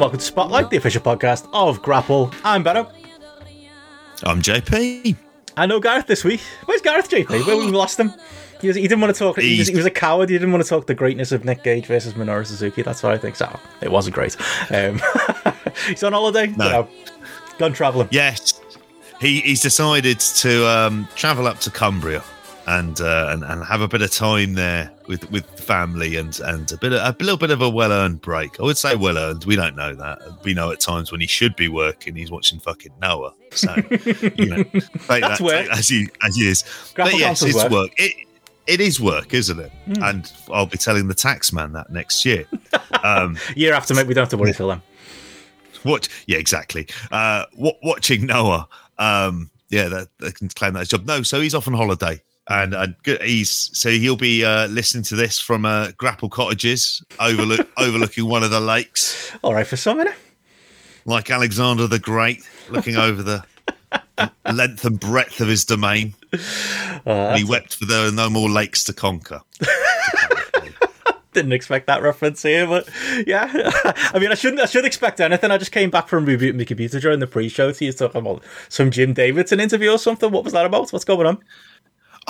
and welcome to Spotlight, the official podcast of Grapple. I'm Benno. I'm JP. I know Gareth this week. Where's Gareth, JP? Where we lost him? He, was, he didn't want to talk. He was, he was, a coward. He didn't want to talk the greatness of Nick Gage versus Minoru Suzuki. That's what I think. So it wasn't great. Um, he's on holiday. No. You know, gone travelling. Yes, he, he's decided to um, travel up to Cumbria and, uh, and and have a bit of time there with with family and and a bit of, a little bit of a well earned break. I would say well earned. We don't know that. We know at times when he should be working, he's watching fucking Noah. So you know, That's that work. as he as he is. Grapple but yes, it's work. work. It, it is work, isn't it? Mm. And I'll be telling the tax man that next year. Um, year after, mate, we don't have to worry till then. What? Yeah, exactly. Uh, watching Noah. Um, yeah, that, they can claim that job. No, so he's off on holiday and uh, he's so he'll be uh, listening to this from uh, Grapple Cottages, overlook, overlooking one of the lakes. All right for some like Alexander the Great, looking over the length and breadth of his domain. Uh, he wept for there are no more lakes to conquer. Didn't expect that reference here, but yeah. I mean, I shouldn't. I should expect anything. I just came back from rebooting my computer during the pre-show. So you talking about some Jim Davidson interview or something. What was that about? What's going on?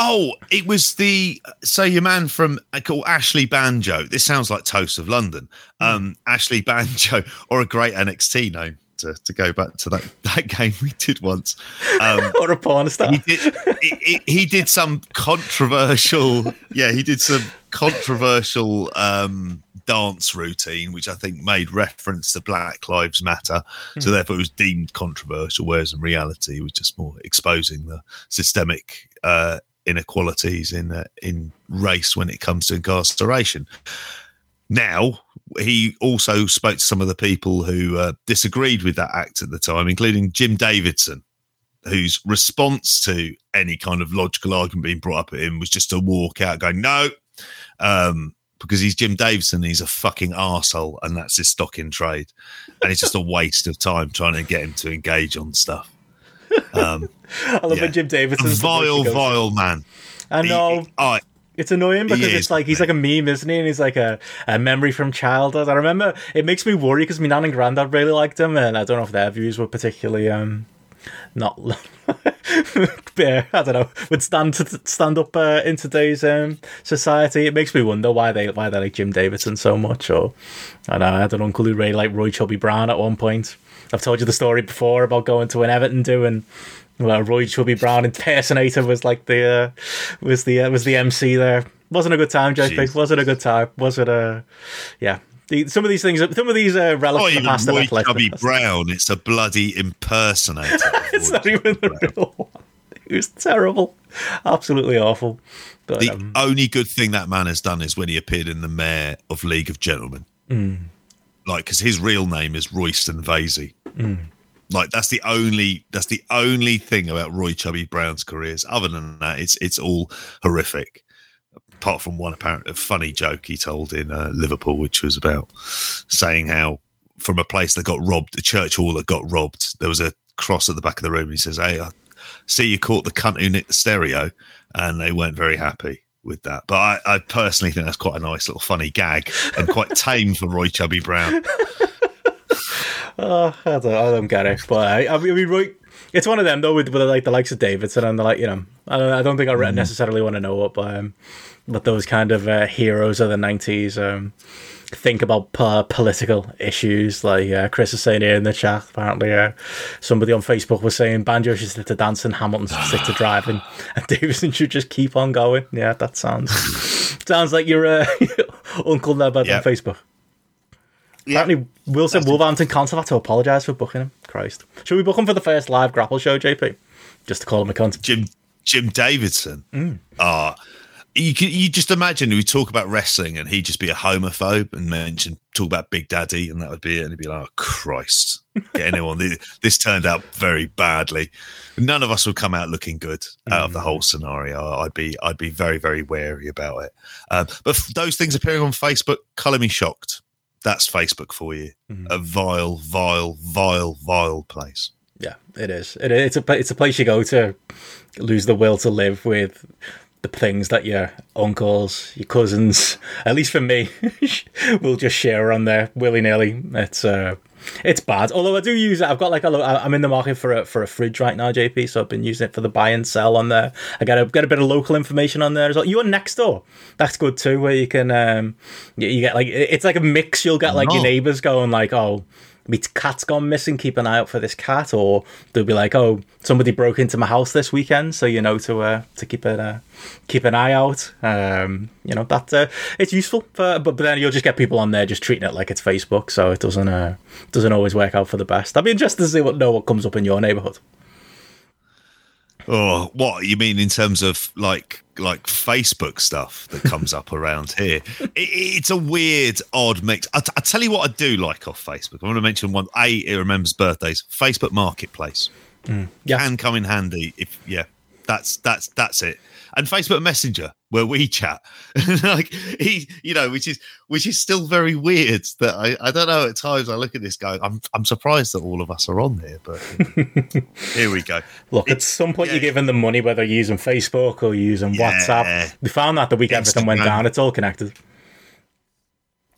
Oh, it was the so your man from uh, called Ashley Banjo. This sounds like Toast of London. Hmm. Um, Ashley Banjo, or a great NXT name to, to go back to that, that game we did once. Um, or a porn star. He did, he, he, he did some controversial. Yeah, he did some controversial um, dance routine, which I think made reference to Black Lives Matter. Mm. So hmm. therefore, it was deemed controversial. Whereas in reality, it was just more exposing the systemic uh, inequalities in uh, in race when it comes to incarceration. Now, he also spoke to some of the people who uh, disagreed with that act at the time, including Jim Davidson, whose response to any kind of logical argument being brought up at him was just to walk out going, no, um, because he's Jim Davidson, he's a fucking asshole, and that's his stock in trade. And it's just a waste of time trying to get him to engage on stuff. Um, I love yeah. Jim Davidson. Vile, vile man. I know. He, I, it's annoying because it's like he's like a meme, isn't he? And he's like a, a memory from childhood. I remember it makes me worry because my nan and granddad really liked him, and I don't know if their views were particularly um not I don't know would stand to stand up uh, in today's um, society. It makes me wonder why they why they like Jim Davidson so much. Or I don't know, I had an uncle who really liked Roy Chubby Brown at one point. I've told you the story before about going to an Everton do and well, Roy Chubby Brown impersonator was like the uh, was the uh, was the MC there. Wasn't a good time, JP. Wasn't a good time. Was it a yeah? The, some of these things, some of these uh, relics oh, of the past. Roy Chubby Brown. It's a bloody impersonator. it's not even the real one. It was terrible, absolutely awful. But, the um, only good thing that man has done is when he appeared in the Mayor of League of Gentlemen. Mm. Like, because his real name is Royston Vasey. Mm. Like that's the only that's the only thing about Roy Chubby Brown's careers. Other than that, it's it's all horrific. Apart from one apparent funny joke he told in uh, Liverpool, which was about saying how from a place that got robbed, a church hall that got robbed, there was a cross at the back of the room. He says, "Hey, I see you caught the cunt who nicked the stereo," and they weren't very happy with that. But I, I personally think that's quite a nice little funny gag and quite tame for Roy Chubby Brown. Oh, I don't, I don't get it. But I, I mean, right, it's one of them though with, with like the likes of Davidson and the like. You know, I don't, I don't think I mm. necessarily want to know what, but um, but those kind of uh, heroes of the nineties um, think about uh, political issues. Like uh, Chris is saying here in the chat, apparently uh, somebody on Facebook was saying Banjo should stick to dancing, Hamilton should stick to driving, and Davidson should just keep on going. Yeah, that sounds sounds like your uh, uncle there yep. on Facebook. Apparently, Wilson Wolverhampton Council had to apologise for booking him. Christ. Should we book him for the first live grapple show, JP? Just to call him a cunt. Jim Jim Davidson. Mm. Uh, you can you just imagine we talk about wrestling and he'd just be a homophobe and mention talk about Big Daddy and that would be it and he'd be like, oh, Christ, get anyone. this turned out very badly. None of us would come out looking good out of the whole scenario. I'd be I'd be very very wary about it. Um, but those things appearing on Facebook color me shocked that's Facebook for you. Mm-hmm. A vile, vile, vile, vile place. Yeah, it is. It, it's a it's a place you go to lose the will to live with the things that your uncles, your cousins, at least for me, will just share on there willy nilly. It's uh, it's bad. Although I do use it. I've got like a. I'm in the market for a for a fridge right now, JP. So I've been using it for the buy and sell on there. I got a get a bit of local information on there as well. You are next door. That's good too, where you can um, you, you get like it's like a mix. You'll get like your neighbors going like, oh my cat's gone missing, keep an eye out for this cat, or they'll be like, oh, somebody broke into my house this weekend, so you know to uh, to keep it uh, keep an eye out. Um, you know that uh, it's useful, for, but, but then you'll just get people on there just treating it like it's Facebook, so it doesn't uh, doesn't always work out for the best. I'd be interested to see what know what comes up in your neighborhood. Oh, what you mean in terms of like like Facebook stuff that comes up around here? It, it's a weird, odd mix. I, t- I tell you what, I do like off Facebook. I want to mention one. A, it remembers birthdays. Facebook Marketplace mm, yes. can come in handy if yeah. That's that's that's it and Facebook Messenger where we chat. like he, you know, which is which is still very weird. That I, I don't know. At times I look at this guy. I'm I'm surprised that all of us are on here, but here we go. Look, it, at some point yeah, you're giving them money whether you're using Facebook or using yeah, WhatsApp. We found that the week Instagram. everything went down. It's all connected.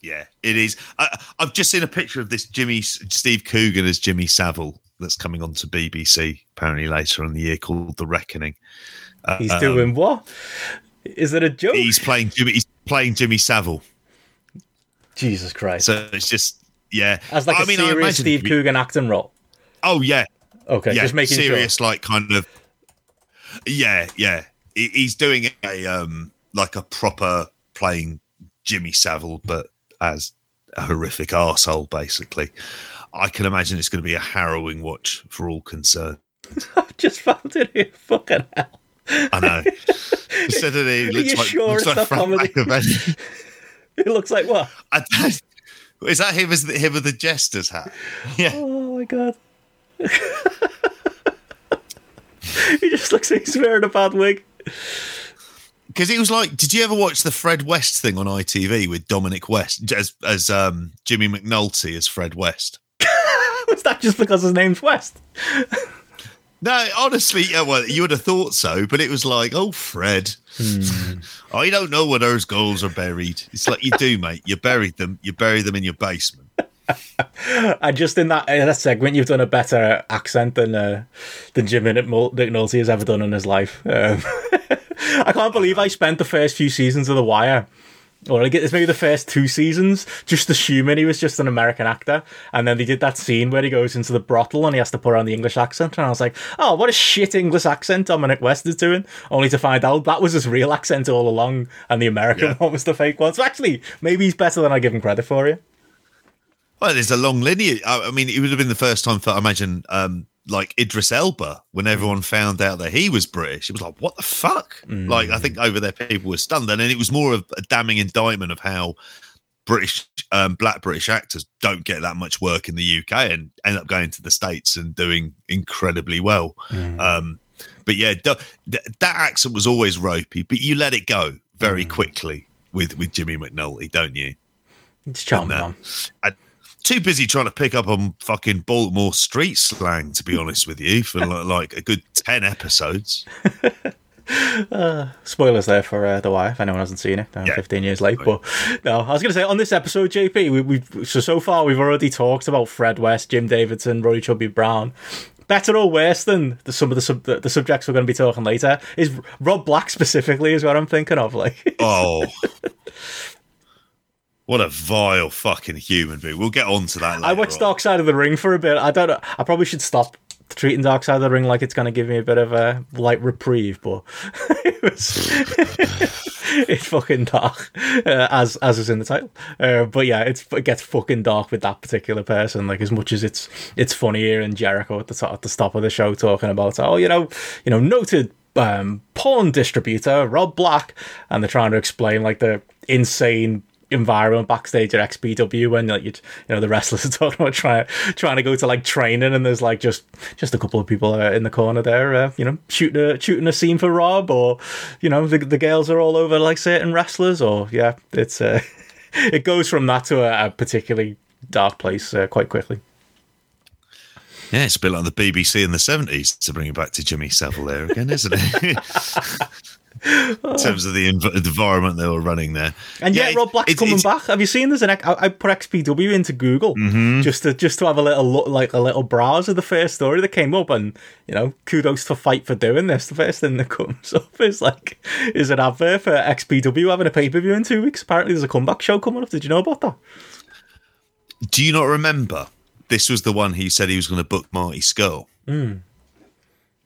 Yeah, it is. I, I've just seen a picture of this Jimmy Steve Coogan as Jimmy Savile that's coming on to BBC apparently later in the year called The Reckoning. He's um, doing what? Is it a joke? He's playing Jimmy. He's playing Jimmy Savile. Jesus Christ! So it's just yeah. As like I a mean, serious Steve Coogan acting role. Oh yeah. Okay, yeah, just making serious, sure. like kind of. Yeah, yeah. He's doing a um like a proper playing Jimmy Savile, but as a horrific asshole, basically. I can imagine it's going to be a harrowing watch for all concerned. I just found it here. Fucking hell. I know. Suddenly, it looks like, sure looks like Frank it looks like what? Is that him the, him with the jester's hat? Yeah. Oh my god. he just looks like he's wearing a bad wig. Because it was like, did you ever watch the Fred West thing on ITV with Dominic West as as um, Jimmy McNulty as Fred West? was that just because his name's West? No, honestly, yeah, well, you would have thought so, but it was like, oh, Fred, hmm. I don't know where those goals are buried. It's like you do, mate. You buried them. You bury them in your basement. and just in that, in that segment, you've done a better accent than uh, than Jim McNulty has ever done in his life. Um, I can't believe I spent the first few seasons of The Wire or like it's maybe the first two seasons, just assuming he was just an American actor. And then they did that scene where he goes into the brothel and he has to put on the English accent. And I was like, oh, what a shit English accent Dominic West is doing. Only to find out that was his real accent all along and the American yeah. one was the fake one. So actually, maybe he's better than I give him credit for you. Well, there's a long lineage. I mean, it would have been the first time for, I imagine, um, like Idris Elba when everyone found out that he was British. It was like, what the fuck? Mm. Like, I think over there people were stunned. And then it was more of a damning indictment of how British, um, black British actors don't get that much work in the UK and end up going to the States and doing incredibly well. Mm. Um, but yeah, th- th- that accent was always ropey, but you let it go very mm. quickly with, with Jimmy McNulty, don't you? It's charming too busy trying to pick up on fucking Baltimore street slang, to be honest with you, for like a good 10 episodes. Uh, spoilers there for uh, The Wire if anyone hasn't seen it. Uh, yeah. 15 years late. But no, I was going to say on this episode, JP, we, we've so so far we've already talked about Fred West, Jim Davidson, Roy Chubby Brown. Better or worse than the, some of the, sub, the, the subjects we're going to be talking later is Rob Black specifically is what I'm thinking of. Like, oh, What a vile fucking human being. We'll get on to that. I watched on. Dark Side of the Ring for a bit. I don't know. I probably should stop treating Dark Side of the Ring like it's going to give me a bit of a light reprieve, but it was it's fucking dark uh, as as is in the title. Uh, but yeah, it's it gets fucking dark with that particular person. Like as much as it's it's funnier in Jericho at the top, at the stop of the show talking about oh you know you know noted um, porn distributor Rob Black, and they're trying to explain like the insane environment backstage at XPW when like you, you know the wrestlers are talking about trying trying to go to like training and there's like just just a couple of people uh, in the corner there uh, you know shooting a shooting a scene for Rob or you know the the girls are all over like certain wrestlers or yeah it's uh, it goes from that to a, a particularly dark place uh, quite quickly. Yeah, it's a bit like the BBC in the 70s to bring it back to Jimmy Savile there again, isn't it? in terms of the environment they were running there. And yeah, yet, Rob Black's it, coming back. Have you seen? There's an I, I put XPW into Google mm-hmm. just to just to have a little look, like a little browse of the first story that came up, and you know, kudos to Fight for doing this. The first thing that comes up is like is an advert for XPW having a pay per view in two weeks. Apparently, there's a comeback show coming up. Did you know about that? Do you not remember? This was the one he said he was going to book Marty Skull. Mm.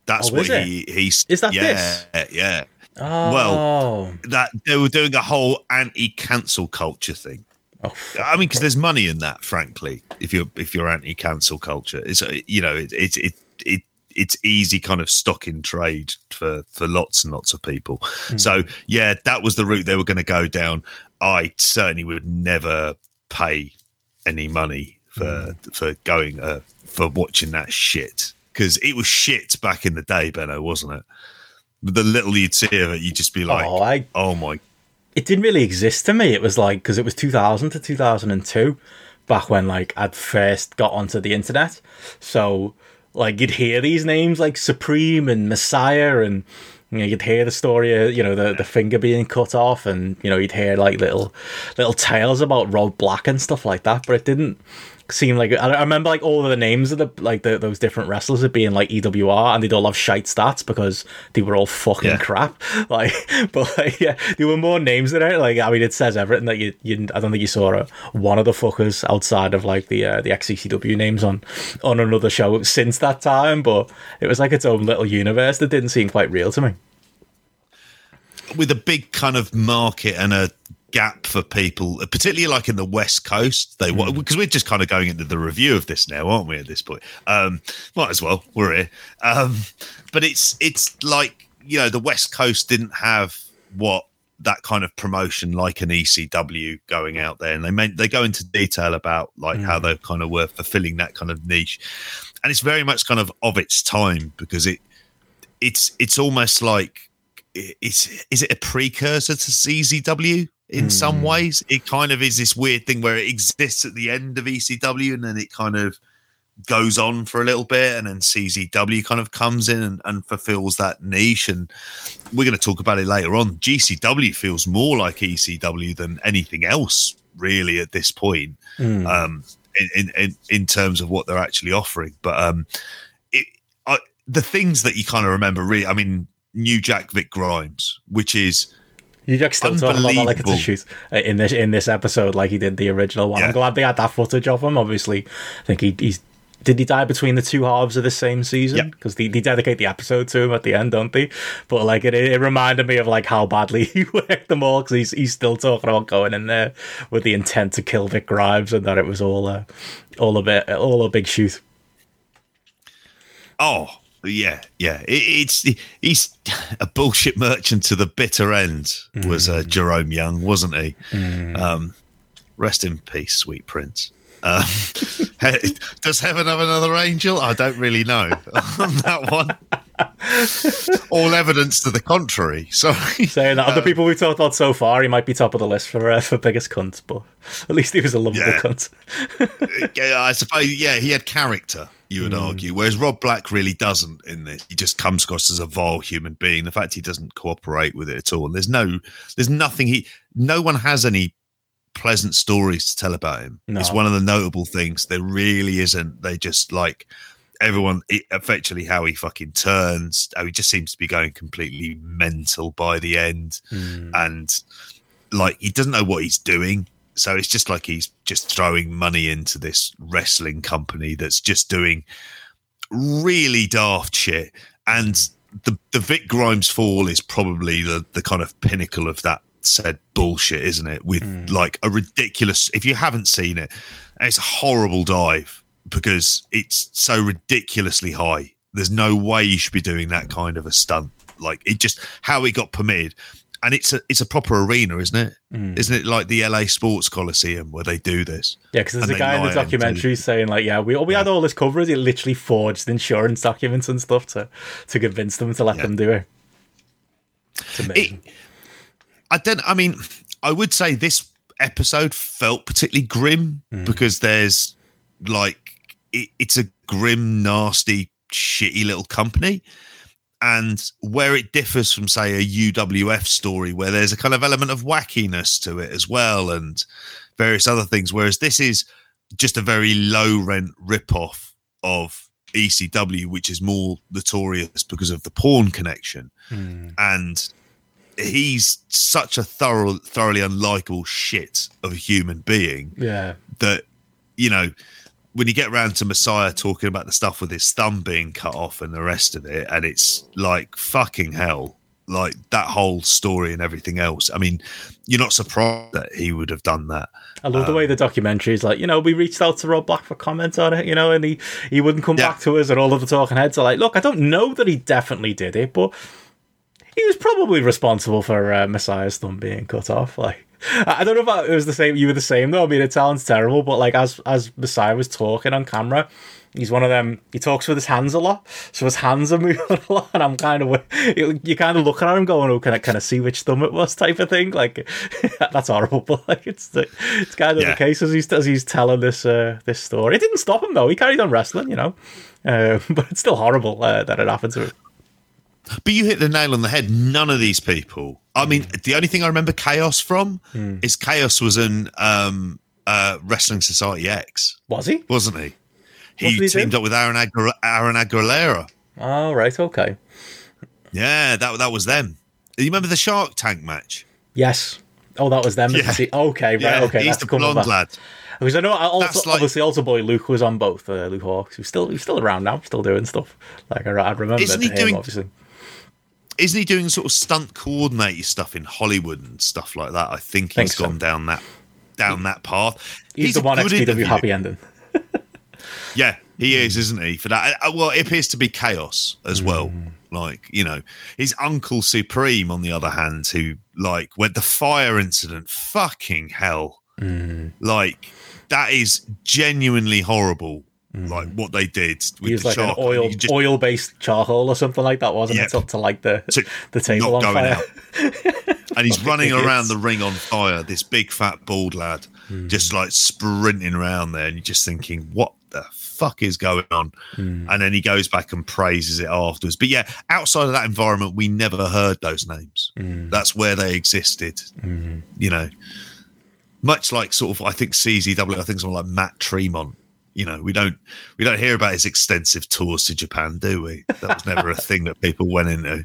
That's oh, what he he's is that yeah, this? Yeah. Oh. Well, that they were doing a whole anti-cancel culture thing. Oh, I mean, because there's money in that. Frankly, if you're if you're anti-cancel culture, it's you know it it it, it it's easy kind of stock in trade for for lots and lots of people. Mm. So yeah, that was the route they were going to go down. I certainly would never pay any money for mm. for going uh, for watching that shit because it was shit back in the day, Benno, wasn't it? The little you'd see of it, you'd just be like, "Oh, I, oh my!" It didn't really exist to me. It was like because it was 2000 to 2002, back when like I'd first got onto the internet. So like you'd hear these names like Supreme and Messiah and you know, you'd hear the story of you know the, the finger being cut off and you know you'd hear like little little tales about Rob Black and stuff like that but it didn't seem like I remember like all of the names of the like the, those different wrestlers as being like EWR and they'd all have shite stats because they were all fucking yeah. crap. Like, but like, yeah, there were more names than it. Like, I mean, it says everything that you, you I don't think you saw a, one of the fuckers outside of like the uh, the XCCW names on on another show since that time. But it was like its own little universe that didn't seem quite real to me. With a big kind of market and a gap for people, particularly like in the West Coast. They mm. because we're just kind of going into the review of this now, aren't we? At this point, um, might as well. We're here, um, but it's it's like you know the West Coast didn't have what that kind of promotion like an ECW going out there, and they meant they go into detail about like mm. how they kind of were fulfilling that kind of niche, and it's very much kind of of its time because it it's it's almost like it's is it a precursor to CZW in mm. some ways. It kind of is this weird thing where it exists at the end of ECW and then it kind of goes on for a little bit and then CZW kind of comes in and, and fulfills that niche. And we're going to talk about it later on. GCW feels more like ECW than anything else, really, at this point. Mm. Um, in, in, in terms of what they're actually offering, but um, it, I, the things that you kind of remember, really, I mean, New Jack Vic Grimes, which is you just still talking about that like it's a shoot uh, in this in this episode, like he did the original one. Yeah. I'm glad they had that footage of him. Obviously, I think he, he's did he die between the two halves of the same season? Because they, they, dedicate the episode to him at the end, don't they? But like it, it reminded me of like how badly he worked them all because he's he's still talking about going in there with the intent to kill Vic Grimes and that it was all a all a bit all a big shoot. Oh, yeah, yeah. It, it's he's a bullshit merchant to the bitter end. Mm. Was uh, Jerome Young, wasn't he? Mm. Um, rest in peace, sweet prince. Um, does heaven have another angel? I don't really know on that one. All evidence to the contrary. Sorry. Saying that, of the people we've talked about so far, he might be top of the list for uh, for biggest cunt, but at least he was a lovable yeah. cunt. yeah, I suppose. Yeah, he had character you would mm. argue. Whereas Rob Black really doesn't in this. He just comes across as a vile human being. The fact he doesn't cooperate with it at all. And there's no there's nothing he no one has any pleasant stories to tell about him. No. It's one of the notable things. There really isn't. They just like everyone effectively how he fucking turns, how he just seems to be going completely mental by the end. Mm. And like he doesn't know what he's doing so it's just like he's just throwing money into this wrestling company that's just doing really daft shit. And the the Vic Grimes fall is probably the the kind of pinnacle of that said bullshit, isn't it? With mm. like a ridiculous. If you haven't seen it, it's a horrible dive because it's so ridiculously high. There's no way you should be doing that kind of a stunt. Like it just how it got permitted and it's a it's a proper arena, isn't it? Mm. Isn't it like the LA Sports Coliseum where they do this? Yeah, because there's a guy in the documentary saying like, yeah, we we yeah. had all this coverage. It literally forged insurance documents and stuff to to convince them to let yeah. them do it. It's amazing. It, I don't. I mean, I would say this episode felt particularly grim mm. because there's like it, it's a grim, nasty, shitty little company and where it differs from say a UWF story where there's a kind of element of wackiness to it as well and various other things whereas this is just a very low rent rip off of ECW which is more notorious because of the porn connection Hmm. and he's such a thorough thoroughly unlikable shit of a human being Yeah. that you know when you get around to Messiah talking about the stuff with his thumb being cut off and the rest of it, and it's like fucking hell, like that whole story and everything else. I mean, you're not surprised that he would have done that. I love the way the documentary is like, you know, we reached out to Rob Black for comment on it, you know, and he, he wouldn't come Yeah. back to us, and all of the talking heads are like, look, I don't know that he definitely did it, but he was probably responsible for uh, Messiah's thumb being cut off. Like, I don't know if it was the same. You were the same though. I mean, it sounds terrible, but like as as Messiah was talking on camera, he's one of them. He talks with his hands a lot, so his hands are moving a lot, and I'm kind of you, you kind of looking at him going, "Oh, can I kind of see which thumb it was?" type of thing. Like that's horrible, but like it's the it's kind of Yeah. the case as he's as he's telling this uh, this story. It didn't stop him though. He carried on wrestling, you know, uh, but it's still horrible uh, that it happened to him. But you hit the nail on the head. None of these people. I mean, the only thing I remember Kaos from is Kaos was in um, uh, Wrestling Society X, Was he? wasn't he? He did he do? teamed up with Aaron, Aguil- Aaron Aguilera. Oh right, okay. Yeah, that that was them. You remember the Shark Tank match? Yes. Oh, that was them. Yeah. See- Okay, right. Yeah, okay, he's that's the come blonde lad. Because I know I also, like- obviously also boy Luke was on both. Uh, Luke Hawx, who's still he's still around now, still doing stuff. Like I, I remember Isn't he him doing- obviously. Isn't he doing sort of stunt coordinator stuff in Hollywood and stuff like that? I think Think he's so. gone down that down that path. He's, the a one XPW interview. happy ending. Yeah, he is, isn't he? For that, uh, uh, well, it appears to be chaos as well. Hmm. Like you know, his uncle Supreme, on the other hand, who like when the fire incident, fucking hell, hmm. like that is genuinely horrible. Like what they did with He was the like an oil just, oil-based charcoal or something like that, wasn't Yep. it? To, to light the To the table not on going fire. out. and he's running idiots. around the ring on fire. This big fat bald lad, Hmm. just like sprinting around there, and you're just thinking, what the fuck is going on? Hmm. And then he goes back and praises it afterwards. But yeah, outside of that environment, we never heard those names. Hmm. That's where they existed. You know, much like sort of I think CZW. I think someone like Matt Tremont. You know, we don't we don't hear about his extensive tours to Japan, do we? That was never a thing that people went into.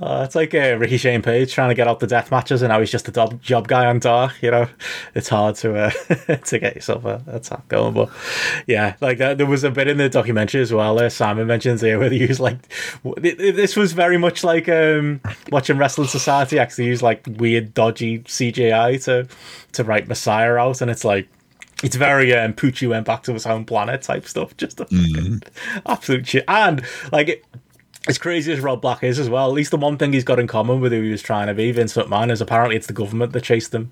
Uh, it's like uh, Ricky Shane Page trying to get out the death matches, and now he's just a job, job guy on Dark. You know, it's hard to uh, to get yourself a, a tap going. But yeah, like there was a bit in the documentary as well. Uh, Simon mentions here where they use like w- this was very much like um, watching Wrestling Society. Actually, use like weird, dodgy CGI to to write Messiah out, and it's like. It's very um, Poochie went back to his home planet type stuff. Just a fucking absolute shit. And like it, as crazy as Rob Black is as well, at least the one thing he's got in common with who he was trying to be, Vince McMahon, is apparently it's the government that chased him.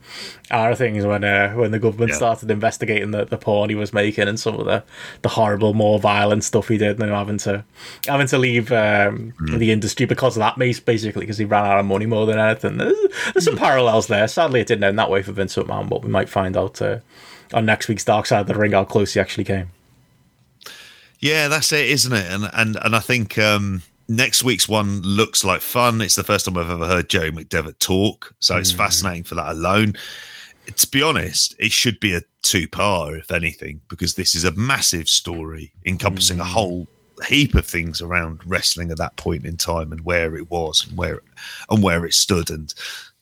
Our thing is when uh, when the government Yeah. started investigating the, the porn he was making and some of the, the horrible, more violent stuff he did, and having to having to leave um, the industry because of that, basically, because he ran out of money more than anything. There's, there's some parallels there. Sadly, it didn't end that way for Vince McMahon, but we might find out uh, on next week's Dark Side of the Ring how close he actually came. Yeah, that's it, isn't it? And and and I think um, next week's one looks like fun. It's the first time I've ever heard Joe McDevitt talk, so it's fascinating for that alone. To be honest, it should be a two-par, if anything, because this is a massive story encompassing a whole heap of things around wrestling at that point in time and where it was and where and where it stood and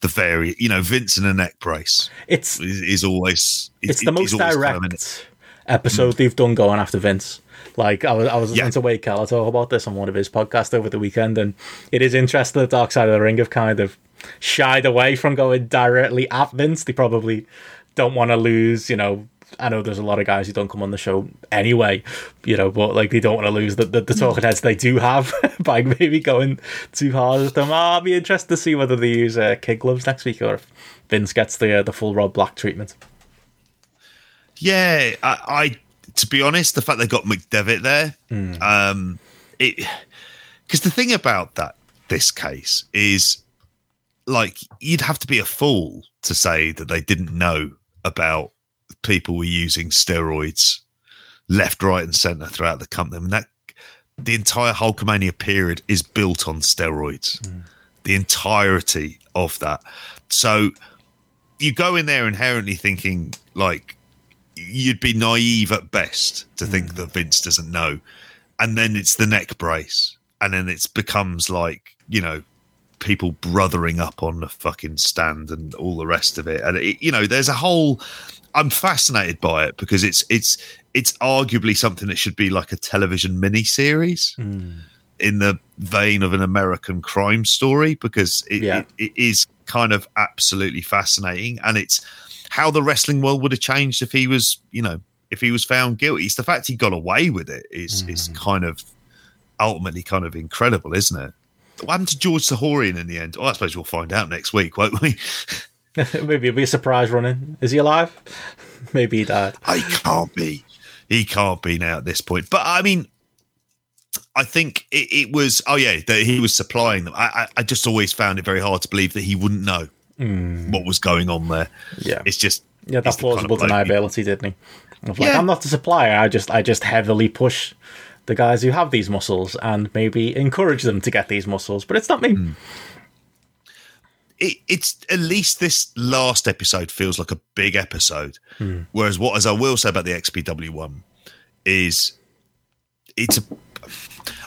the very you know Vince in a neck brace It's is, is always it's the most direct kind of in it. episode they've done going after Vince. Like I was, I was listening Yeah. to Wade Keller talk about this on one of his podcasts over the weekend, and it is interesting The Dark Side of the Ring have kind of shied away from going directly at Vince. They probably don't want to lose, you know. I know there's a lot of guys who don't come on the show anyway, you know, but like they don't want to lose the, the, the talking heads they do have by maybe going too hard at them. I'll be interested to see whether they use uh, kid gloves next week or if Vince gets the uh, the full Rob Black treatment. Yeah, I, I to be honest, the fact they got McDevitt there, um, it because the thing about that this case is like you'd have to be a fool to say that they didn't know about people were using steroids left, right, and centre throughout the company. I mean, that the entire Hulkamania period is built on steroids. Mm. The entirety of that. So you go in there inherently thinking like you'd be naive at best to think mm. that Vince doesn't know. And then it's the neck brace. And then it becomes like, you know, people brothering up on the fucking stand and all the rest of it. And it, you know, there's a whole I'm fascinated by it because it's it's it's arguably something that should be like a television miniseries mm. in the vein of an American crime story because it, yeah. it, it is kind of absolutely fascinating and it's how the wrestling world would have changed if he was, you know, if he was found guilty. It's the fact he got away with it is mm. is kind of ultimately kind of incredible, isn't it? What happened to George Zahorian in the end? Oh, I suppose we'll find out next week, won't we? Maybe it'll be a surprise running. Is he alive? Maybe he died. He can't be. He can't be now at this point. But I mean, I think it, it was. Oh yeah, that he was supplying them. I, I, I, just always found it very hard to believe that he wouldn't know mm. what was going on there. Yeah, it's just yeah, that plausible kind of deniability, didn't he? Of like, yeah. I'm not the supplier. I just I just heavily push the guys who have these muscles and maybe encourage them to get these muscles, but it's not me. Mm it, it's at least this last episode feels like a big episode. Mm. Whereas what, as I will say about the XPW one, is it's a.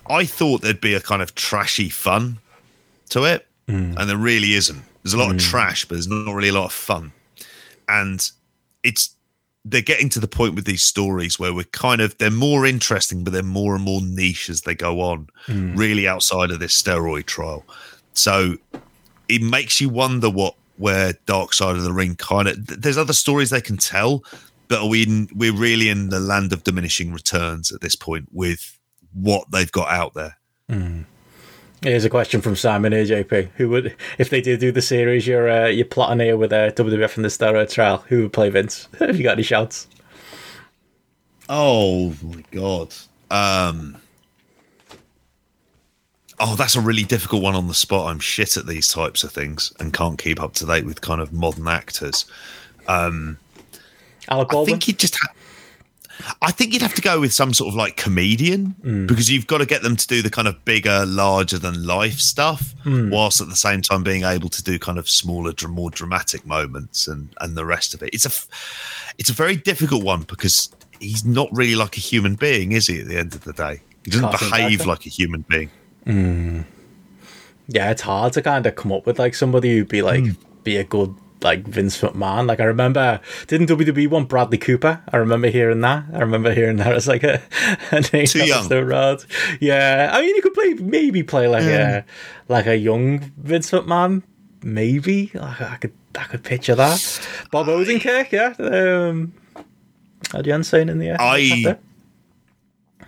I thought there'd be a kind of trashy fun to it, mm. and there really isn't. There's a lot mm. of hmm. trash, but there's not really a lot of fun, and it's they're getting to the point with these stories where we're kind of they're more interesting, but they're more and more niche as they go on, hmm. really outside of this steroid trial. So it makes you wonder what where Dark Side of the Ring kind of. There's other stories they can tell, but are we in, we're really in the land of diminishing returns at this point with what they've got out there. Mm. Here's a question from Simon AJP. Who would, if they did do the series, you're uh, you're plotting here with uh, WWF and the steroid trial? Who would play Vince? Have you got any shouts? Oh my god. Um, Oh, that's a really difficult one on the spot. I'm shit at these types of things and can't keep up to date with kind of modern actors. Um, Alec Baldwin? I think you just. Ha- I think you'd have to go with some sort of like comedian mm. because you've got to get them to do the kind of bigger, larger than life stuff, mm. whilst at the same time being able to do kind of smaller, more dramatic moments and and the rest of it. It's a it's a very difficult one because he's not really like a human being, is he? At the end of the day, he doesn't behave like a human being. Mm. Yeah, it's hard to kind of come up with like somebody who'd be like mm. be a good like Vince McMahon. Like I remember, didn't WWE want Bradley Cooper? I remember hearing that. I remember hearing that as like a, a name Too young. so rad. Yeah, I mean, you could play maybe play like a like a young Vince McMahon. Maybe like, I could I could picture that. Bob Odenkirk, yeah. Um, had you saying in the air? I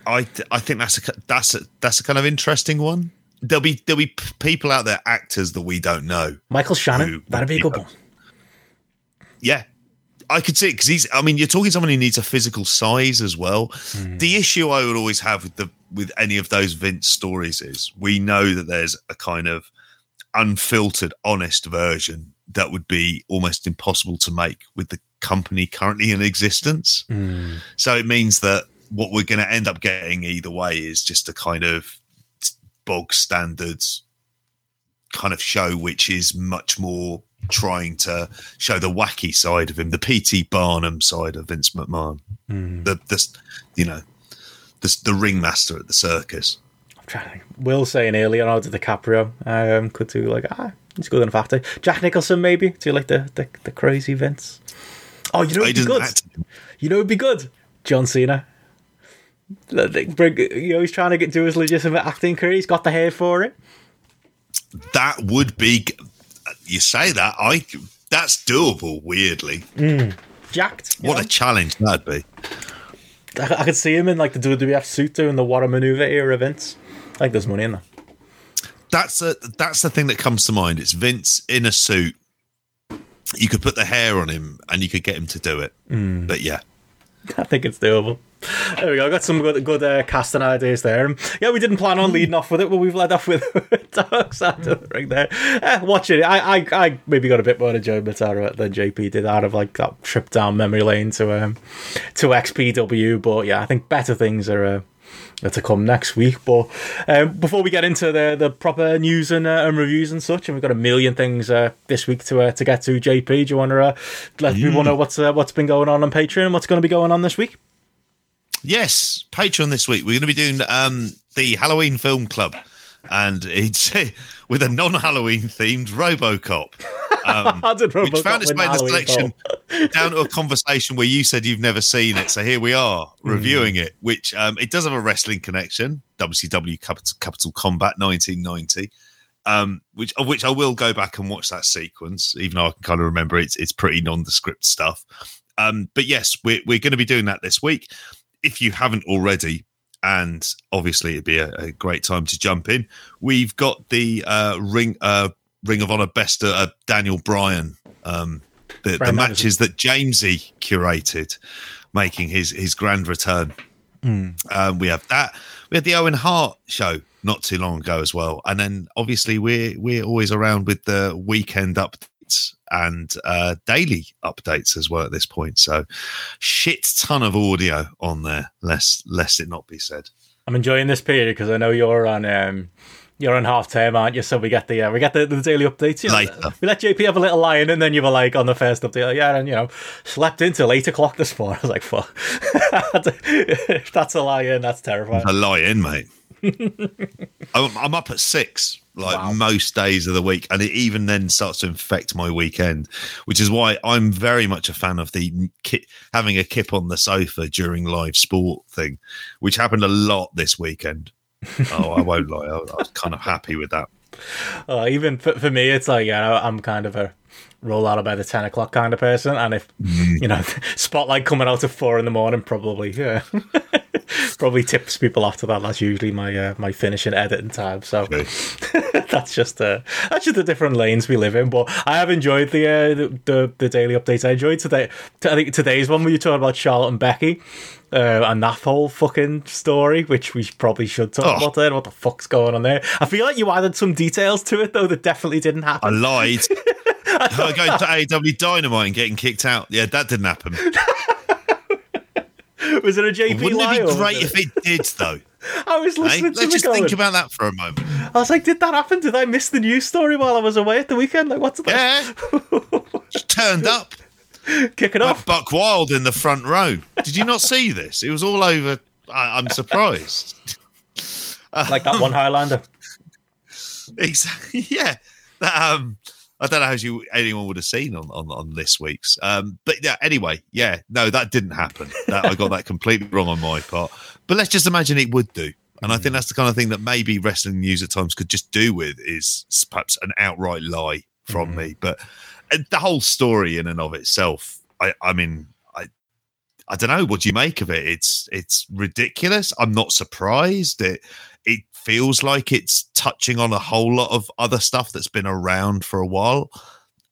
I th- I think that's a that's a that's a kind of interesting one. There'll be there'll be people out there, actors that we don't know. Michael Shannon, that'd be a good one. Yeah, I could see it because he's. I mean, you're talking someone who needs a physical size as well. Mm. The issue I would always have with the with any of those Vince stories is we know that there's a kind of unfiltered, honest version that would be almost impossible to make with the company currently in existence. Mm. So it means that what we're going to end up getting either way is just a kind of bog standards kind of show, which is much more trying to show the wacky side of him, the PT Barnum side of Vince McMahon, mm. the the you know the the ringmaster at the circus. I'm trying. To, Will saying earlier, Leonardo DiCaprio um, could do like ah, he's good enough actor. Jack Nicholson maybe do like the, the the crazy Vince. Oh, you know, it'd be good. You know, it'd be good. John Cena bring, you know, he's trying to get to his legitimate acting career. He's got the hair for it. That would be. You say that I. That's doable. Weirdly, mm. jacked. What know? a challenge that'd be. I, I, could see him in like the WWF suit doing the water Maneuver era events. Like there's money in there. That's a that's the thing that comes to mind. It's Vince in a suit. You could put the hair on him and you could get him to do it. Mm. But yeah, I think it's doable. There we go. I got some good, good uh, casting ideas there. Yeah, we didn't plan on leading off with it, but we've led off with Dark Side of the Ring there. Uh, watch it. I, I, I maybe got a bit more enjoyment out of it than JP did out of like that trip down memory lane to um to XPW. But yeah, I think better things are uh, to come next week. But um, before we get into the the proper news and, uh, and reviews and such, and we've got a million things uh, this week to uh, to get to. JP, do you want to uh, let mm. people know what's uh, what's been going on on Patreon what's going to be going on this week? Yes, Patreon this week. We're going to be doing um, the Halloween Film Club, and it's with a non-Halloween themed RoboCop. Um, RoboCop which found its way in the selection down to a conversation where you said you've never seen it. So here we are reviewing mm. it, which um, it does have a wrestling connection. WCW Capital, Capital Combat 1990. Um, which of which I will go back and watch that sequence, even though I can kind of remember it's it's pretty nondescript stuff. Um, but yes, we're we're going to be doing that this week if you haven't already, and obviously it'd be a, a great time to jump in. We've got the uh, ring uh, Ring of Honor best uh, Daniel Bryan, um, the, the matches that Jamesy curated, making his his grand return. Mm. Um, we have that. We had the Owen Hart show not too long ago as well, and then obviously we're we're always around with the weekend updates and uh, daily updates as well at this point. So, shit ton of audio on there. Lest lest it not be said. I'm enjoying this period because I know you're on. Um, you're on half term, aren't you? So we get the uh, we get the, the daily updates. You know, Later. We let JP have a little lie in, and then you were like on the first update, like, yeah, and you know, slept until eight o'clock this morning. I was like, fuck. if that's a lie in, that's terrifying. A lie in, mate. I'm, I'm up at six like wow. most days of the week, and it even then starts to infect my weekend, which is why I'm very much a fan of the ki- having a kip on the sofa during live sport thing, which happened a lot this weekend. oh, I won't lie, I, I was kind of happy with that. Uh, even for, for me, it's like yeah, I'm kind of a roll out of bed at 10 o'clock kind of person. And if, mm. you know, spotlight coming out at four in the morning, probably, yeah. probably tips people off to that. That's usually my uh, my finishing editing time. So that's just uh, that's just the different lanes we live in. But I have enjoyed the uh, the, the, daily updates. I enjoyed today. I think today's one where you talking about Charlotte and Becky. Uh, and that whole fucking story, which we probably should talk oh. about there. What the fuck's going on there? I feel like you added some details to it though that definitely didn't happen. I lied. I going to AEW Dynamite and getting kicked out. Yeah, that didn't happen. was it a JP? Wouldn't it be great if it did, though? I was listening hey, to Let's just going. think about that for a moment. I was like, did that happen? Did I miss the news story while I was away at the weekend? Like, what's that? Yeah. just turned up. Kick it off. Buck Wild in the front row. Did you not see this? It was all over. I, am surprised. like that one Highlander. Exactly. Yeah. Um, I don't know how you anyone would have seen on on, on this week's. Um, but yeah, anyway, yeah, no, that didn't happen. That, I got that completely wrong on my part. But let's just imagine it would do. And I think mm. that's the kind of thing that maybe wrestling news at times could just do with is perhaps an outright lie from mm. me. But uh, the whole story in and of itself, I, I mean, I, I don't know. What do you make of it? It's it's ridiculous. I'm not surprised. It feels like it's touching on a whole lot of other stuff that's been around for a while.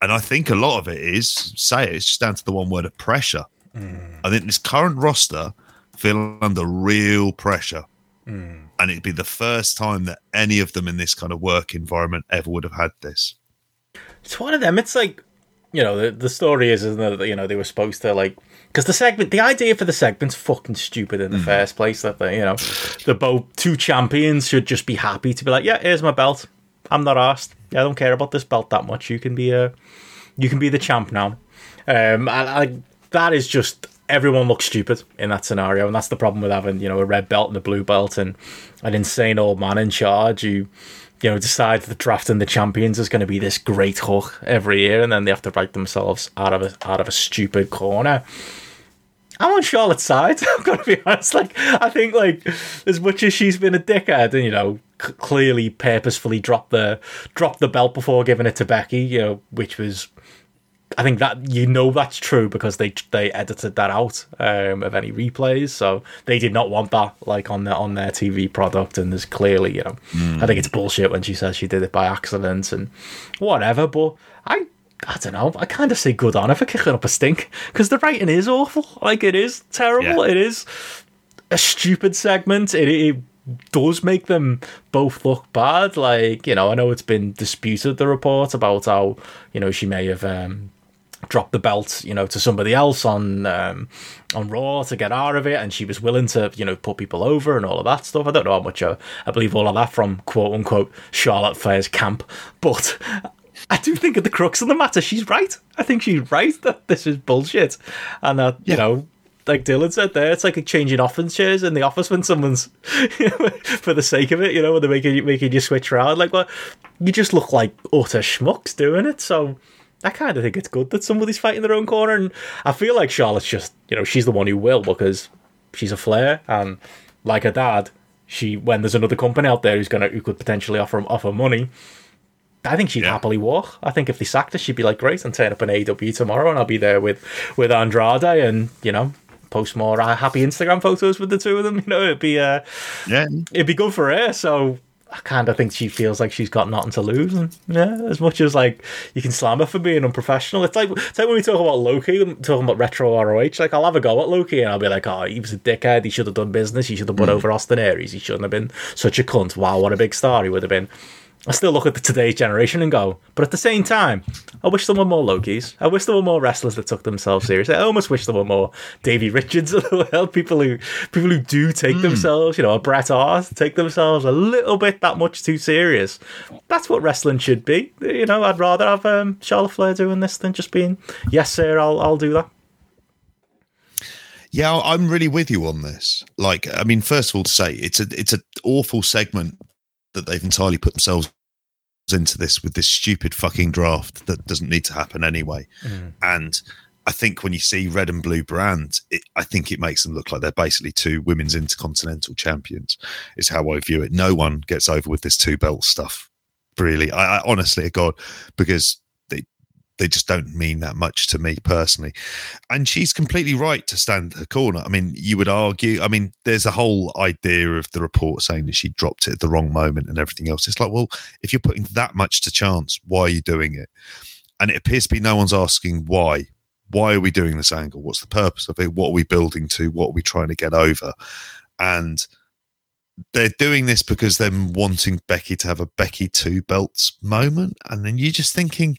And I think a lot of it is, say it, it's just down to the one word of pressure. Mm. I think this current roster feel under real pressure. Mm. And it'd be the first time that any of them in this kind of work environment ever would have had this. It's one of them. It's like, you know, the, the story is, isn't it, that, you know, they were supposed to, like, because the segment, the idea for the segment's fucking stupid in the mm. first place. That they, you know, the both two champions should just be happy to be like, yeah, here's my belt. I'm not asked. Yeah, I don't care about this belt that much. You can be a, you can be the champ now. Um, and I, that is just everyone looks stupid in that scenario, and that's the problem with having you know a red belt and a blue belt and an insane old man in charge who you know, decide that drafting the champions is going to be this great hook every year, and then they have to write themselves out of a out of a stupid corner. I'm on Charlotte's side. I'm gonna be honest. Like, I think like as much as she's been a dickhead and you know c- clearly purposefully dropped the dropped the belt before giving it to Becky, you know, which was I think that you know that's true because they they edited that out um, of any replays, so they did not want that like on their on their TV product. And there's clearly, you know, mm. I think it's bullshit when she says she did it by accident and whatever. But I I don't know. I kind of say good on her for kicking up a stink because the writing is awful. Like it is terrible. Yeah. It is a stupid segment. It, it does make them both look bad. Like you know, I know it's been disputed the report about how you know she may have um, drop the belt, you know, to somebody else on um, on Raw to get out of it, and she was willing to, you know, put people over and all of that stuff. I don't know how much I, I believe all of that from quote unquote Charlotte Flair's camp, but I do think at the crux of the matter, she's right. I think she's right that this is bullshit, and that you know like Dylan said there, it's like a changing office chairs in the office when someone's you know, for the sake of it, you know, when they're making you making you switch around. Like, well, you just look like utter schmucks doing it. So I kind of think it's good that somebody's fighting their own corner, and I feel like Charlotte's just, you know, she's the one who will because she's a flair, and like her dad, she when there's another company out there who's gonna who could potentially offer offer money. I think she'd yeah. happily walk. I think if they sacked her, she'd be like, "Great, and turn up an AW tomorrow, and I'll be there with with Andrade, and you know, post more uh, happy Instagram photos with the two of them. You know, it'd be uh, yeah, it'd be good for her. So I kind of think she feels like she's got nothing to lose, and yeah, as much as like you can slam her for being unprofessional, it's like it's like when we talk about Low Ki, talking about retro ROH. Like I'll have a go at Low Ki, and I'll be like, oh, he was a dickhead. He should have done business. He should have put mm. over Austin Aries. He shouldn't have been such a cunt. Wow, what a big star he would have been. I still look at the today's generation and go, but at the same time, I wish there were more Low Kis. I wish there were more wrestlers that took themselves seriously. I almost wish there were more Davey Richards of the world, people who people who do take mm. themselves, you know, a Bret Hart, take themselves a little bit that much too serious. That's what wrestling should be. You know, I'd rather have um, Charlotte Flair doing this than just being, yes, sir, I'll I'll do that. Yeah, I'm really with you on this. Like, I mean, first of all, to say it's a it's an awful segment that they've entirely put themselves into this with this stupid fucking draft that doesn't need to happen anyway. Mm. And I think when you see red and blue brand, it, I think it makes them look like they're basically two women's intercontinental champions. Is how I view it. No one gets over with this two belt stuff. Really, I, I honestly, God, because they just don't mean that much to me personally. And she's completely right to stand her corner. I mean, you would argue, I mean, there's a whole idea of the report saying that she dropped it at the wrong moment and everything else. It's like, well, if you're putting that much to chance, why are you doing it? And it appears to be no one's asking why. Why are we doing this angle? What's the purpose of it? What are we building to? What are we trying to get over? And they're doing this because they're wanting Becky to have a Becky two belts moment. And then you're just thinking,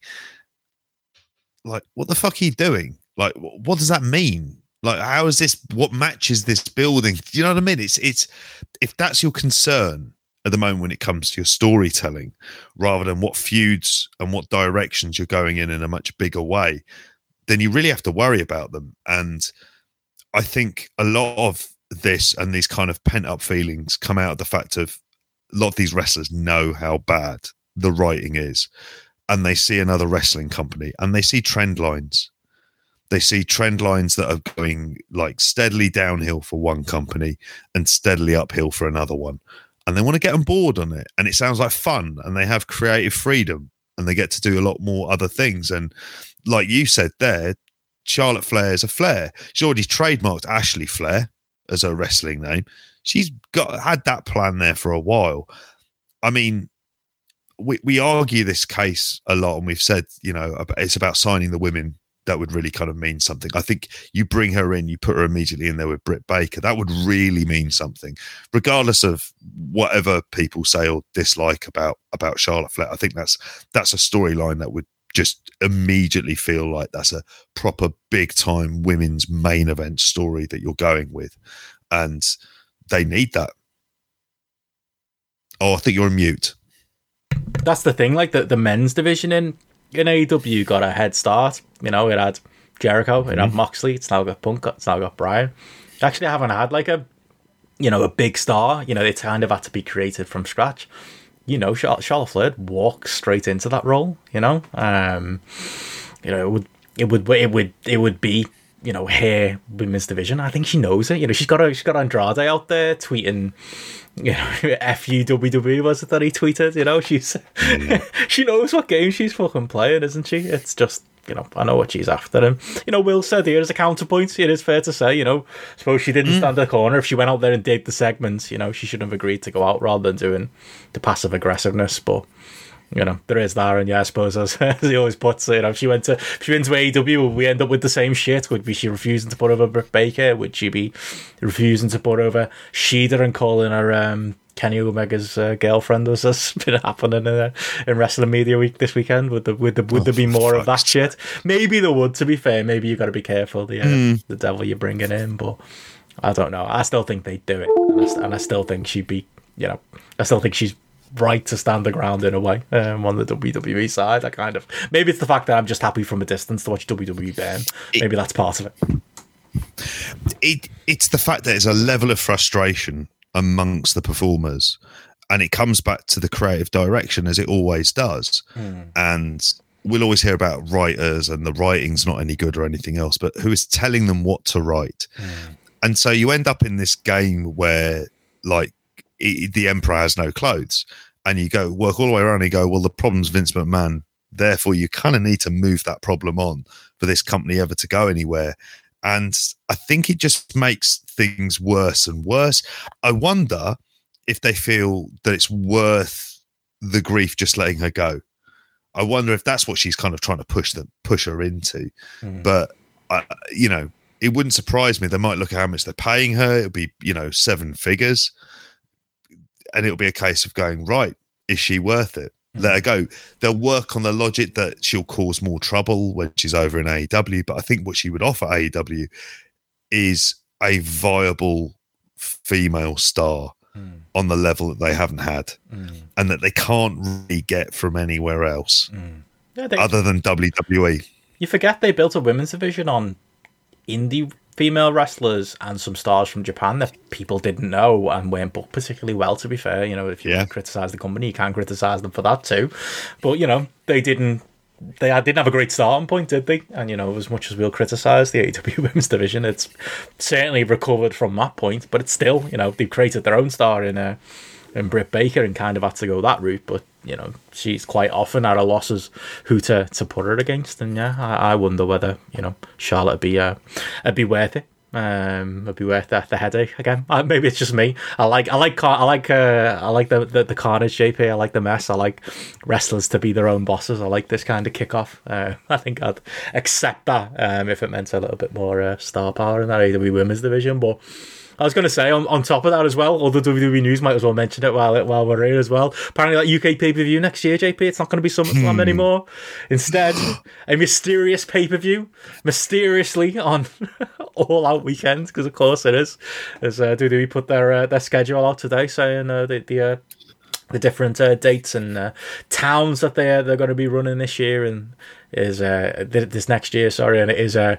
like, what the fuck are you doing? Like, what does that mean? Like, how is this? What matches this building? Do you know what I mean? It's it's if that's your concern at the moment when it comes to your storytelling, rather than what feuds and what directions you're going in in a much bigger way, then you really have to worry about them. And I think a lot of this and these kind of pent up feelings come out of the fact of a lot of these wrestlers know how bad the writing is and they see another wrestling company and they see trend lines. They see trend lines that are going like steadily downhill for one company and steadily uphill for another one. And they want to get on board on it. And it sounds like fun and they have creative freedom and they get to do a lot more other things. And like you said there, Charlotte Flair is a Flair. She's already trademarked Ashley Flair as her wrestling name. She's got had that plan there for a while. I mean, we, we argue this case a lot and we've said you know it's about signing the women that would really kind of mean something. I think you bring her in, you put her immediately in there with Britt Baker. That would really mean something, regardless of whatever people say or dislike about about Charlotte Flair. I think that's that's a storyline that would just immediately feel like that's a proper big time women's main event story that you're going with, and they need that. Oh, I think you're on mute that's the thing. Like the, the men's division in in AEW got a head start. You know, it had Jericho, it mm-hmm. had Moxley. It's now got Punk. It's now got Bryan. Actually, I haven't had like a you know a big star. You know, it's kind of had to be created from scratch. You know, Charlotte, Charlotte Flair walks straight into that role. You know, um, you know it would it would it would it would be you know her women's division. I think she knows it. You know, she's got a, she's got Andrade out there tweeting you know, FUWW was it that he tweeted? You know, she's mm. she knows what game she's fucking playing, isn't she? It's just you know, I know what she's after. him. you know, Will said here as a counterpoint, it is fair to say, you know, suppose she didn't mm. stand the corner. If she went out there and did the segments, you know, she shouldn't have agreed to go out rather than doing the passive aggressiveness. But you know, there is that, and yeah, I suppose as, as he always puts it, you know, if she went to if she went to AEW, we end up with the same shit. Would be she refusing to put over Britt Baker? Would she be refusing to put over Shida and calling her um, Kenny Omega's uh, girlfriend As has been happening in, uh, in wrestling media week this weekend. Would the would the, would oh, there be more of that shit? Maybe there would. To be fair, maybe you got to be careful the uh, mm. the devil you're bringing in, but I don't know. I still think they'd do it, and I, and I still think she'd be. You know, I still think she's right to stand the ground in a way um, on the WWE side. I kind of maybe it's the fact that I'm just happy from a distance to watch WWE then. Maybe that's part of it. It it's the fact that there's a level of frustration amongst the performers, and it comes back to the creative direction as it always does. Mm. And we'll always hear about writers and the writing's not any good or anything else, but who is telling them what to write? Mm. And so you end up in this game where like it, the emperor has no clothes, and you go work all the way around. And you go, well, the problem's Vince McMahon. Therefore, you kind of need to move that problem on for this company ever to go anywhere. And I think it just makes things worse and worse. I wonder if they feel that it's worth the grief just letting her go. I wonder if that's what she's kind of trying to push them, push her into. Mm. But uh, you know, it wouldn't surprise me. They might look at how much they're paying her. It'd be you know seven figures and it'll be a case of going right. Is she worth it? Mm-hmm. Let her go. They'll work on the logic that she'll cause more trouble when she's over in AEW. But I think what she would offer AEW is a viable female star mm. on the level that they haven't had, mm. and that they can't really get from anywhere else mm. yeah, they, other than WWE. You forget they built a women's division on indie female wrestlers and some stars from Japan that people didn't know and weren't booked particularly well. To be fair, you know, if you yeah. criticize the company, you can criticize them for that too. But you know, they didn't. They didn't have a great starting point, did they? And you know, as much as we'll criticize the AEW Women's Division, it's certainly recovered from that point. But it's still, you know, they've created their own star in a. Uh, in Britt Baker and kind of had to go that route. But you know, she's quite often at a loss as who to, to put her against. And yeah, I, I wonder whether you know Charlotte would be uh, would be worth it. Um, it'd be worth the, the headache again. Uh, maybe it's just me. I like I like I like uh, I like the, the, the carnage JP. I like the mess. I like wrestlers to be their own bosses. I like this kind of kickoff. Uh, I think I'd accept that um, if it meant a little bit more uh, star power in that AEW Women's division. But I was going to say on, on top of that as well, all the WWE news might as well mention it while while we're here as well. Apparently, that UK pay per view next year, JP, it's not going to be SummerSlam hmm. anymore. Instead, a mysterious pay per view, mysteriously on All Out weekend, because of course it is. As uh, WWE put their uh, their schedule out today, saying uh, the the uh, the different uh, dates and uh, towns that they they're going to be running this year and is uh, this next year. Sorry, and it is uh,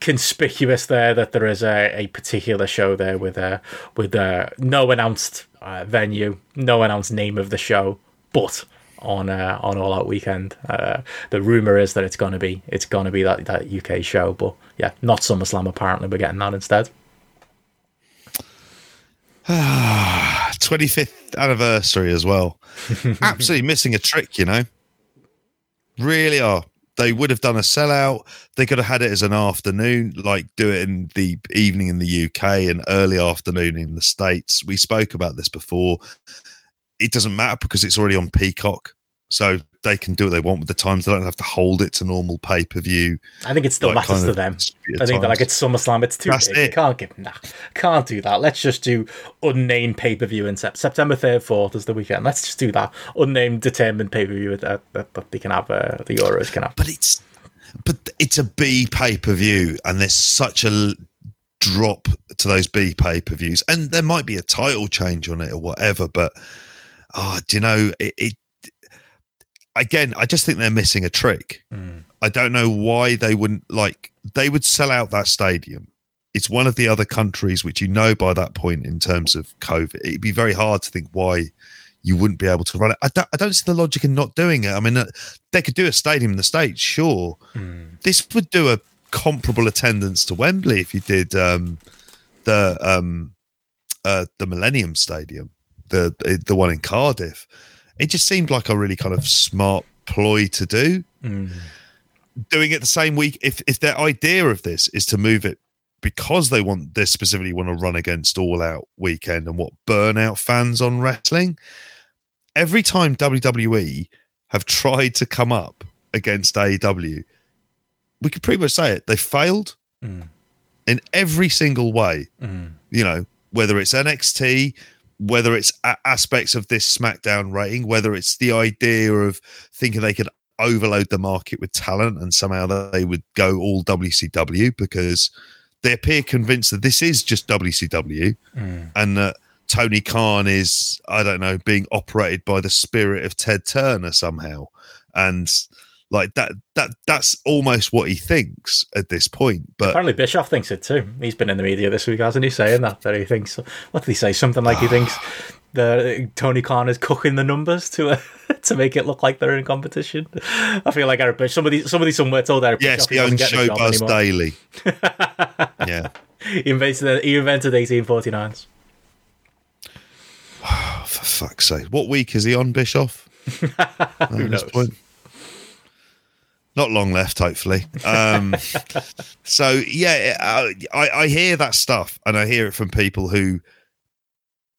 conspicuous there that there is a, a particular show there with uh, with uh, no announced uh, venue, no announced name of the show, but on uh, on All Out Weekend. Uh, the rumor is that it's gonna be it's gonna be that that UK show, but yeah, not SummerSlam. Apparently, we're getting that instead. 25th anniversary as well. Absolutely missing a trick, you know. Really are they would have done a sellout. They could have had it as an afternoon, like do it in the evening in the UK and early afternoon in the States. We spoke about this before. It doesn't matter because it's already on Peacock. So they can do what they want with the times. They don't have to hold it to normal pay per view. I think it still like matters to them. I think that like it's SummerSlam, it's too That's big. It. You can't give nah, can't do that. Let's just do unnamed pay per view in September third, fourth is the weekend. Let's just do that unnamed determined pay per view that, that, that, they can have. Uh, the Euros can have. But it's but it's a B pay per view, and there's such a drop to those B pay per views, and there might be a title change on it or whatever, but. Oh, do you know it, it again, I just think they're missing a trick. Mm. I don't know why they wouldn't like they would sell out that stadium. It's one of the other countries which you know by that point in terms of COVID. It'd be very hard to think why you wouldn't be able to run it. I don't, I don't see the logic in not doing it. I mean, uh, they could do a stadium in the States, sure. Mm. This would do a comparable attendance to Wembley if you did um, the um, uh, the Millennium Stadium, the the one in Cardiff it just seemed like a really kind of smart ploy to do. Mm. Doing it the same week, if if their idea of this is to move it because they want they specifically want to run against All Out Weekend and what burnout fans on wrestling. Every time WWE have tried to come up against AEW, we could pretty much say it. They failed mm. in every single way. Mm. You know, whether it's NXT, whether it's a- aspects of this SmackDown rating, whether it's the idea of thinking they could overload the market with talent and somehow they would go all WCW because they appear convinced that this is just WCW mm. and that Tony Khan is, I don't know, being operated by the spirit of Ted Turner somehow. And like that that that's almost what he thinks at this point. But apparently Bischoff thinks it too. He's been in the media this week, hasn't he, saying that that he thinks what did he say? Something like he thinks the Tony Khan is cooking the numbers to uh, to make it look like they're in competition. I feel like Eric Bush. Somebody somebody somewhere told Eric yes, he owns Showbuzz Daily. yeah, he invented he invented 1849s. For fuck's sake! What week is he on, Bischoff? Who knows? Point? Not long left, hopefully. Um, so yeah, I, I hear that stuff, and I hear it from people who,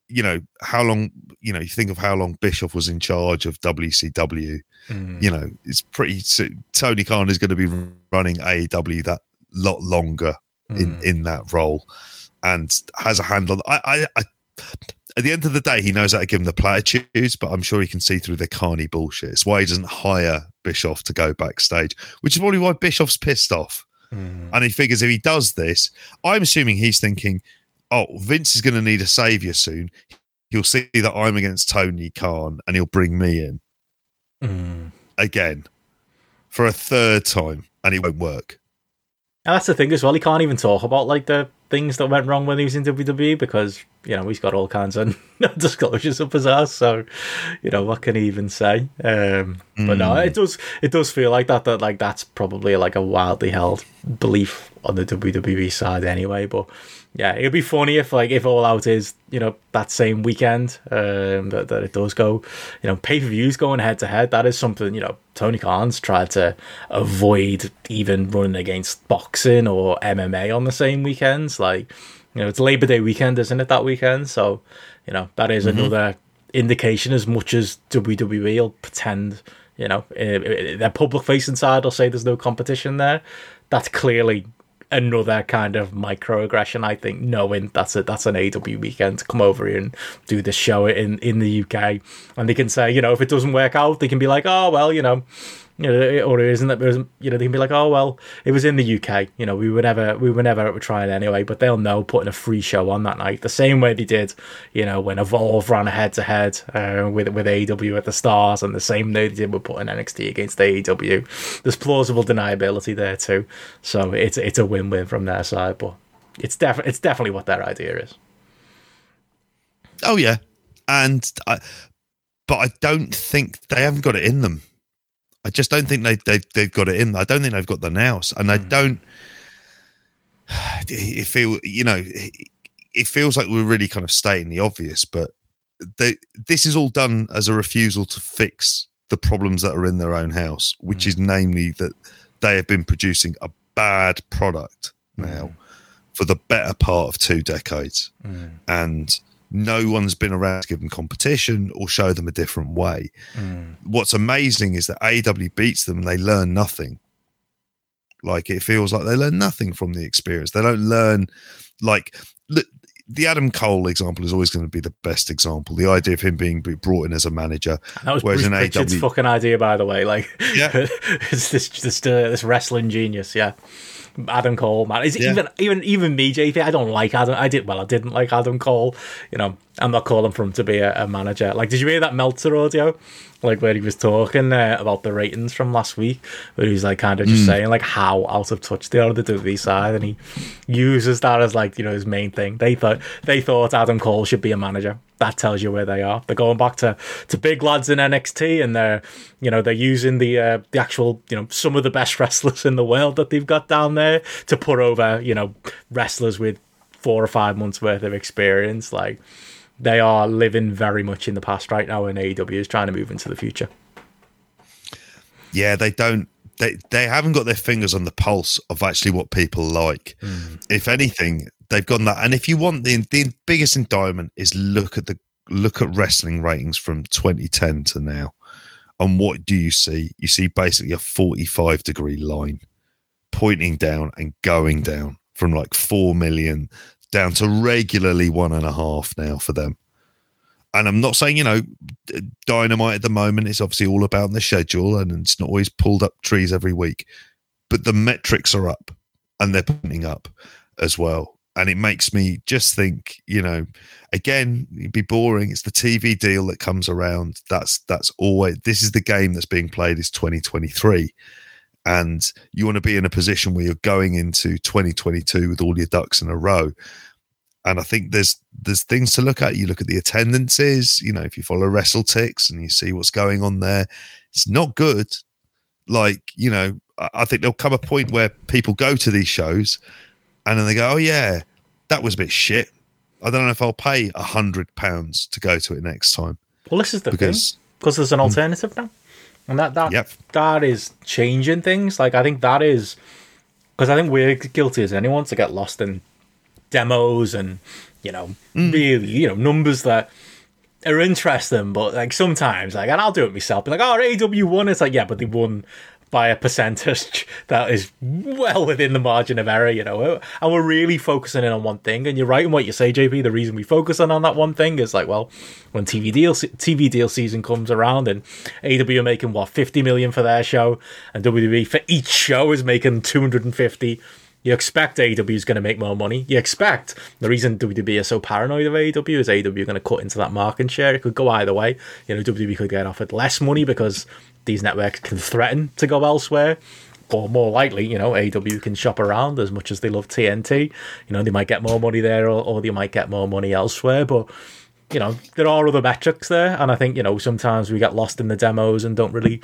you know, how long, you know, you think of how long Bischoff was in charge of WCW. Mm. You know, it's pretty. Tony Khan is going to be running AEW that lot longer mm. in in that role, and has a handle. I, I, I at the end of the day, he knows how to give him the platitudes, but I'm sure he can see through the carny bullshit. It's why he doesn't hire Bischoff to go backstage, which is probably why Bischoff's pissed off. Mm. And he figures if he does this, I'm assuming he's thinking, oh, Vince is going to need a savior soon. He'll see that I'm against Tony Khan and he'll bring me in mm. again for a third time and it won't work. And that's the thing as well. He can't even talk about like the things that went wrong when he was in WWE because you know he's got all kinds of disclosures up his ass. So you know what can he even say? Um, mm. But no, it hmm. does it does feel like that. That like that's probably like a wildly held belief on the WWE side anyway. But yeah, it'd be funny if like if All Out is you know that same weekend um, that that it does go, you know, pay per views going head to head. That is something you know Tony Khan's tried to avoid even running against boxing or MMA on the same weekends. Like you know, it's Labor Day weekend, isn't it? That weekend, so you know that is mm-hmm. another indication. As much as WWE will pretend, you know, their public facing side will say there's no competition there. That's clearly another kind of microaggression. I think knowing that's a that's an AW weekend come over here and do this show in in the UK, and they can say, you know, if it doesn't work out, they can be like, oh well, you know, you know, or isn't that you know they can be like, oh well, it was in the UK, you know, we were never we were never trying anyway, but they'll know putting a free show on that night the same way they did, you know, when Evolve ran head to head uh, with with AEW at the Stars, and the same way they did with putting NXT against AEW. There's plausible deniability there too, so it's it's a win win from their side, but it's definitely it's definitely what their idea is. Oh yeah, and I, but I don't think they haven't got it in them I just don't think they, they they've got it in. I don't think they've got the nous, and I hmm. don't. It feel you know, it feels like we're really kind of stating the obvious, but they, this is all done as a refusal to fix the problems that are in their own house, which mm. is namely that they have been producing a bad product now mm. for the better part of two decades, mm. and no one's been around to give them competition or show them a different way. Mm. What's amazing is that AW beats them and they learn nothing. Like it feels like they learn nothing from the experience. They don't learn like the Adam Cole example is always going to be the best example. The idea of him being brought in as a manager. That was Bruce Pritchard's AW... fucking idea, by the way. Like, yeah, it's this this uh, this wrestling genius. Yeah. Adam Cole, man. Is yeah. even even even me, JP? I don't like Adam. I did well. I didn't like Adam Cole. You know, I'm not calling for him to be a, a manager. Like, did you hear that Meltzer audio? Like where he was talking uh, about the ratings from last week, where he's like kind of just mm. saying like how out of touch they are the WWE side, and he uses that as like you know his main thing. They thought they thought Adam Cole should be a manager. That tells you where they are. They're going back to, to big lads in NXT, and they're you know they're using the uh, the actual you know some of the best wrestlers in the world that they've got down there to put over you know wrestlers with four or five months worth of experience. Like they are living very much in the past right now, and AEW is trying to move into the future. Yeah, they don't. They they haven't got their fingers on the pulse of actually what people like. Mm. If anything, they've gone that. And if you want the the biggest endowment is look at the look at wrestling ratings from 2010 to now. And what do you see? You see basically a 45 degree line pointing down and going down from like 4 million down to regularly one and a half now for them. and I'm not saying, you know, dynamite at the moment is obviously all about the schedule and it's not always pulled up trees every week, but the metrics are up and they're pointing up as well. And it makes me just think, you know, again, it'd be boring. It's the TV deal that comes around. That's that's always this is the game that's being played is 2023. And you want to be in a position where you're going into 2022 with all your ducks in a row and I think there's there's things to look at. You look at the attendances, you know, if you follow WrestleTix and you see what's going on there, it's not good. Like, you know, I think there'll come a point where people go to these shows and then they go, Oh yeah, that was a bit shit. I don't know if I'll pay a hundred pounds to go to it next time. Well this is the because, thing. Because there's an hmm. alternative now. And that that yep. that is changing things. Like I think that is because I think we're guilty as anyone to get lost in demos and you know mm. really you know numbers that are interesting, but like sometimes like and I'll do it myself. Be like, oh, AW won. It's like yeah, but they won by a percentage that is well within the margin of error, you know. And we're really focusing in on one thing. And you're right in what you say, JP. The reason we focus on, on that one thing is like, well, when TV deal TV deal season comes around and AW are making what 50 million for their show, and WWE for each show is making 250 you expect AEW is going to make more money. You expect the reason WWE is so paranoid of AEW is AEW going to cut into that market share. It could go either way. You know, WWE could get offered less money because these networks can threaten to go elsewhere. Or more likely, you know, AEW can shop around as much as they love TNT. You know, they might get more money there or, or they might get more money elsewhere. But you know, there are other metrics there, and I think you know sometimes we get lost in the demos and don't really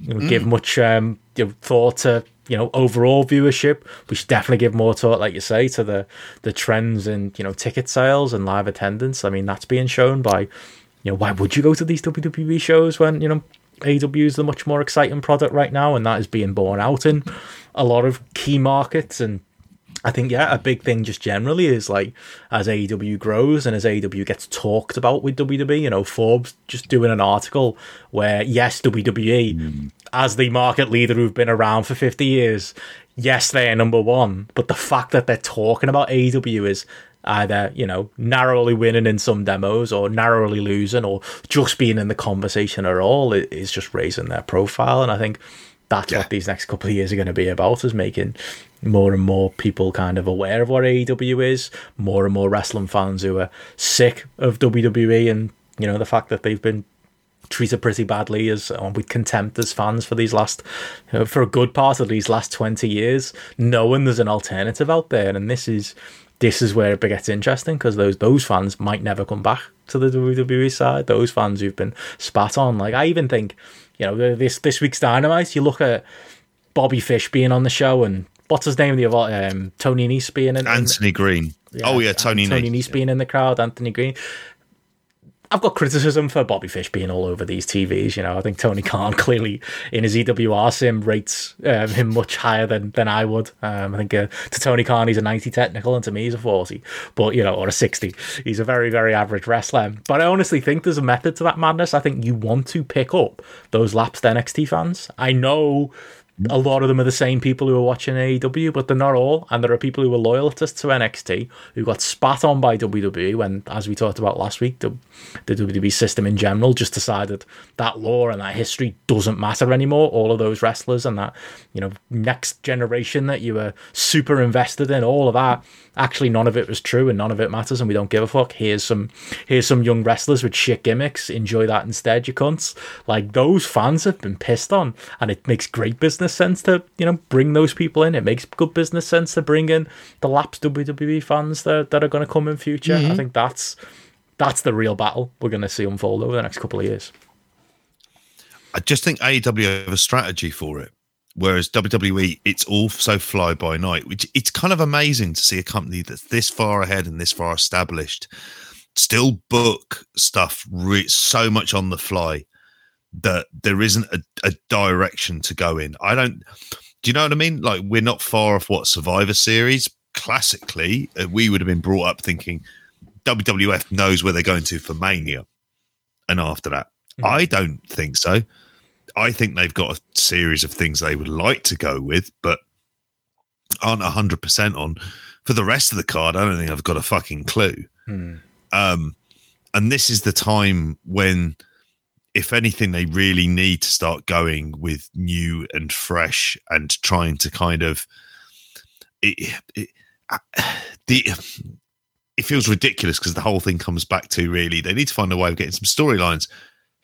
you know, mm. give much um, you know, thought to you know overall viewership we should definitely give more thought like you say to the the trends in you know ticket sales and live attendance i mean that's being shown by you know why would you go to these wwe shows when you know AEW is the much more exciting product right now and that is being borne out in a lot of key markets and I think yeah, a big thing just generally is like as AW grows and as AW gets talked about with WWE, you know, Forbes just doing an article where yes, WWE mm. as the market leader who've been around for 50 years, yes, they're number one, but the fact that they're talking about AW is either, you know, narrowly winning in some demos or narrowly losing or just being in the conversation at all is just raising their profile. And I think that's yeah. what these next couple of years are going to be about is making more and more people kind of aware of what AEW is, more and more wrestling fans who are sick of WWE and you know the fact that they've been treated pretty badly as uh, with contempt as fans for these last you know, for a good part of these last 20 years knowing there's an alternative out there and this is this is where it gets interesting because those those fans might never come back to the WWE side those fans who've been spat on like I even think you know this this week's Dynamite you look at Bobby Fish being on the show and what's his name? The um, Tony Nese being in Anthony in, Green. Yeah, oh yeah, Tony Tony Nese being in the crowd. Anthony Green. I've got criticism for Bobby Fish being all over these TVs. You know, I think Tony Khan clearly in his EWR sim rates um, him much higher than than I would. Um, I think uh, to Tony Khan he's a 90 technical, and to me he's a 40, but you know, or a 60. He's a very very average wrestler. But I honestly think there's a method to that madness. I think you want to pick up those lapsed NXT fans. I know a lot of them are the same people who are watching AEW, but they're not all. And there are people who are loyalists to NXT who got spat on by WWE when, as we talked about last week, the, the WWE system in general just decided that lore and that history doesn't matter anymore. All of those wrestlers and that, you know, next generation that you were super invested in, all of that actually none of it was true and none of it matters and we don't give a fuck. Here's some here's some young wrestlers with shit gimmicks. Enjoy that instead, you cunts. Like those fans have been pissed on and it makes great business sense to, you know, bring those people in. It makes good business sense to bring in the lapsed WWE fans that, that are gonna come in future. Mm-hmm. I think that's that's the real battle we're gonna see unfold over the next couple of years. I just think AEW have a strategy for it. Whereas WWE, it's all so fly by night, which it's kind of amazing to see a company that's this far ahead and this far established still book stuff re- so much on the fly that there isn't a, a direction to go in. I don't, do you know what I mean? Like, we're not far off what Survivor Series classically, uh, we would have been brought up thinking WWF knows where they're going to for Mania and after that. Mm-hmm. I don't think so. I think they've got a series of things they would like to go with, but aren't hundred percent on. For the rest of the card, I don't think I've got a fucking clue. Hmm. Um, and this is the time when if anything, they really need to start going with new and fresh and trying to kind of it, it, uh, the it feels ridiculous because the whole thing comes back to really they need to find a way of getting some storylines.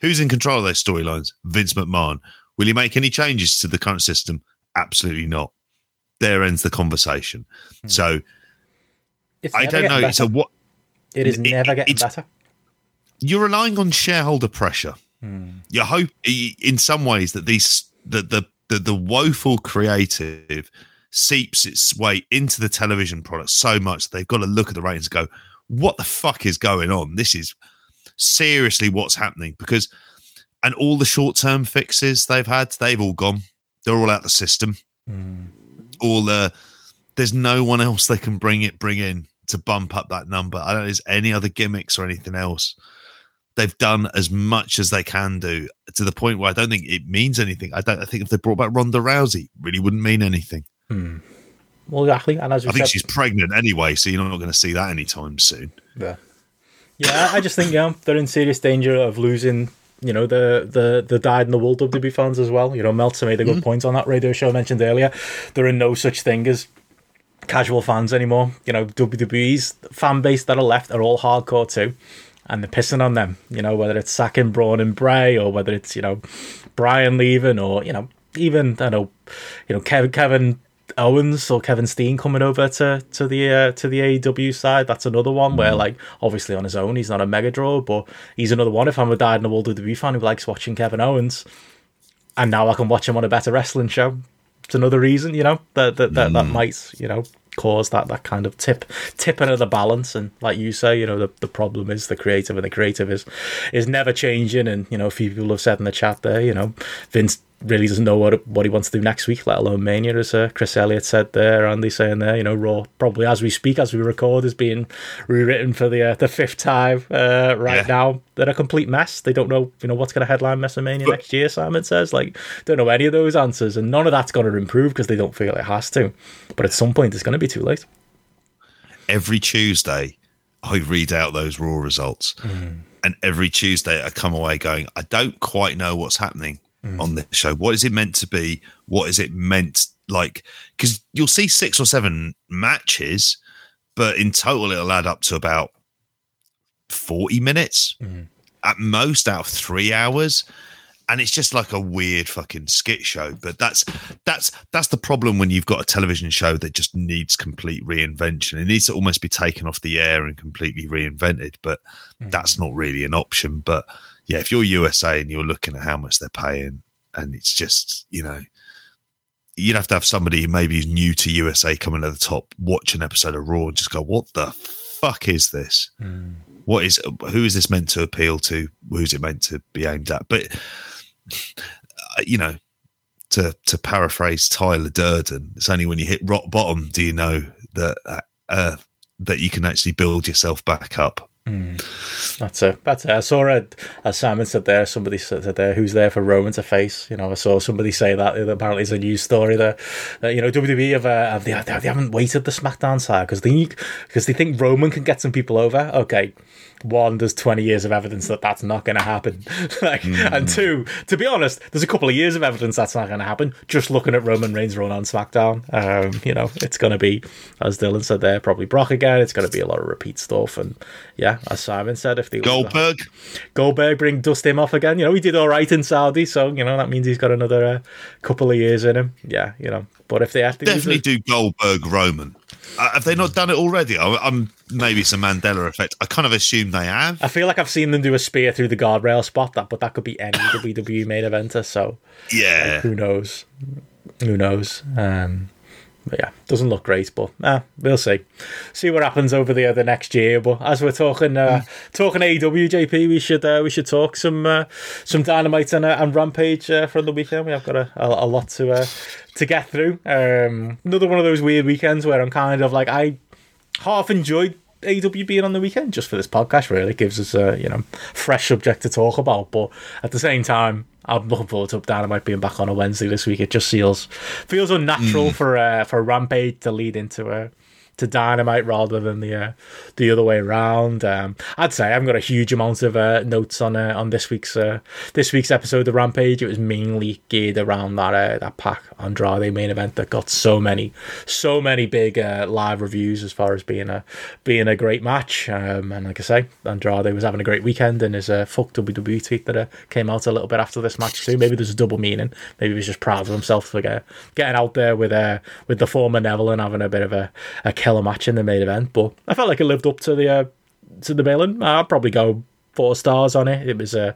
Who's in control of those storylines? Vince McMahon. Will he make any changes to the current system? Absolutely not. There ends the conversation. Hmm. So it's I don't know. Better. So what? It is never it, getting better. You're relying on shareholder pressure. Hmm. You hope, in some ways, that these that the, the the woeful creative seeps its way into the television product so much they've got to look at the ratings and go, "What the fuck is going on? This is seriously what's happening." Because and all the short term fixes they've had, they've all gone. They're all out the system. Mm. All the there's no one else they can bring it bring in to bump up that number. I don't know there's any other gimmicks or anything else they've done as much as they can do to the point where I don't think it means anything. I don't. I think if they brought back Ronda Rousey, really wouldn't mean anything. Hmm. Well, exactly. And as I think she's pregnant anyway, so you're not going to see that anytime soon. Yeah. Yeah, I just think yeah, they're in serious danger of losing. You know the the the dyed in the wool WWE fans as well. You know, Meltzer made a good mm-hmm. point on that radio show I mentioned earlier. There are no such thing as casual fans anymore. You know, WWE's fan base that are left are all hardcore too and they're pissing on them. You know, whether it's sacking Braun and Bray or whether it's you know Bryan leaving or you know even I know you know Kevin Kevin Owens or Kevin Steen coming over to to the uh, to the AEW side. That's another one where mm. like obviously on his own he's not a mega draw, but he's another one. If I'm a dyed in the world WWE fan who likes watching Kevin Owens, and now I can watch him on a better wrestling show. It's another reason, you know, that that that, mm. that might you know cause that that kind of tip tipping of the balance and like you say you know the, the problem is the creative and the creative is is never changing and you know a few people have said in the chat there you know vince really doesn't know what what he wants to do next week, let alone Mania, as uh, Chris Elliott said there. Andy saying there, you know, Raw probably as we speak, as we record, is being rewritten for the uh, the fifth time uh, right yeah. now. They're a complete mess. They don't know, you know, what's going to headline WrestleMania next year. Simon says, like, don't know any of those answers, and none of that's going to improve because they don't feel it has to. But at some point, it's going to be too late. Every Tuesday, I read out those Raw results. Mm. And every Tuesday, I come away going, I don't quite know what's happening mm. on this show? What is it meant to be? What is it meant like? Because you'll see six or seven matches, but in total, it'll add up to about 40 minutes mm. at most out of three hours and it's just like a weird fucking skit show but that's that's that's the problem when you've got a television show that just needs complete reinvention it needs to almost be taken off the air and completely reinvented but mm. that's not really an option but yeah, if you're USA and you're looking at how much they're paying, and it's just you know, you'd have to have somebody who maybe is new to USA coming to the top, watch an episode of Raw, and just go, "What the fuck is this? Mm. What is who is this meant to appeal to? Who's it meant to be aimed at?" But uh, you know, to to paraphrase Tyler Durden, it's only when you hit rock bottom do you know that uh that you can actually build yourself back up. Mm. That's it. That's it. I saw it, as Simon said there, somebody said there, who's there for Roman to face? You know, I saw somebody say that. Apparently, it's a news story there. That, you know, WWE have, uh, have they, they haven't waited the SmackDown side because they, because they think Roman can get some people over. Okay, one, there's 20 years of evidence that that's not going to happen. like, mm. And two, to be honest, there's a couple of years of evidence that's not going to happen. Just looking at Roman Reigns' run on SmackDown, um, you know, it's going to be, as Dylan said there, probably Brock again. It's going to be a lot of repeat stuff. And yeah, as Simon said, if they Goldberg, Goldberg, bring dust him off again. You know, he did all right in Saudi, so you know that means he's got another uh, couple of years in him. Yeah, you know, but if they have to definitely do Goldberg Roman. Uh, have they not done it already? I, am maybe some Mandela effect. I kind of assume they have. I feel like I've seen them do a spear through the guardrail spot that, but that could be any WWE main eventer. So yeah, like, who knows? Who knows? Um, but yeah, doesn't look great, but uh, we'll see. See what happens over the the next year. But as we're talking uh, mm. talking AEW, JP, we should uh, we should talk some uh, some Dynamite and, uh, and Rampage uh, from the weekend. We have got a, a, a lot to uh, to get through. Um, another one of those weird weekends where I'm kind of like I half enjoyed AEW being on the weekend just for this podcast. Really gives us a you know fresh subject to talk about, but at the same time I'm looking forward to Dynamite being back on a Wednesday this week. It just feels feels unnatural mm. for uh, for Rampage to lead into a to Dynamite rather than the uh, the other way around. Um, I'd say I haven't got a huge amount of uh, notes on uh, on this week's uh, this week's episode of Rampage. It was mainly geared around that uh, that Pac Andrade main event that got so many so many big uh, live reviews as far as being a being a great match. Um, and like I say, Andrade was having a great weekend, and his fuck WWE tweet that came out a little bit after this match too. Maybe there's a double meaning. Maybe he was just proud of himself for getting out there with uh, with the former Neville and having a bit of a, a killer match in the main event. But I felt like it lived up to the uh, to the billing. I'd probably go four stars on it. It was a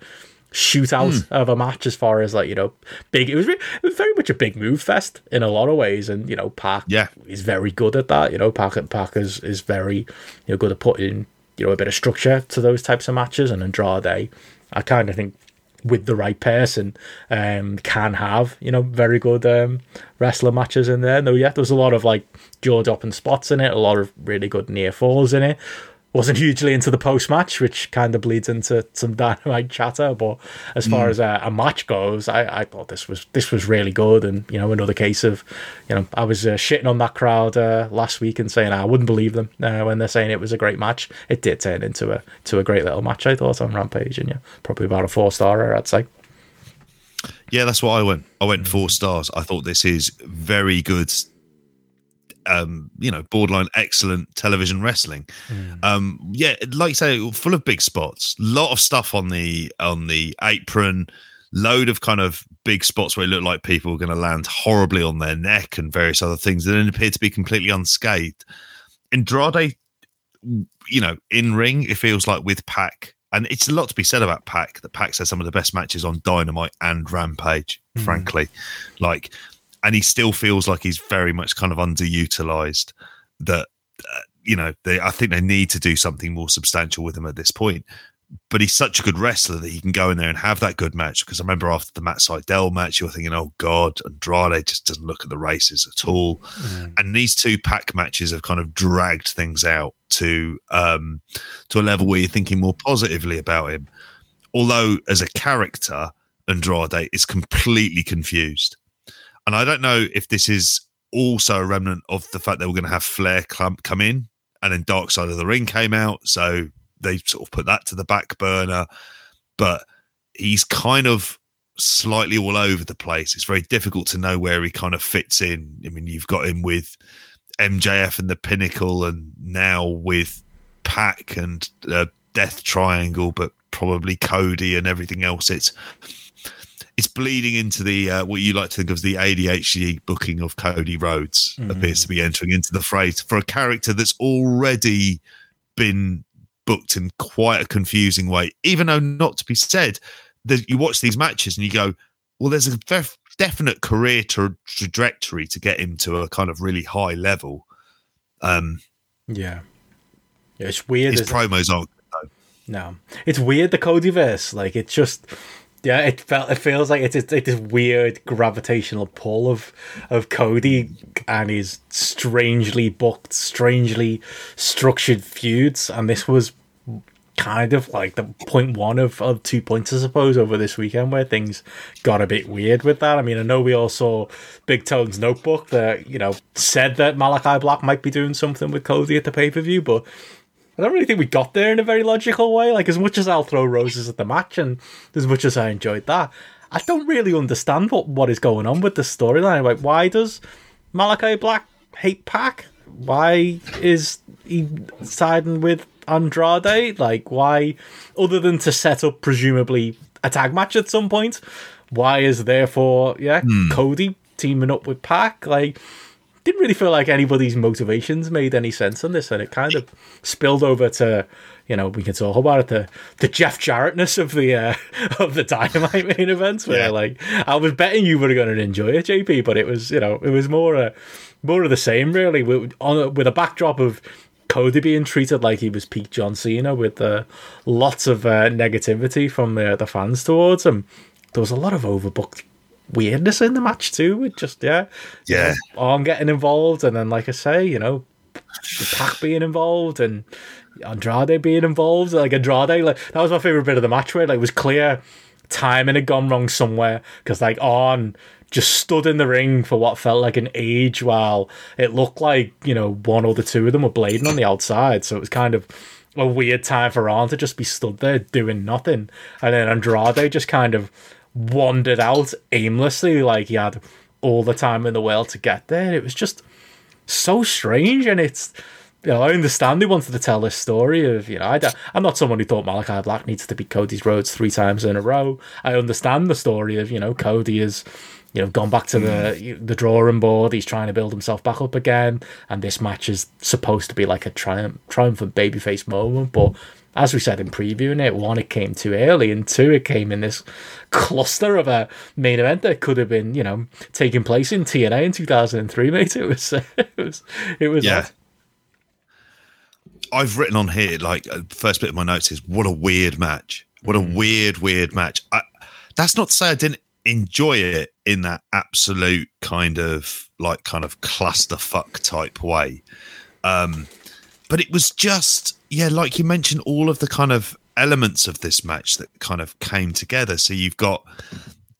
shootout mm. of a match as far as like you know big. It was, it was very much a big move fest in a lot of ways, and you know Park yeah is very good at that. You know Pac Park is is very you know good at putting you know a bit of structure to those types of matches, and Andrade, I kind of think with the right person um, can have you know very good um, wrestler matches in there. No, yeah, there's a lot of like jaw dropping spots in it, a lot of really good near falls in it wasn't hugely into the post match, which kind of bleeds into some dynamite chatter. But as far mm. as a, a, match goes, I, I thought this was this was really good, and you know another case of, you know, I was uh, shitting on that crowd uh, last week and saying I wouldn't believe them uh, when they're saying it was a great match. It did turn into a to a great little match. I thought on Rampage, and yeah, probably about a four star, I'd say. Yeah, that's what I went. I went four stars. I thought this is very good um, you know, borderline excellent television wrestling. Mm. Um, yeah, like you say, full of big spots, lot of stuff on the on the apron, load of kind of big spots where it looked like people were going to land horribly on their neck and various other things that then appeared to be completely unscathed. Andrade, you know, in ring, it feels like with Pac. and it's a lot to be said about Pac. That Pac has some of the best matches on Dynamite and Rampage. Mm. Frankly, like and he still feels like he's very much kind of underutilized. That uh, you know, they, I think they need to do something more substantial with him at this point. But he's such a good wrestler that he can go in there and have that good match. Because I remember after the Matt Sydal match, you're thinking, "Oh God, Andrade just doesn't look at the races at all." Mm. And these two Pac matches have kind of dragged things out to um, to a level where you're thinking more positively about him. Although as a character, Andrade is completely confused and I don't know if this is also a remnant of the fact that we're going to have Flair come, come in and then Dark Side of the Ring came out. So they sort of put that to the back burner. But he's kind of slightly all over the place. It's very difficult to know where he kind of fits in. I mean, you've got him with MJF and the Pinnacle, and now with Pac and uh, Death Triangle, but probably Cody and everything else. It's it's bleeding into the uh, what you like to think of as the ADHD booking of Cody Rhodes mm. appears to be entering into the phrase for a character that's already been booked in quite a confusing way. Even though not to be said, that you watch these matches and you go, well, there's a def- definite career tra- trajectory to get him to a kind of really high level. Um, yeah. yeah, it's weird. His promos aren't. No, it's weird the Codyverse. Like it's just yeah, it felt it feels like it's, it's this weird gravitational pull of of Cody and his strangely booked, strangely structured feuds, and this was kind of like the point one of, of two points, I suppose, over this weekend where things got a bit weird with that. I mean, I know we all saw Big Tone's notebook that, you know, said that Malachi Black might be doing something with Cody at the pay per view, but I don't really think we got there in a very logical way. Like, as much as I'll throw roses at the match and as much as I enjoyed that, I don't really understand what, what is going on with the storyline. Like, why does Malachi Black hate Pac? Why is he siding with Andrade? Like, why, other than to set up presumably a tag match at some point, why is therefore, yeah, mm. Cody teaming up with Pac? Like, didn't really feel like anybody's motivations made any sense on this, and it kind of spilled over to, you know, we can talk about it the the Jeff Jarrettness of the uh, of the Dynamite main events, where yeah. like I was betting you were going to enjoy it, JP, but it was you know it was more uh, more of the same really, with on a, with a backdrop of Cody being treated like he was peak John Cena with uh, lots of uh, negativity from the the fans towards him. There was a lot of overbooked weirdness in the match too. With just yeah, yeah, you know, Arn getting involved, and then like I say, you know, the Pac being involved and Andrade being involved. Like Andrade, like that was my favorite bit of the match where like it was clear timing had gone wrong somewhere because like Arn just stood in the ring for what felt like an age while it looked like you know one or the two of them were blading on the outside. So it was kind of a weird time for Arn to just be stood there doing nothing, and then Andrade just kind of wandered out aimlessly, like he had all the time in the world to get there. It was just so strange, and it's you know, I understand they wanted to tell this story of, you know, I am not someone who thought Malachi Black needs to beat Cody's Rhodes three times in a row. I understand the story of, you know, Cody has, you know, gone back to the hmm. the drawing board. He's trying to build himself back up again, and this match is supposed to be like a triumph, triumphant babyface moment. But as we said in previewing it, one, it came too early, and two, it came in this cluster of a main event that could have been, you know, taking place in TNA in 2003, mate. It was, it was, it was. Yeah. I've written on here, like, uh, first bit of my notes is what a weird match. What a mm. weird, weird match. I, that's not to say I didn't enjoy it in that absolute kind of like kind of clusterfuck type way. Um, but it was just yeah, like you mentioned, all of the kind of elements of this match that kind of came together. So you've got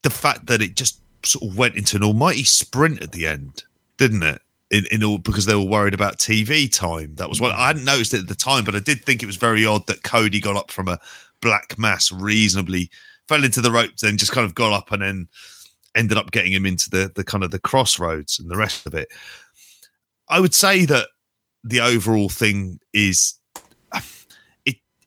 the fact that it just sort of went into an almighty sprint at the end, didn't it? In, in all because they were worried about TV time. That was what I hadn't noticed it at the time, but I did think it was very odd that Cody got up from a black mass reasonably fell into the ropes, then just kind of got up and then ended up getting him into the the kind of the crossroads and the rest of it. I would say that the overall thing is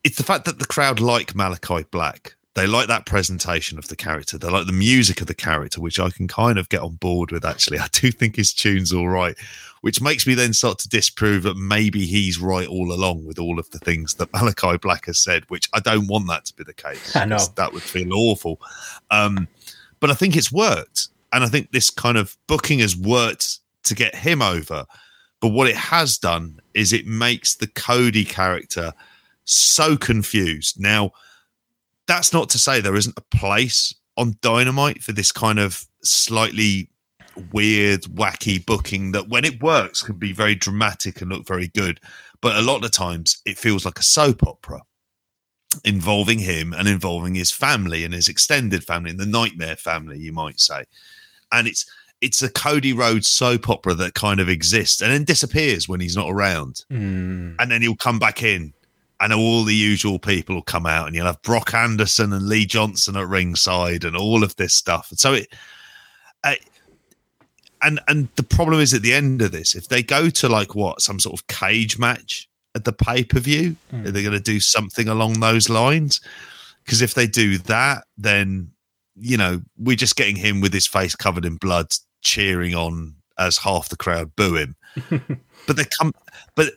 it's the fact that the crowd like Malakai Black. They like that presentation of the character. They like the music of the character, which I can kind of get on board with. Actually, I do think his tune's all right, which makes me then start to disprove that maybe he's right all along with all of the things that Malakai Black has said. Which I don't want that to be the case. I know that would feel awful. Um, but I think it's worked, and I think this kind of booking has worked to get him over. But what it has done is it makes the Cody character so confused. Now, that's not to say there isn't a place on Dynamite for this kind of slightly weird, wacky booking that when it works can be very dramatic and look very good. But a lot of the times it feels like a soap opera involving him and involving his family and his extended family and the nightmare family, you might say. And it's it's a Cody Rhodes soap opera that kind of exists and then disappears when he's not around. Mm. And then he'll come back in and all the usual people will come out and you'll have Brock Anderson and Lee Johnson at ringside and all of this stuff. And so it, uh, and and the problem is at the end of this, if they go to like what some sort of cage match at the pay per view, mm. are they going to do something along those lines? Because if they do that, then you know we're just getting him with his face covered in blood, cheering on as half the crowd boo him. but they come, but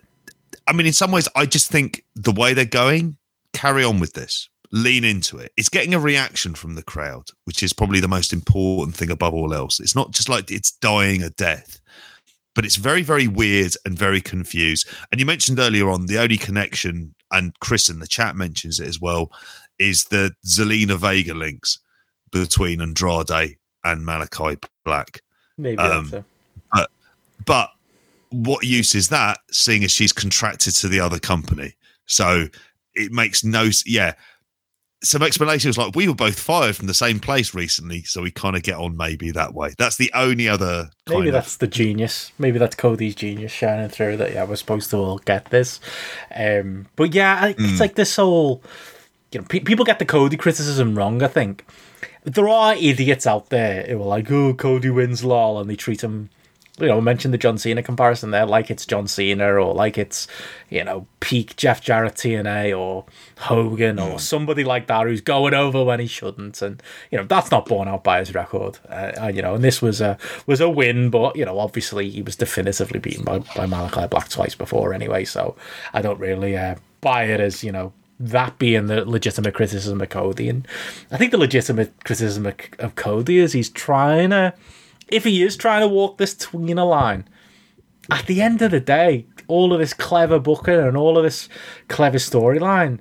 I mean, in some ways, I just think the way they're going, carry on with this, lean into it. It's getting a reaction from the crowd, which is probably the most important thing above all else. It's not just like it's dying a death, but it's very, very weird and very confused. And you mentioned earlier on the only connection, and Chris in the chat mentions it as well, is the Zelina Vega links between Andrade and Malakai Black. Maybe um, so. But, but what use is that, seeing as she's contracted to the other company? So it makes no yeah. Some explanation was like we were both fired from the same place recently, so we kind of get on maybe that way. That's the only other. Maybe that's of, the genius. Maybe that's Cody's genius shining through. That yeah, we're supposed to all get this. Um, but yeah, it's mm. like this whole. You know, pe- people get the Cody criticism wrong. I think there are idiots out there who are like, "Oh, Cody wins, lol," and they treat him you know, mention the John Cena comparison there, like it's John Cena or like it's, you know, peak Jeff Jarrett TNA or Hogan or hmm. somebody like that who's going over when he shouldn't, and you know that's not borne out by his record. Uh, you know, and this was a was a win, but you know, obviously he was definitively beaten by, by Malakai Black twice before anyway, so I don't really uh, buy it as you know that being the legitimate criticism of Cody. And I think the legitimate criticism of, of Cody is he's trying to if he is trying to walk this tweener line, at the end of the day, all of this clever booking and all of this clever storyline,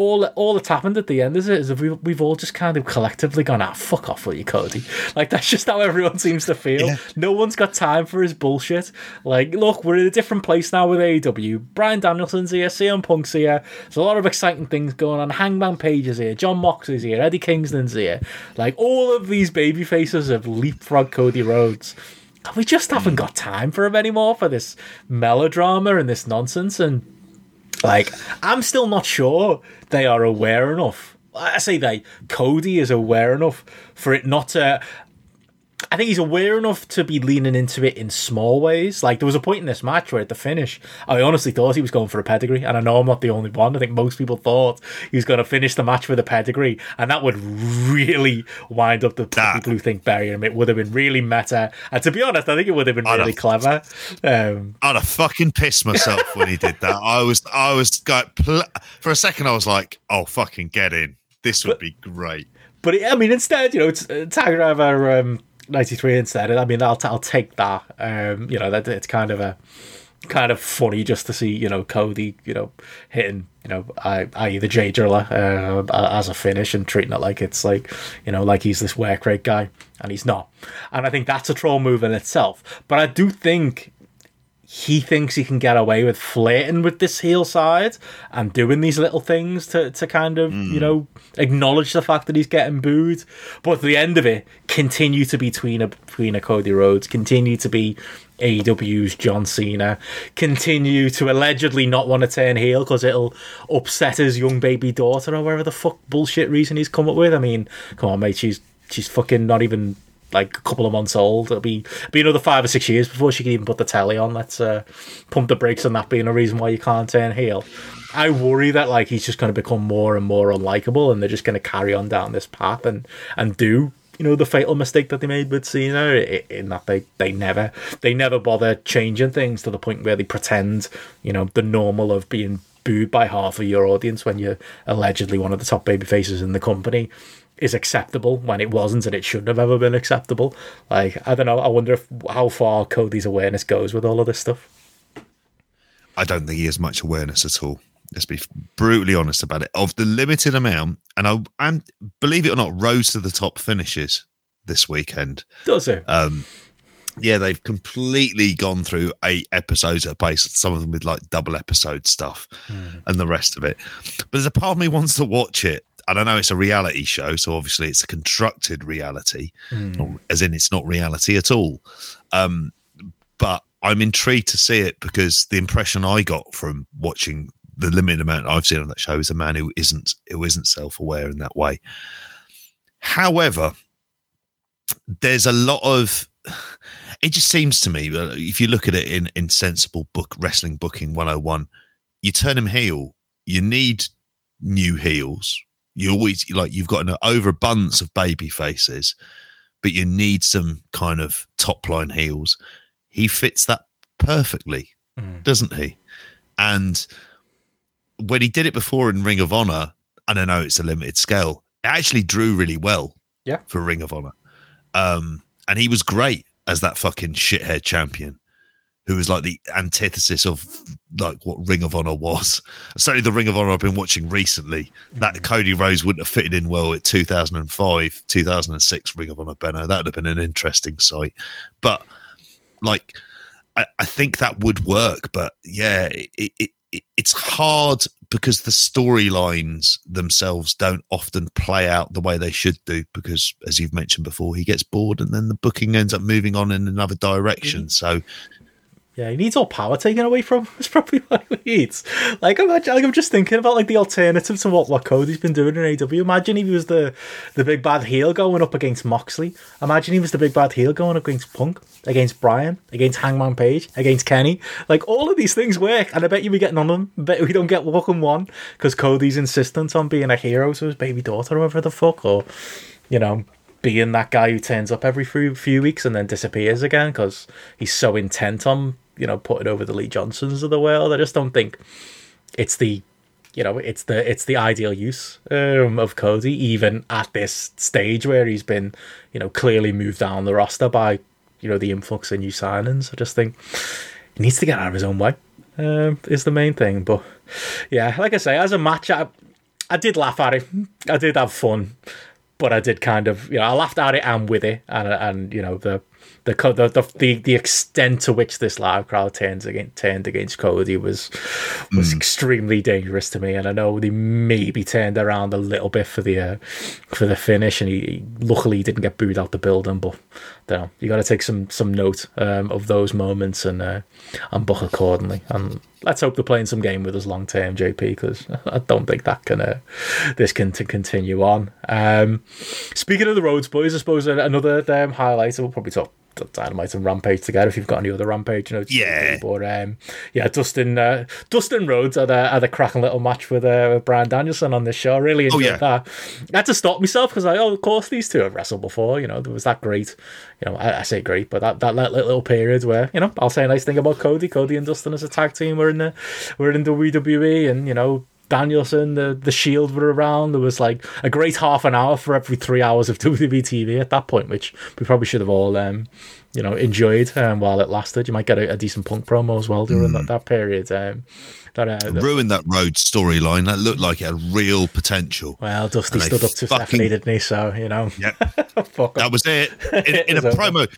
all all that's happened at the end is it is we we've all just kind of collectively gone ah fuck off with you Cody. Like that's just how everyone seems to feel. Yeah. no one's got time for his bullshit. Like look we're in a different place now with AEW Bryan Danielson's here CM Punk's here. There's a lot of exciting things going on. Hangman Page is here. Jon Moxley's here. Eddie Kingston's here. Like all of these baby faces have leapfrog Cody Rhodes. And we just haven't got time for him anymore for this melodrama and this nonsense. And like, I'm still not sure they are aware enough. I say they. Cody is aware enough for it not to I think he's aware enough to be leaning into it in small ways. Like there was a point in this match where at the finish, I honestly thought he was going for a pedigree, and I know I'm not the only one. I think most people thought he was going to finish the match with a pedigree, and that would really wind up the that, people who think burying him. It would have been really meta, and to be honest, I think it would have been I'd really have, clever. Um, I'd have fucking pissed myself when he did that. I was, I was got for a second. I was like, "Oh, fucking get in! This would but, be great." But I mean, instead, you know, it's uh, Tiger Driver. Um, 93 instead. I mean, I'll, I'll take that. Um, you know, that it's kind of a kind of funny just to see, you know, Cody, you know, hitting, you know, i.e. the J driller uh, as a finish and treating it like it's like, you know, like he's this work rate guy, and he's not. And I think that's a troll move in itself. But I do think he thinks he can get away with flirting with this heel side and doing these little things to, to kind of, mm. you know, acknowledge the fact that he's getting booed. But at the end of it, continue to be tweener, tweener Cody Rhodes, continue to be AEW's John Cena, continue to allegedly not want to turn heel because it'll upset his young baby daughter or whatever the fuck bullshit reason he's come up with. I mean, come on, mate, she's she's fucking not even like a couple of months old. It'll be be another five or six years before she can even put the telly on. Let's uh, pump the brakes on that being a reason why you can't turn heel. I worry that like he's just going to become more and more unlikable, and they're just going to carry on down this path and and do you know the fatal mistake that they made with Cena in that they they never they never bother changing things to the point where they pretend you know the normal of being booed by half of your audience when you're allegedly one of the top baby faces in the company is acceptable when it wasn't and it shouldn't have ever been acceptable. Like I don't know. I wonder if how far Cody's awareness goes with all of this stuff. I don't think he has much awareness at all. Let's be brutally honest about it. Of the limited amount, and I and believe it or not, Rhodes to the Top finishes this weekend. Does it? Um, yeah, they've completely gone through eight episodes at base, some of them with like double episode stuff mm. and the rest of it. But there's a part of me wants to watch it and I know it's a reality show, so obviously it's a constructed reality, mm. as in it's not reality at all. Um, but I'm intrigued to see it because the impression I got from watching the limited amount I've seen on that show is a man who isn't who isn't self aware in that way. However, there's a lot of it just seems to me uh, if you look at it in in sensible book wrestling booking 101 you turn him heel you need new heels you always like you've got an overabundance of baby faces, but you need some kind of top line heels. He fits that perfectly, mm. doesn't he? And when he did it before in Ring of Honor, and I know it's a limited scale, it actually drew really well. Yeah. For Ring of Honor. Um, and he was great as that fucking shithead champion who was like the antithesis of like what Ring of Honor was. Certainly the Ring of Honor I've been watching recently. That mm. Cody Rhodes wouldn't have fitted in well at 2005, 2006 Ring of Honor Benno. That would have been an interesting sight. But like, I, I think that would work. But yeah, it, it, it, it's hard because the storylines themselves don't often play out the way they should do because as you've mentioned before he gets bored and then the booking ends up moving on in another direction mm. so yeah, he needs all power taken away from him. It's probably what he needs. Like, imagine, like I'm just thinking about like the alternative to what, what Cody's been doing in AW. Imagine if he was the the big bad heel going up against Moxley. Imagine he was the big bad heel going up against Punk, against Bryan, against Hangman Page, against Kenny. Like all of these things work, and I bet you we get none of them. I bet we don't get fucking one because Cody's insistent on being a hero to his baby daughter, or whatever the fuck, or you know, being that guy who turns up every few, few weeks and then disappears again because he's so intent on you know putting over the Lee Johnsons of the world. I just don't think it's the you know it's the it's the ideal use um, of Cody even at this stage where he's been you know clearly moved down the roster by you know the influx of new signings. I just think he needs to get out of his own way um, is the main thing. But yeah, like I say, as a match, I, I did laugh at it. I did have fun, but I did kind of, you know, I laughed at it and with it, and and you know the the the the, the extent to which this live crowd turns against turned against Cody was was mm. extremely dangerous to me, and I know they maybe turned around a little bit for the uh, for the finish, and he, he luckily didn't get booed out the building, but you know you got to take some some note um, of those moments and uh, and book accordingly, and let's hope they're playing some game with us long term, JP, because I don't think that can uh, this can to continue on. Um, speaking of the Rhodes, boys, I suppose another um, highlight. We'll probably talk Dynamite and Rampage together if you've got any other Rampage, you know. Yeah. But um, yeah, Dustin uh, Dustin Rhodes had a, had a cracking little match with, uh, with Bryan Danielson on this show. I really enjoyed oh, yeah. that. I had to stop myself because I, oh, of course, these two have wrestled before. You know, there was that great, you know, I, I, say great, but that, that little period where, you know, I'll say a nice thing about Cody. Cody and Dustin as a tag team were in the were in the WWE and, you know, Danielson, the the Shield were around. There was like a great half an hour for every three hours of WWE TV at that point, which we probably should have all, um, you know, enjoyed um, while it lasted. You might get a, a decent punk promo as well during mm. that, that period. Um, that, uh, ruined that road storyline. That looked like it had real potential. Well, Dusty stood up to fucking, Stephanie, didn't he? So you know, yeah, that was it. In, in a promo,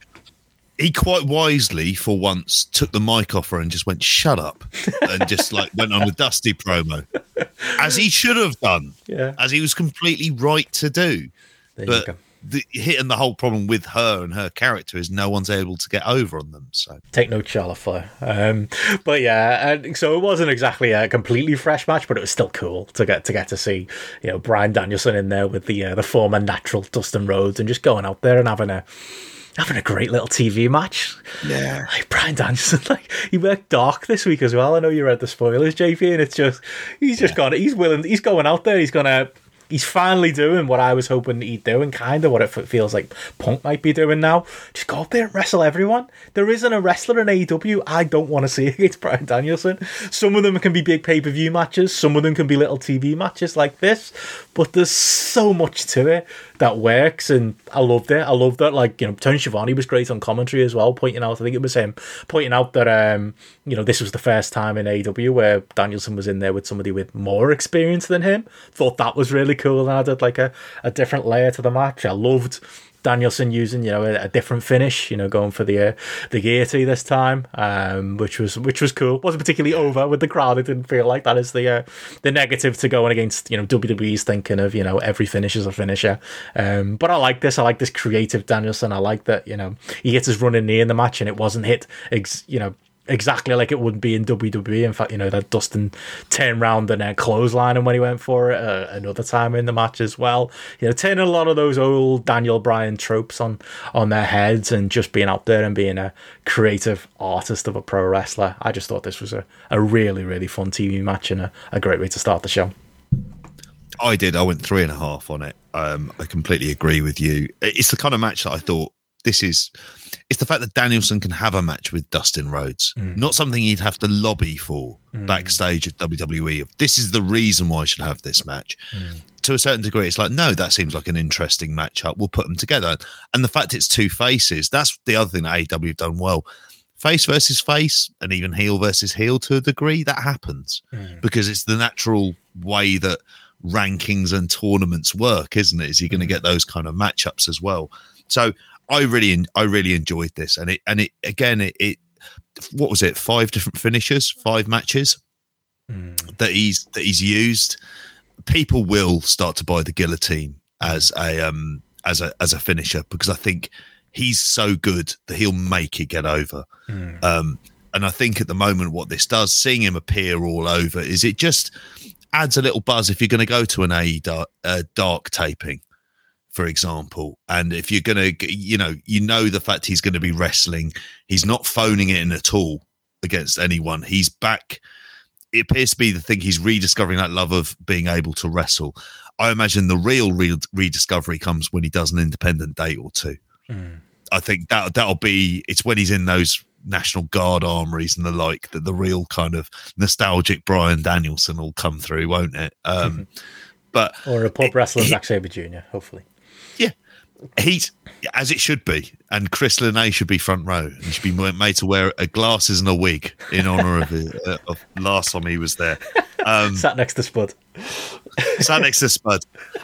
he quite wisely, for once, took the mic off her and just went, "Shut up," and just like went on a Dusty promo, as he should have done. Yeah, as he was completely right to do. There but the hitting the whole problem with her and her character is no one's able to get over on them. So take no Charlotte Flair. Um, but yeah, and so it wasn't exactly a completely fresh match, but it was still cool to get to get to see you know Bryan Danielson in there with the uh, the former natural Dustin Rhodes and just going out there and having a having a great little TV match. Yeah. Like Bryan Danielson, like he worked dark this week as well. I know you read the spoilers, JP, and it's just he's just yeah. gone he's willing he's going out there, he's gonna he's finally doing what I was hoping he'd do, and kind of what it feels like Punk might be doing now. Just go up there and wrestle everyone. There isn't a wrestler in AEW I don't want to see against Bryan Danielson. Some of them can be big pay per view matches, some of them can be little TV matches like this, but there's so much to it that works, and I loved it. I loved that. Like you know, Tony Schiavone was great on commentary as well, pointing out. I think it was him pointing out that um, you know this was the first time in AEW where Danielson was in there with somebody with more experience than him. Thought that was really cool, and added like a, a different layer to the match. I loved Danielson using you know a, a, different finish, you know, going for the uh, the Geity this time, um, which was which was cool. wasn't particularly over with the crowd. It didn't feel like that is the uh, the negative to going against you know WWE's thinking of you know every finish is a finisher. Um, but I like this. I like this creative Danielson. I like that you know he gets his running knee in the match and it wasn't hit ex- you know exactly like it would be in WWE. In fact, you know that Dustin turned round and then clothesline him when he went for it uh, another time in the match as well. You know, turning a lot of those old Daniel Bryan tropes on on their heads and just being out there and being a creative artist of a pro wrestler. I just thought this was a, a really really fun TV match and a, a great way to start the show. I did. I went three and a half on it. Um, I completely agree with you. It's the kind of match that I thought this is it's the fact that Danielson can have a match with Dustin Rhodes, mm. not something he'd have to lobby for mm. backstage at WWE. This is the reason why I should have this match. Mm. To a certain degree, it's like, no, that seems like an interesting matchup. We'll put them together. And the fact it's two faces, that's the other thing that AEW have done well. Face versus face, and even heel versus heel to a degree, that happens mm. because it's the natural way that rankings and tournaments work, isn't it? Is you're going to mm. get those kind of matchups as well. So I really, I really enjoyed this, and it, and it again, it, it what was it? Five different finishes, five matches mm. that he's that he's used. People will start to buy the guillotine as a um as a as a finisher because I think he's so good that he'll make it get over. Mm. Um, and I think at the moment, what this does, seeing him appear all over, is it just adds a little buzz if you're going to go to an AE dark, uh, dark taping for example. And if you're going to, you know, you know the fact he's going to be wrestling, he's not phoning it in at all against anyone. He's back. It appears to be the thing he's rediscovering that love of being able to wrestle. I imagine the real, real rediscovery comes when he does an independent date or two. Mm. I think that that'll be it's when he's in those National Guard armories and the like that the real kind of nostalgic Bryan Danielson will come through, won't it? Um, but or a pop wrestler Zack Sabre Jr. Hopefully, he's as it should be, and Chris LeNay should be front row. He should be made to wear a glasses and a wig in honor of, uh, of last time he was there. Um, Sat next to Spud. sat next to Spud.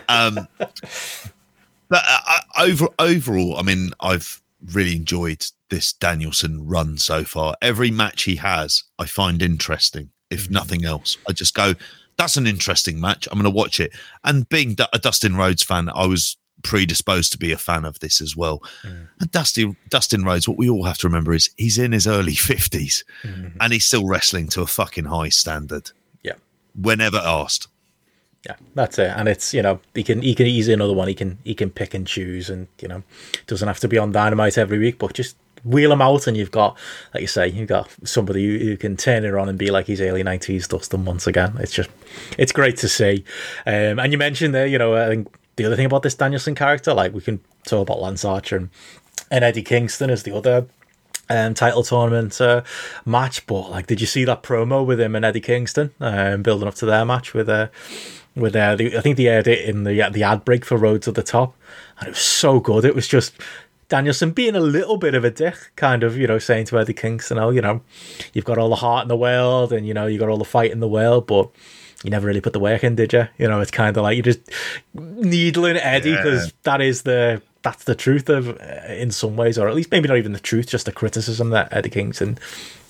Um, but uh, over overall, I mean, I've really enjoyed this Danielson run so far. Every match he has, I find interesting. If mm-hmm. nothing else, I just go, "That's an interesting match. I'm going to watch it." And being a Dustin Rhodes fan, I was predisposed to be a fan of this as well. Mm. And Dusty, Dustin Rhodes, what we all have to remember is he's in his early 50s mm-hmm. and he's still wrestling to a fucking high standard. Yeah. Whenever asked. Yeah, that's it. And it's, you know, he can he can easily another one. He can he can pick and choose and, you know, doesn't have to be on dynamite every week, but just wheel him out and you've got like you say you've got somebody who, who can turn it on and be like his early 90s dustin once again it's just it's great to see um, and you mentioned there you know i think the other thing about this Danielson character, like we can talk about Lance Archer and, and Eddie Kingston as the other um, title tournament uh, match. But like, did you see that promo with him and Eddie Kingston um, building up to their match with uh, with uh, the, I think they aired it in the the ad break for Rhodes to the Top, and it was so good. It was just Danielson being a little bit of a dick, kind of, you know, saying to Eddie Kingston, "Oh, you know, you've got all the heart in the world, and you know, you've got all the fight in the world, but." You never really put the work in, did you? You know, it's kind of like you just needling Eddie because yeah. that is the that's the truth of uh, in some ways, or at least maybe not even the truth, just a criticism that Eddie Kingston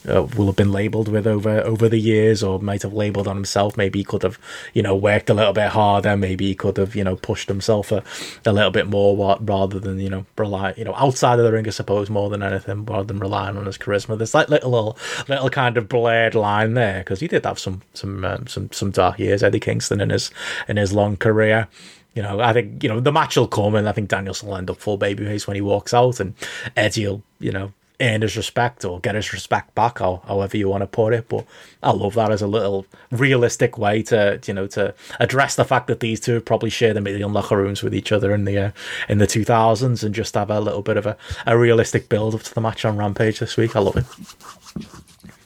uh, will have been labelled with over over the years, or might have labelled on himself. Maybe he could have, you know, worked a little bit harder. Maybe he could have, you know, pushed himself a, a little bit more, rather than you know rely, you know, outside of the ring, I suppose, more than anything, rather than relying on his charisma. There's like little little, little kind of blurred line there because he did have some some um, some some dark years, Eddie Kingston, in his in his long career you know, I think you know the match will come, and I think Danielson will end up full babyface when he walks out, and Eddie will, you know, earn his respect or get his respect back, or however you want to put it. But I love that as a little realistic way to you know to address the fact that these two probably shared a million locker rooms with each other in the uh, in the two thousands, and just have a little bit of a, a realistic build up to the match on Rampage this week. I love it.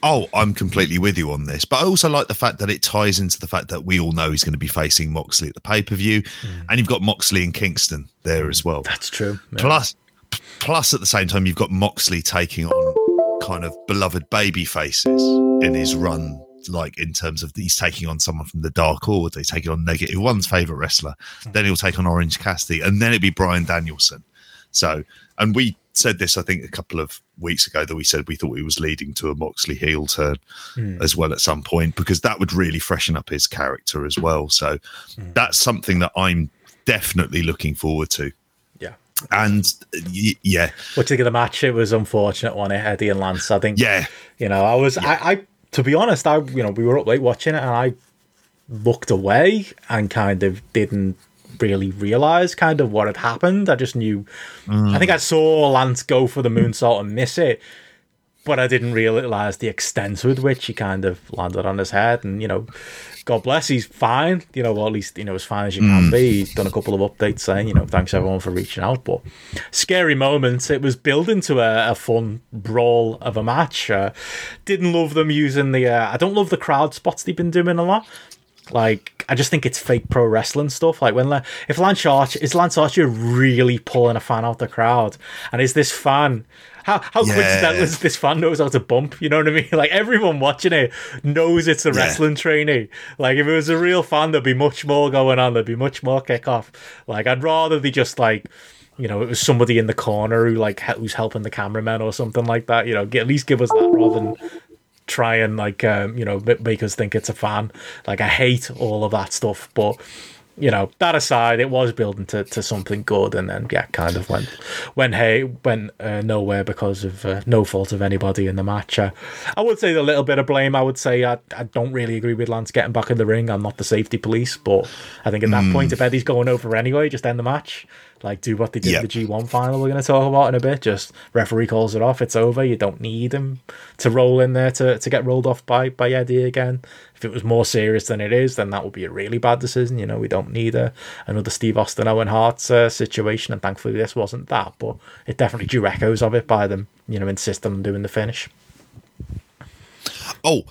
Oh, I'm completely with you on this. But I also like the fact that it ties into the fact that we all know he's going to be facing Moxley at the pay per view, mm. and you've got Moxley and Kingston there as well. That's true. Yeah. Plus, plus at the same time, you've got Moxley taking on kind of beloved baby faces in his run, like in terms of he's taking on someone from the Dark Order, he's taking on Negative One's favorite wrestler, mm. then he'll take on Orange Cassidy, and then it'd be Bryan Danielson. So, and we said this, I think, a couple of weeks ago that we said we thought he was leading to a Moxley heel turn mm. as well at some point because that would really freshen up his character as well. So mm. that's something that I'm definitely looking forward to. And yeah. What do you think of the match? It was unfortunate one, Eddie and Lance. I think, yeah. You know, I was, yeah. I, I, to be honest, I, you know, we were up late watching it and I looked away and kind of didn't really realize kind of what had happened. I just knew. Mm. I think I saw Lance go for the moonsault and miss it, but I didn't realize the extent with which he kind of landed on his head. And you know, God bless, he's fine. You know, at least you know as fine as you can mm. be. He's done a couple of updates saying, you know, thanks everyone for reaching out. But scary moments. It was building to a, a fun brawl of a match. Uh, didn't love them using the. Uh, I don't love the crowd spots they've been doing a lot. Like, I just think it's fake pro wrestling stuff. Like, when if Lance Archer is Lance Archer really pulling a fan out the crowd, and is this fan how how yeah. coincidental is this fan knows how to bump? You know what I mean? Like everyone watching it knows it's a yeah. wrestling trainee. Like if it was a real fan, there'd be much more going on. There'd be much more kickoff. Like I'd rather they just like you know, it was somebody in the corner who like who's helping the cameraman or something like that. You know, at least give us that rather than try and like um, you know make us think it's a fan. Like I hate all of that stuff, but you know that aside, it was building to, to something good, and then yeah, kind of went went hey went uh, nowhere because of uh, no fault of anybody in the match. Uh, I would say a little bit of blame. I would say I, I don't really agree with Lance getting back in the ring. I'm not the safety police, but I think at that mm. point, if Eddie's going over anyway, just end the match like do what they did yep. in the G1 final we're going to talk about in a bit. Just referee calls it off, it's over. You don't need him to roll in there to, to get rolled off by, by Eddie again. If it was more serious than it is, then that would be a really bad decision. You know, we don't need a, another Steve Austin Owen Hart uh, situation, and thankfully this wasn't that, but it definitely drew echoes of it by them, you know, insisting on doing the finish. Oh,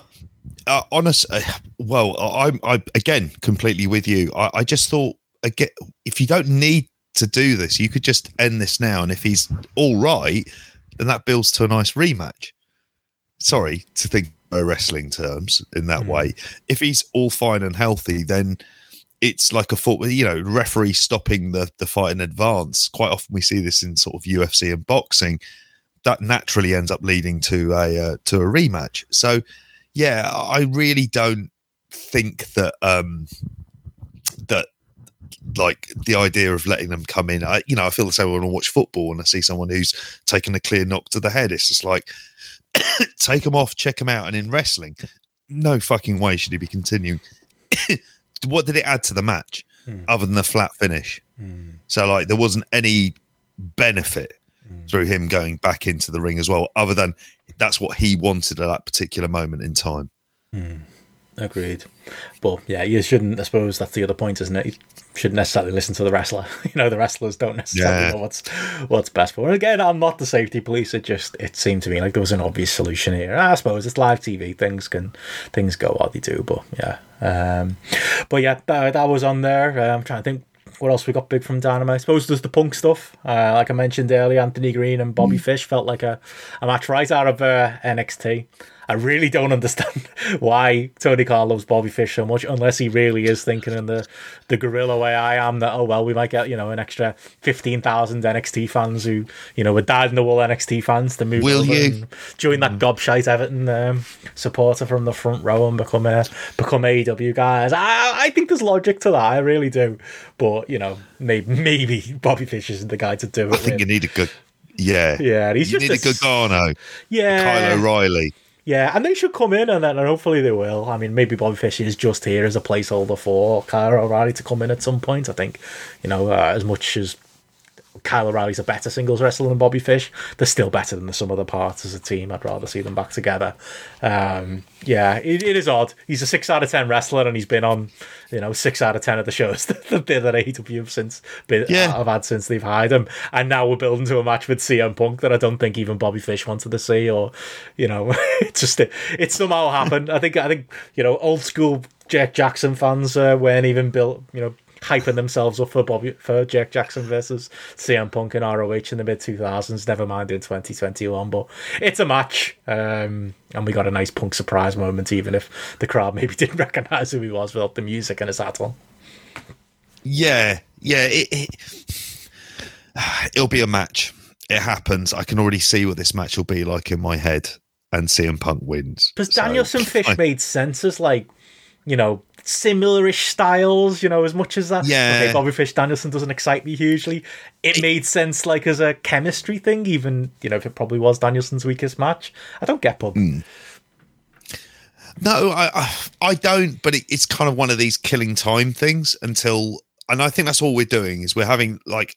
uh, honest, uh, well, I'm I again completely with you. I, I just thought again, if you don't need to do this. You could just end this now, and if he's all right, then that builds to a nice rematch. Sorry to think wrestling terms in that mm. way. If he's all fine and healthy, then it's like a foot, you know, referee stopping the the fight in advance. Quite often we see this in sort of UFC and boxing. That naturally ends up leading to a uh, to a rematch. So, yeah, I really don't think that um that like the idea of letting them come in. I, you know, I feel the same when I watch football and I see someone who's taken a clear knock to the head. It's just like take him off, check him out. And in wrestling, no fucking way should he be continuing. what did it add to the match mm. other than the flat finish? Mm. So like there wasn't any benefit mm. through him going back into the ring as well, other than that's what he wanted at that particular moment in time. Agreed. But yeah, you shouldn't. I suppose that's the other point, isn't it? You shouldn't necessarily listen to the wrestler. you know, the wrestlers don't necessarily yeah. know what's what's best for. Again, I'm not the safety police. It just it seemed to me like there was an obvious solution here. I suppose it's live TV. Things can things go what they do. But yeah, um, but yeah, that, that was on there. Uh, I'm trying to think what else we got big from Dynamite? I suppose there's the punk stuff. Uh, like I mentioned earlier, Anthony Greene and Bobby mm. Fish felt like a, a match right out of uh, NXT. I really don't understand why Tony Khan loves Bobby Fish so much, unless he really is thinking in the, the gorilla way I am that, oh, well, we might get, you know, an extra 15,000 NXT fans who, you know, were dyed in the wool NXT fans to move Will you? and join that gobshite Everton um, supporter from the front row and become a, become AEW guys. I, I think there's logic to that. I really do. But, you know, maybe, maybe Bobby Fish isn't the guy to do it. I think with. you need a good yeah, yeah. He's you just need a, a Gargano, yeah, Kyle O'Reilly. Yeah, and they should come in, and then and hopefully they will. I mean, maybe Bobby Fish is just here as a placeholder for Kyle O'Reilly to come in at some point. I think, you know, uh, as much as Kyle O'Reilly's a better singles wrestler than Bobby Fish. They're still better than the sum of the parts as a team. I'd rather see them back together. Um, yeah, it, it is odd. He's a six out of ten wrestler, and he's been on, you know, six out of ten of the shows that, that AEW have since been, yeah. have had since they've hired him. And now we're building to a match with CM Punk that I don't think even Bobby Fish wanted to see, or you know, it just it, it somehow happened. I think I think you know old school Jack Jackson fans uh, weren't even built, you know, hyping themselves up for Bobby for Jack Jackson versus CM Punk in ROH in the mid two thousands. Never mind in twenty twenty one, but it's a match, um, and we got a nice Punk surprise moment, even if the crowd maybe didn't recognize who he was without the music and his hat on. Yeah, yeah, it, it it'll be a match. It happens. I can already see what this match will be like in my head, and CM Punk wins. Because Danielson so, Fish I, made sense as like you know similar-ish styles, you know, as much as that. Yeah. Okay, Bobby Fish Danielson doesn't excite me hugely. It, it, made sense, like as a chemistry thing, even you know if it probably was Danielson's weakest match. I don't get Bob. Mm. No, I, I, I don't. But it, it's kind of one of these killing time things until, and I think that's all we're doing is we're having like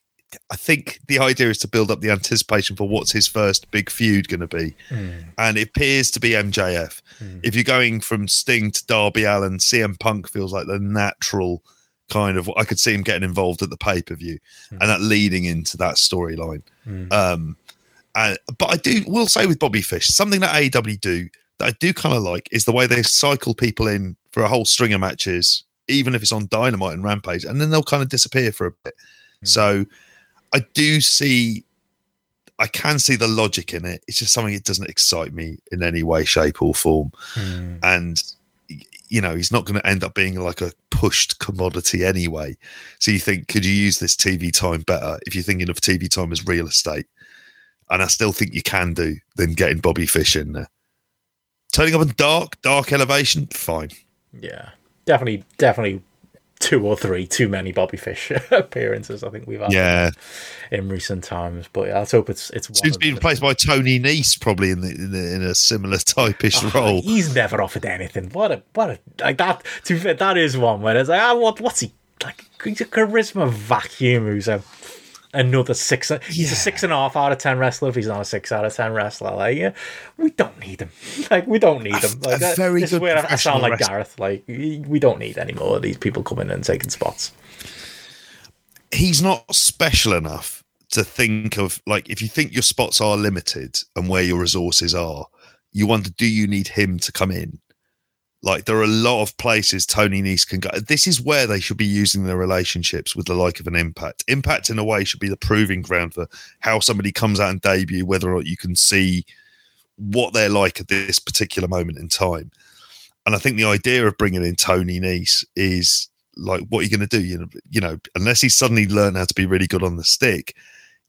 I think the idea is to build up the anticipation for what's his first big feud going to be, mm. and it appears to be MJF. Mm. If you're going from Sting to Darby Allin, CM Punk feels like the natural kind of. I could see him getting involved at the pay per view, mm. and that leading into that storyline. Hmm. Um, and, but I do will say with Bobby Fish, something that AEW do that I do kind of like is the way they cycle people in for a whole string of matches, even if it's on Dynamite and Rampage, and then they'll kind of disappear for a bit. Hmm. So I do see, I can see the logic in it. It's just something that doesn't excite me in any way, shape, or form. Mm. And you know, he's not going to end up being like a pushed commodity anyway. So you think, could you use this TV time better if you're thinking of TV time as real estate? And I still think you can do than getting Bobby Fish in there. Turning up in dark, dark elevation, fine. Yeah, definitely, definitely two or three too many Bobby Fish appearances. I think we've had yeah in recent times. But yeah, let's hope it's it's. He's been replaced by Tony Nese, probably in the, in, the, in a similar typish oh, role. He's never offered anything. What a what a like that. To be fair, that is one where it's like, ah, what what's he like? He's a charisma vacuum who's a another six. He's a six and a half out of ten wrestler. If he's not a six out of ten wrestler, like yeah, we don't need him. Like we don't need him. Like a very this is where I sound like wrestler. Gareth. Like we don't need any more of these people coming in and taking spots. He's not special enough to think of like if you think your spots are limited and where your resources are, you wonder do you need him to come in? Like there are a lot of places Tony Nese can go. This is where they should be using their relationships with the like of an impact. Impact in a way should be the proving ground for how somebody comes out and debut, whether or not you can see what they're like at this particular moment in time. And I think the idea of bringing in Tony Nese is like what are you going to do? You know, you know, unless he's suddenly learned how to be really good on the stick,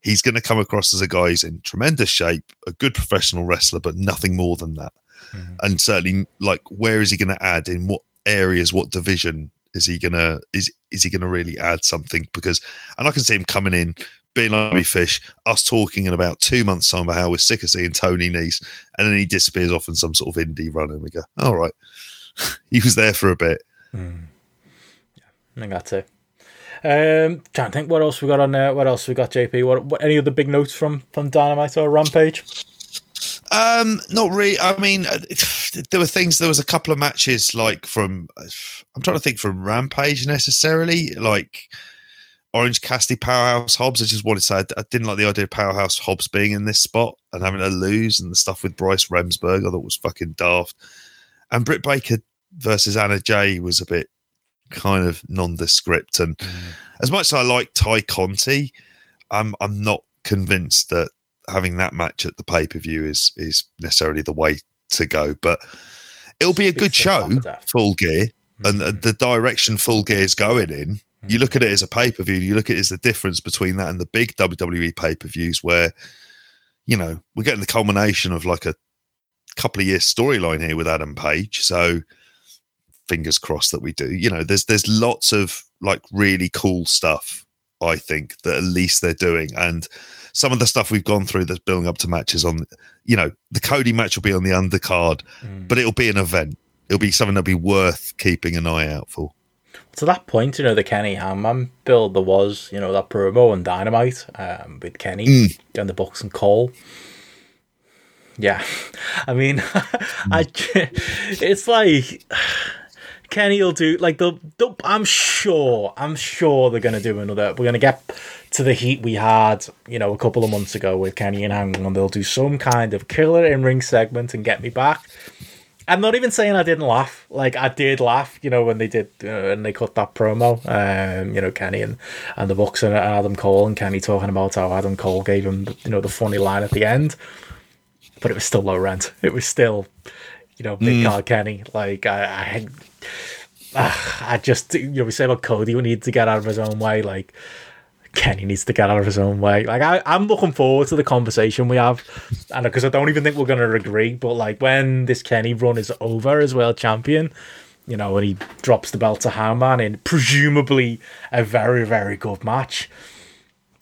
he's going to come across as a guy who's in tremendous shape, a good professional wrestler, but nothing more than that. Mm-hmm. And certainly, like, where is he going to add in what areas, what division is he gonna is is he gonna really add something? Because and I can see him coming in, being like fish, us talking in about two months' time about how we're sick of seeing Tony Nese, and then he disappears off in some sort of indie run, and we go, all right, he was there for a bit. Mm. Yeah, I think that's it. Um, trying to think what else we got on there. What else we got, JP? What, what any other big notes from from Dynamite or Rampage? Um, not really. I mean, uh, there were things. There was a couple of matches like from. I'm trying to think from Rampage necessarily, like Orange Cassidy, Powerhouse Hobbs. I just wanted to say I, I, didn't like the idea of Powerhouse Hobbs being in this spot and having to lose, and the stuff with Bryce Remsburg I thought was fucking daft. And Britt Baker versus Anna Jay was a bit kind of nondescript. And mm. as much as I like Tay Conti, I'm I'm not convinced that having that match at the pay per view is is necessarily the way to go. But it'll be a good show, full gear, mm-hmm. and the direction full gear is going in. Mm-hmm. You look at it as a pay per view. You look at it as the difference between that and the big WWE pay per views, where you know we're getting the culmination of like a couple of years storyline here with Adam Page. So fingers crossed that we do. You know, there's there's lots of like really cool stuff. I think that at least they're doing and some of the stuff we've gone through that's building up to matches on, you know, the Cody match will be on the undercard, mm. but it'll be an event. It'll be something that'll be worth keeping an eye out for. To that point, you know, the Kenny Hangman build, there was, you know, that promo and Dynamite um, with Kenny mm. and the Bucks and Cole. Yeah, I mean, I, it's like Kenny will do like the. I'm sure. I'm sure they're gonna do another. We're gonna get to the heat we had, you know, a couple of months ago with Kenny and Hangman. They'll do some kind of killer in ring segment and get me back. I'm not even saying I didn't laugh. Like I did laugh, you know, when they did uh, and they cut that promo. Um, you know, Kenny and, and the Bucks and Adam Cole and Kenny talking about how Adam Cole gave him, you know, the funny line at the end. But it was still low rent. It was still, you know, big mm. card Kenny. Like I, I, uh, I just, you know, we say about Cody, we need to get out of his own way. Like Kenny needs to get out of his own way. Like I, I'm looking forward to the conversation we have, and because I don't even think we're gonna agree. But like when this Kenny run is over as world champion, you know, when he drops the belt to Hangman in presumably a very very good match.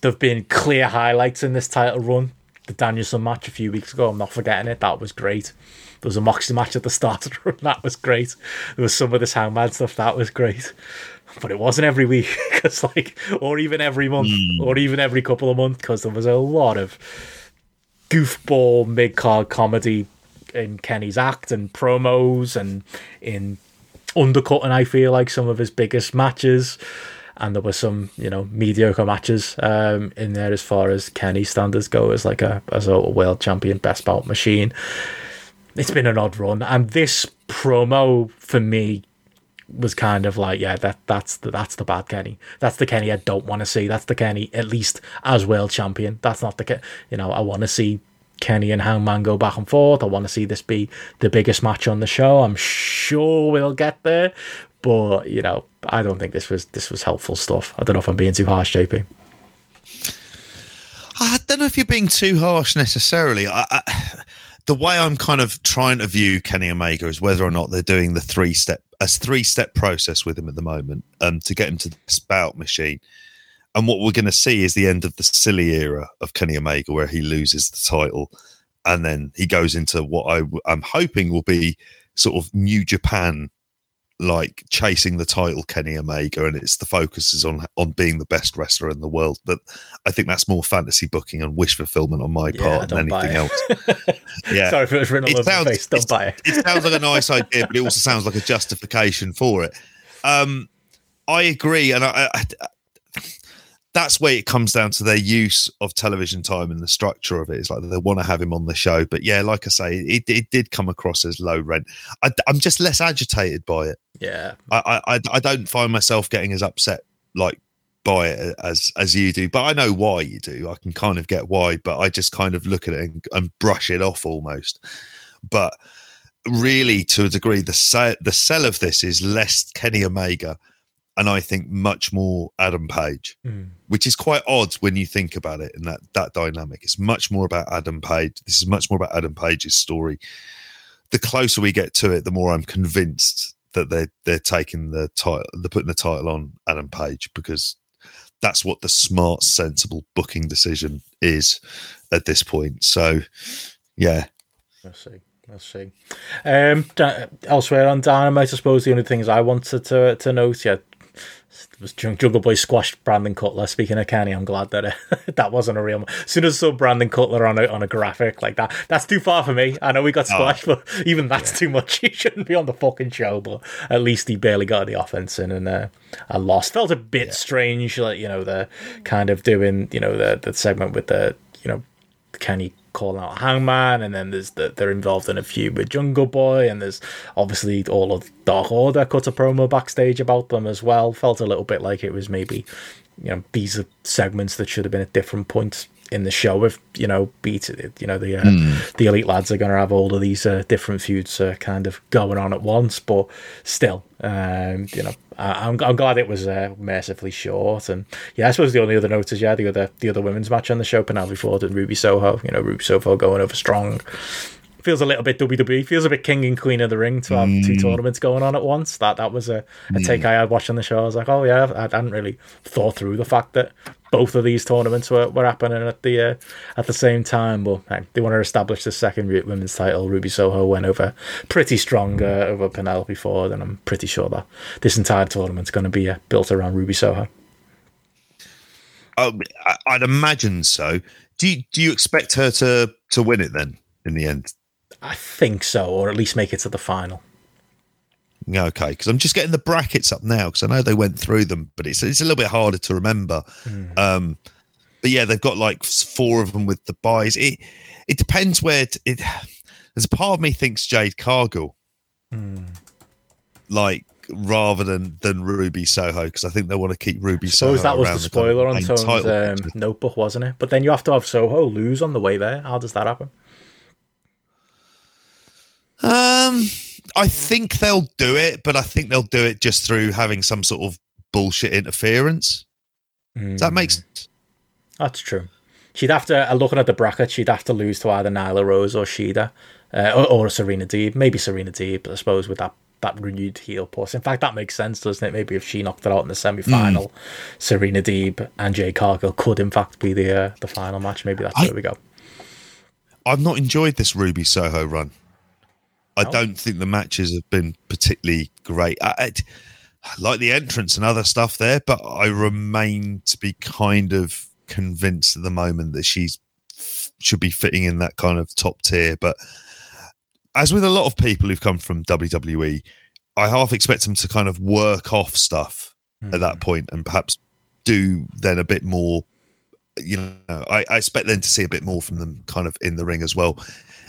There've been clear highlights in this title run. The Danielson match a few weeks ago, I'm not forgetting it. That was great. There was a Moxley match at the start of the run. That was great. There was some of this Hangman stuff. That was great but it wasn't every week because like or even every month mm. or even every couple of months because there was a lot of goofball mid-card comedy in Kenny's act and promos and in undercutting I feel like some of his biggest matches. And there were some you know mediocre matches um, in there as far as Kenny standards go as like a as a world champion best bout machine. It's been an odd run. And this promo for me was kind of like, yeah, that that's the that's the bad Kenny. That's the Kenny I don't want to see. That's the Kenny at least as world champion. That's not the you know I want to see Kenny and Hangman go back and forth. I want to see this be the biggest match on the show. I'm sure we'll get there, but you know I don't think this was this was helpful stuff. I don't know if I'm being too harsh, JP. I don't know if you're being too harsh necessarily. I, I, the way I'm kind of trying to view Kenny Omega is whether or not they're doing the three step a three step process with him at the moment um, to get him to the spout machine. And what we're going to see is the end of the silly era of Kenny Omega, where he loses the title, and then he goes into what I, I'm hoping will be sort of New Japan like chasing the title Kenny Omega and it's the focus is on on being the best wrestler in the world. But I think that's more fantasy booking and wish fulfillment on my yeah, part than anything else. Yeah. Sorry for written all it over sounds, face. Don't buy it. it sounds like a nice idea but it also sounds like a justification for it. Um I agree and I, I that's where it comes down to their use of television time and the structure of it. It's like they want to have him on the show, but yeah, like I say, it, it did come across as low rent. I, am just less agitated by it. Yeah, I, I I don't find myself getting as upset like by it as as you do, but I know why you do. I can kind of get why, but I just kind of look at it and, and brush it off almost. But really, to a degree, the sell, the sell of this is less Kenny Omega and I think much more Adam Page, mm. which is quite odd when you think about it and that that dynamic. It's much more about Adam Page. This is much more about Adam Page's story. The closer we get to it, the more I'm convinced that they're they're taking the title, they're putting the title on Adam Page because that's what the smart, sensible booking decision is at this point. So, yeah, let's see. Let's see. Um, elsewhere on Dynamite, I suppose the only things I wanted to to note, yeah, was Jungle Boy squashed Brandon Cutler. Speaking of Kenny, I'm glad that it, that wasn't a real. As soon as I saw Brandon Cutler on a on a graphic like that, that's too far for me. I know we got oh. squashed, oh. but even that's yeah. too much. He shouldn't be on the fucking show. But at least he barely got the offense in, and uh, I lost. Felt a bit yeah. strange, like you know the kind of doing you know the the segment with the you know Kenny calling out Hangman, and then there's the, they're involved in a feud with Jungle Boy, and there's obviously all of Dark Order cut a promo backstage about them as well. Felt a little bit like it was maybe, you know, these are segments that should have been at different points in the show if you know beat you know the uh, mm. the elite lads are going to have all of these uh, different feuds uh, kind of going on at once but still um, you know I, am I'm, I'm glad it was uh, mercifully short and yeah I suppose the only other note is yeah the other the other women's match on the show Penelope Ford and Ruby Soho you know Ruby Soho going over strong feels a little bit WWE. Feels a bit King and Queen of the Ring to have mm. two tournaments going on at once. That that was a, a take mm. I had watching the show. I was like, oh yeah, I hadn't really thought through the fact that both of these tournaments were, were happening at the uh, at the same time. But hey, they want to establish the second women's title. Ruby Soho went over pretty strong uh, over Penelope Ford, and I'm pretty sure that this entire tournament's going to be uh, built around Ruby Soho. Oh, I'd imagine so. Do you, do you expect her to to win it then in the end? I think so, or at least make it to the final. Okay, because I'm just getting the brackets up now because I know they went through them, but it's it's a little bit harder to remember. Mm. Um, but yeah, they've got like four of them with the buys. It it depends where it. it there's a part of me thinks Jade Cargill, mm. like rather than than Ruby Soho because I think they want to keep Ruby Soho. that was the spoiler on Tone's um, notebook, wasn't it? But then you have to have Soho lose on the way there. How does that happen? Um, I think they'll do it, but I think they'll do it just through having some sort of bullshit interference. Mm. That make hmm. That's true. She'd have to, uh, looking at the bracket, she'd have to lose to either Nyla Rose or Shida, uh, or, or Serena Deeb. Maybe Serena Deeb, I suppose, with that that renewed heel push. In fact, that makes sense, doesn't it? Maybe if she knocked it out in the semi final, mm. Serena Deeb and Jade Cargill could, in fact, be the uh, the final match. Maybe that's I, where we go. I've not enjoyed this Ruby Soho run. I don't think the matches have been particularly great. I, I, I, like the entrance and other stuff there, but I remain to be kind of convinced at the moment that she's should be fitting in that kind of top tier. But as with a lot of people who've come from WWE, I half expect them to kind of work off stuff mm. at that hmm. point and perhaps do then a bit more. You know, I, I expect them to see a bit more from them kind of in the ring as well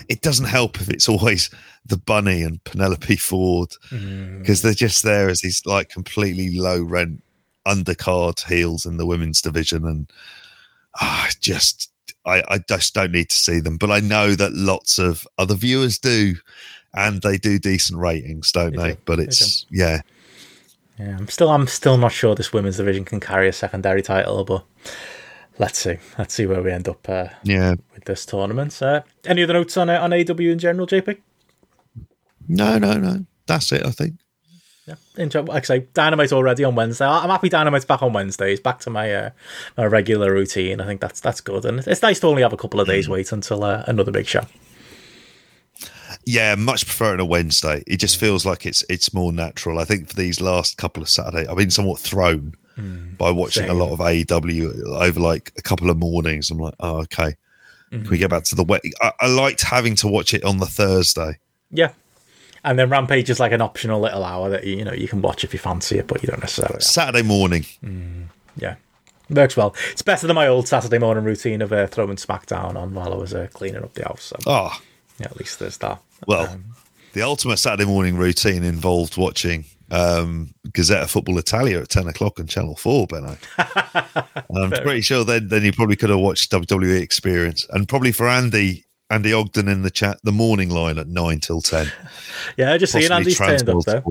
it doesn't help if it's always the bunny and Penelope Ford because mm. they're just there as these like completely low rent undercard heels in the women's division, and ah, just I, I just don't need to see them. But I know that lots of other viewers do, and they do decent ratings, don't they? they? Do. But it's yeah. Yeah, I'm still I'm still not sure this women's division can carry a secondary title, but let's see. Let's see where we end up. Uh, yeah, with this tournament. Uh, any other notes on uh, on AEW in general, JP? No, no, no. That's it. I think. Yeah, enjoy. Like I say, Dynamite already on Wednesday. I'm happy Dynamite's back on Wednesdays, back to my uh, my regular routine. I think that's that's good, and it's nice to only have a couple of days mm. wait until uh, another big show. Yeah, much prefer it a Wednesday. It just feels like it's it's more natural. I think for these last couple of Saturdays, I've been somewhat thrown mm, by watching same. a lot of AEW over like a couple of mornings. I'm like, oh, okay. Mm-hmm. Can we get back to the wet? I, I, liked having to watch it on the Thursday. Yeah. And then Rampage is like an optional little hour that you know you can watch if you fancy it, but you don't necessarily. Saturday morning. Mm, yeah, works well. It's better than my old Saturday morning routine of uh, throwing SmackDown on while I was uh, cleaning up the house. So. Oh, yeah, at least there's that. Well, um, the ultimate Saturday morning routine involved watching um, Gazzetta Football Italia at 10 o'clock on Channel 4, Benno. I'm pretty sure then, then you probably could have watched WWE Experience. And probably for Andy, Andy Ogden in the chat, the morning line at 9 till 10. yeah, I just seen Andy's turned up there.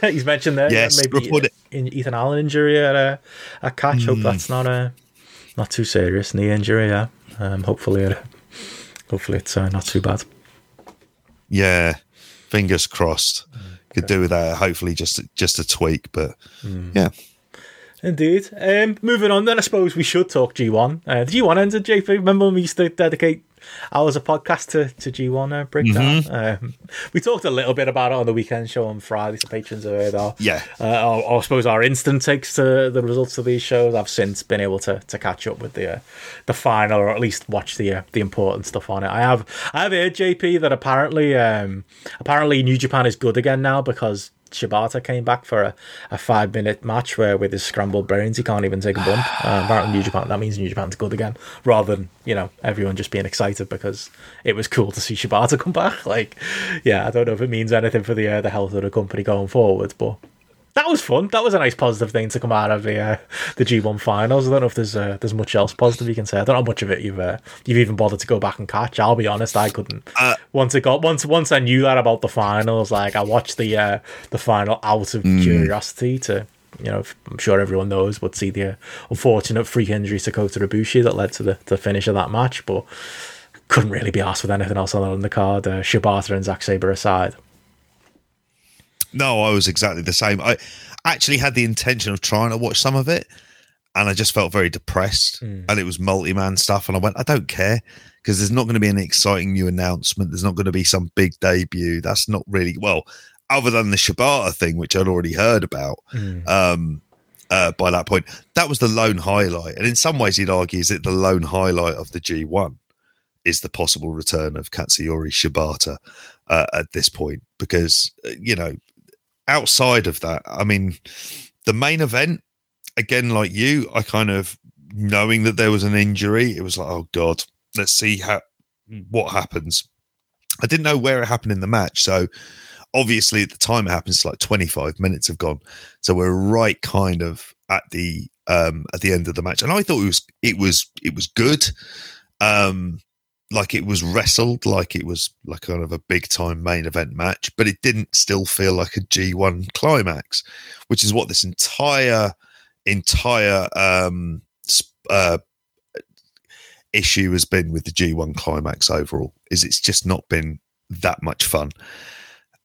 He's mentioned there. Yes, yeah, maybe reported- in Ethan Allen injury at a, a catch. Mm. Hope that's not a not too serious knee injury. Yeah, um, hopefully, it, hopefully it's uh, not too bad. Yeah, fingers crossed. Okay. Could do with that. Hopefully, just just a tweak, but mm. yeah. Indeed. Um, moving on, then I suppose we should talk G1. Uh, the G1 ended, JP. Remember when we used to dedicate hours of podcast to, to G1 uh, breakdown? Mm-hmm. Um, we talked a little bit about it on the weekend show on Friday, so patrons have heard our, yeah. Uh, our, our, I suppose our instant takes to the results of these shows. I've since been able to, to catch up with the uh, the final, or at least watch the uh, the important stuff on it. I have I have heard JP that apparently um, apparently New Japan is good again now because Shibata came back for a, a five minute match where with his scrambled brains he can't even take a bump. Uh, apparently New Japan that means New Japan's good again, rather than you know everyone just being excited because it was cool to see Shibata come back. Like, yeah, I don't know if it means anything for the uh, the health of the company going forward, but that was fun. That was a nice positive thing to come out of the uh, the G1 finals. I don't know if there's uh, there's much else positive you can say. I don't know how much of it you've uh, you've even bothered to go back and catch. I'll be honest, I couldn't. Uh, once it got once once I knew that about the finals, like I watched the uh, the final out of mm. curiosity to. You know, I'm sure everyone knows, but see the uh, unfortunate freak injury to Kota Ibushi that led to the, the finish of that match, but couldn't really be asked with anything else on the card. Uh, Shibata and Zack Sabre aside. No, I was exactly the same. I actually had the intention of trying to watch some of it, and I just felt very depressed. Mm. And it was multi man stuff, and I went, I don't care because there's not going to be an exciting new announcement. There's not going to be some big debut. That's not really well, other than the Shibata thing, which I'd already heard about. Mm. Um, uh, by that point, that was the lone highlight, and in some ways, you'd argue is it the lone highlight of the G1 is the possible return of Katsuyori Shibata uh, at this point because uh, you know outside of that, I mean, the main event, again, like you, I kind of knowing that there was an injury, it was like, oh God, let's see how what happens. I didn't know where it happened in the match, so obviously at the time it happens, like 25 minutes have gone, so we're right kind of at the um at the end of the match, and I thought it was it was it was good. Um, like it was wrestled like it was like kind of a big time main event match, but it didn't still feel like a G1 climax, which is what this entire entire um uh issue has been with the G1 climax overall is it's just not been that much fun.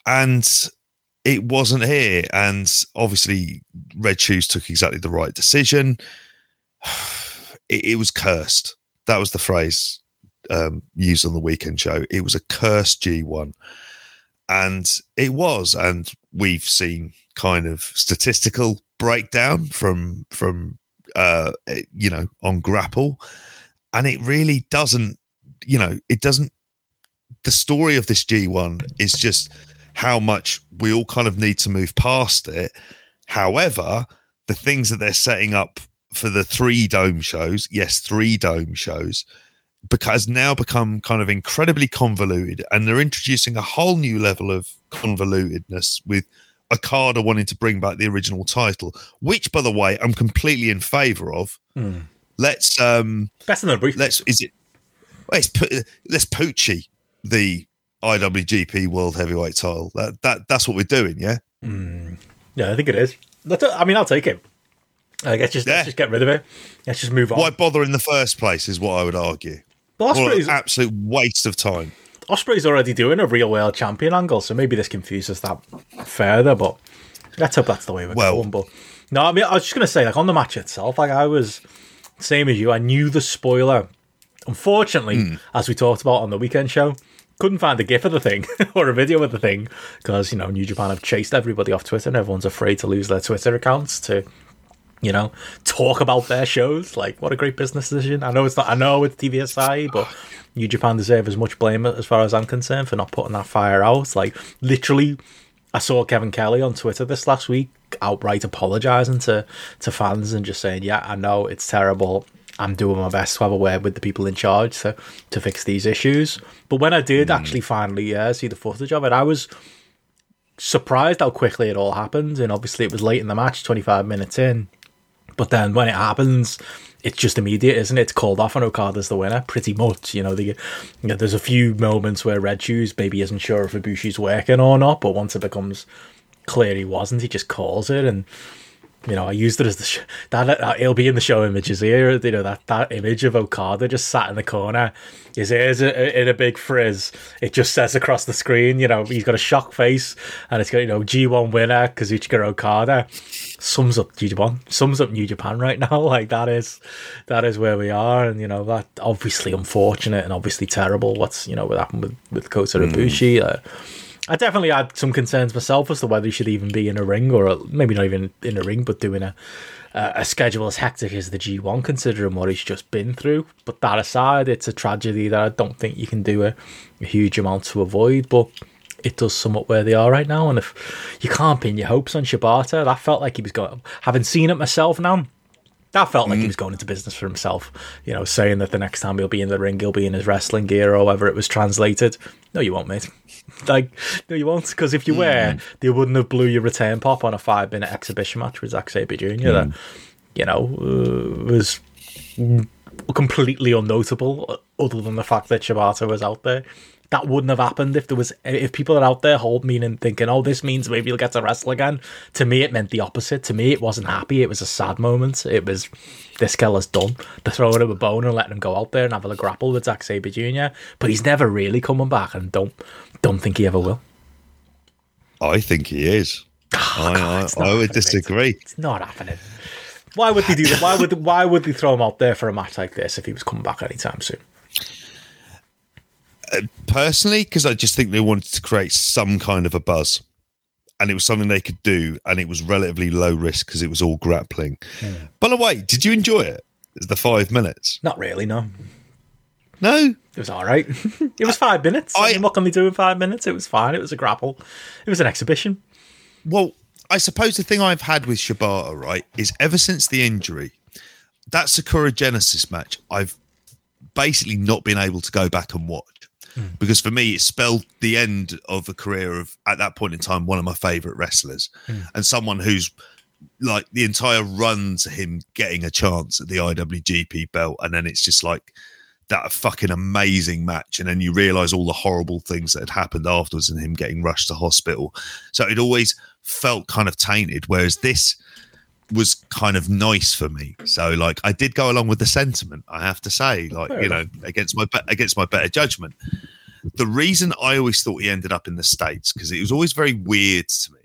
And it wasn't here and obviously Red Shoes took exactly the right decision. It, it was cursed. That was the phrase um, used on the weekend show. It was a cursed G1. And it was. And we've seen kind of statistical breakdown from, from, uh, you know, on grapple. And it really doesn't, you know, it doesn't, the story of this G1 is just how much we all kind of need to move past it. However, the things that they're setting up for the three dome shows, yes, three dome shows, because now become kind of incredibly convoluted and they're introducing a whole new level of convolutedness with Okada wanting to bring back the original title, which by the way I'm completely in favor of. Hmm. Let's um best in the brief. Let's is it let's put let's Poochie the IWGP World Heavyweight title. That that that's what we're doing, yeah. Mm. Yeah, I think it is. I mean, I'll take it. I guess just yeah. let's just get rid of it. Let's just move on. Why bother in the first place? Is what I would argue. Ospreay's absolute waste of time. Ospreay's already doing a real world champion angle, so maybe this confuses that further. But let's hope that's the way we're well, going. But no, I mean, I was just gonna say, like on the match itself, like I was same as you. I knew the spoiler. Unfortunately, mm. as we talked about on the weekend show, couldn't find a GIF of the thing or a video of the thing because you know New Japan have chased everybody off Twitter, and everyone's afraid to lose their Twitter accounts to you know, talk about their shows. Like, what a great business decision. I know it's not, I know it's TV Asahi, but New Japan deserve as much blame as far as I'm concerned for not putting that fire out. Like, literally, I saw Kevin Kelly on Twitter this last week outright apologizing to, to fans and just saying, yeah, I know it's terrible. I'm doing my best to have a word with the people in charge to, to fix these issues. But when I did mm. actually finally uh, see the footage of it, I was surprised how quickly it all happened. And obviously, it was late in the match, 25 minutes in. But then when it happens, it's just immediate, isn't it? It's called off on Okada's the winner, pretty much. You know, the, you know, there's a few moments where Red Shoes maybe isn't sure if Ibushi's working or not, but once it becomes clear he wasn't. He just calls it, and you know, I used it as the sh- that, that it'll be in the show images here. You know that that image of Okada just sat in the corner, his ears in a big frizz. It just says across the screen, you know, he's got a shock face, and it's got you know G1 winner Kazuchika Okada. Sums up G1, sums up New Japan right now. Like that is that is where we are, and you know that obviously unfortunate and obviously terrible. What's you know what happened with with Kota Ibushi. Mm. Uh, I definitely had some concerns myself as to whether he should even be in a ring or maybe not even in a ring, but doing a a schedule as hectic as the G1, considering what he's just been through. But that aside, it's a tragedy that I don't think you can do a, a huge amount to avoid. But it does sum up where they are right now. And if you can't pin your hopes on Shibata, that felt like he was going. Having seen it myself now, that felt like mm. he was going into business for himself. You know, saying that the next time he'll be in the ring, he'll be in his wrestling gear or however it was translated. No, you won't, mate. like, no, you won't. Because if you mm. were, they wouldn't have blew your return pop on a five minute exhibition match with Zack Sabre Jr. Mm. That, you know, uh, was completely unnotable, other than the fact that Shibata was out there that wouldn't have happened if there was if people are out there hold meaning thinking, oh, this means maybe he'll get to wrestle again. To me, it meant the opposite. To me, it wasn't happy. It was a sad moment. It was this killer's done. They're throwing him a bone and letting him go out there and have a grapple with Zack Sabre Jr. But he's never really coming back, and don't don't think he ever will. I think he is. Oh, I, I, I would disagree. It's not happening. Why would they do that? Why would why would they throw him out there for a match like this if he was coming back anytime soon? Uh, personally, because I just think they wanted to create some kind of a buzz. And it was something they could do, and it was relatively low risk because it was all grappling. Mm. By the way, did you enjoy it? The five minutes? Not really, no. No, it was all right. it was five minutes. I, I mean, what can they do in five minutes? It was fine. It was a grapple. It was an exhibition. Well, I suppose the thing I've had with Shibata, right, is ever since the injury, that Sakura Genesis match, I've basically not been able to go back and watch. Mm. because for me it spelled the end of a career of at that point in time one of my favorite wrestlers mm. and someone who's like the entire run to him getting a chance at the IWGP belt and then it's just like that fucking amazing match and then you realize all the horrible things that had happened afterwards and him getting rushed to hospital so it always felt kind of tainted whereas this was kind of nice for me. So like I did go along with the sentiment. I have to say, like Fair you enough. know, against my against my better judgment. The reason I always thought he ended up in the states because it was always very weird to me.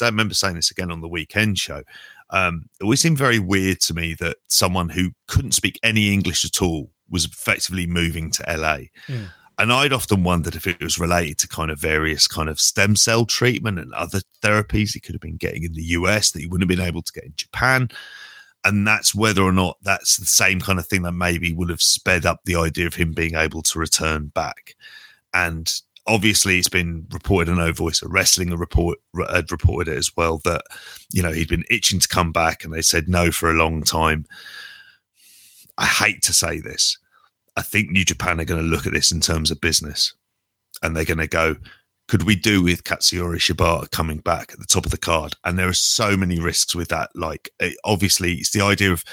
I remember saying this again on the weekend show. Um, it always seemed very weird to me that someone who couldn't speak any English at all was effectively moving to LA. Mm. And I'd often wondered if it was related to kind of various kind of stem cell treatment and other therapies he could have been getting in the US that he wouldn't have been able to get in Japan. And that's whether or not that's the same kind of thing that maybe would have sped up the idea of him being able to return back. And obviously, it's been reported, I know Voice of Wrestling a report had reported it as well that you know he'd been itching to come back, and they said no for a long time. I hate to say this, I think New Japan are going to look at this in terms of business and they're going to go, could we do with Katsuyori Shibata coming back at the top of the card? And there are so many risks with that. Like, it, eh, obviously, it's the idea of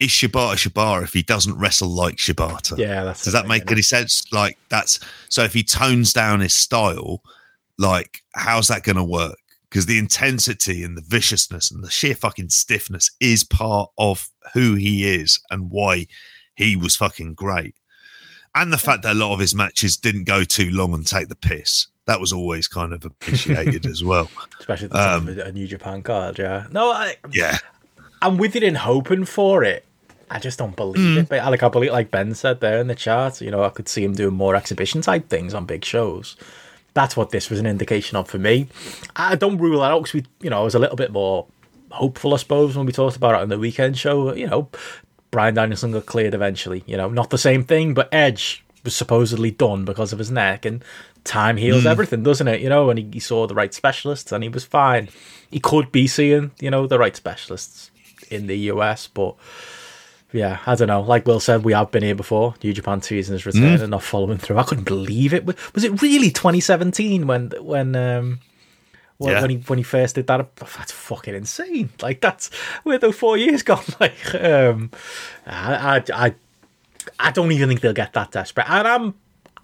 is Shibata Shibata if he doesn't wrestle like Shibata? Yeah, that's does that make any sense? Like, that's so if he tones down his style, like, how's that going to work? Because the intensity and the viciousness and the sheer fucking stiffness is part of who he is and why he was fucking great. And the fact that a lot of his matches didn't go too long and take the piss. That was always kind of appreciated as well. Especially the um, a New Japan card, yeah. No, I, yeah. I'm with it in hoping for it. I just don't believe mm. it. But like I believe, like Ben said there in the chat, you know, I could see him doing more exhibition type things on big shows. That's what this was an indication of for me. I don't rule that out because we, you know, I was a little bit more hopeful, I suppose, when we talked about it on the weekend show. You know, Bryan Danielson got cleared eventually. You know, not the same thing, but Edge was supposedly done because of his neck, and time heals mm. everything, doesn't it? You know, and he, he, saw the right specialists, and he was fine. He could be seeing, you know, the right specialists in the US, but yeah, I don't know. Like Will said, we have been here before. New Japan season is returned mm. and not following through. I couldn't believe it. Was it really 2017 when when um, when, yeah. when he when he first did that. That's fucking insane. Like that's where those four years gone. Like um, I, I I don't even think they'll get that desperate. And I'm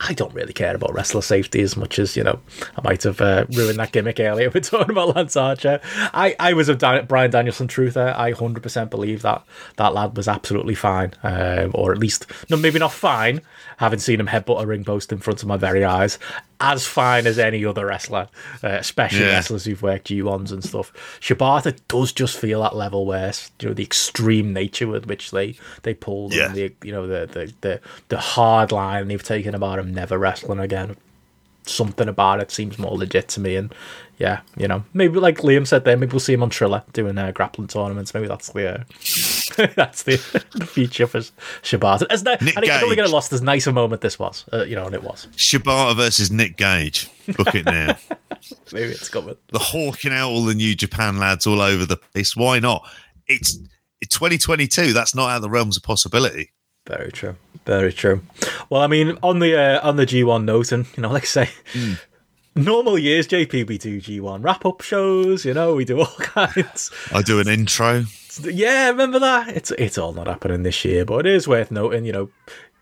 I don't really care about wrestler safety as much as, you know, I might have uh, ruined that gimmick earlier We're talking about Lance Archer. I, I was a Dan- Bryan Danielson truther. I 100% believe that that lad was absolutely fine. Um, or at least, no, maybe not fine, having seen him headbutt a ring post in front of my very eyes. As fine as any other wrestler, uh, especially yeah. wrestlers who've worked G1s and stuff. Shibata does just feel that level where, you know, the extreme nature with which they, they pulled yeah. the, you know, the, the, the, the hard line they've taken about him never wrestling again. Something about it seems more legit to me, and yeah, you know, maybe like Liam said there, maybe we'll see him on Triller doing uh, grappling tournaments. Maybe that's the uh, that's the, future for Shibata. As I, Nick I, don't think I lost as nice a moment this was, uh, you know, and it was Shibata versus Nick Gage. Book it now. maybe it's coming. The hawking out all the New Japan lads all over the place. Why not? It's 2022. That's not out of the realms of possibility. Very true. Very true. Well, I mean, on the uh, on the G1 note, and you know, like I say, mm. normal years, JP, we do G1 wrap up shows. You know, we do all kinds. I do an intro. Yeah, remember that? It's it's all not happening this year, but it is worth noting. You know,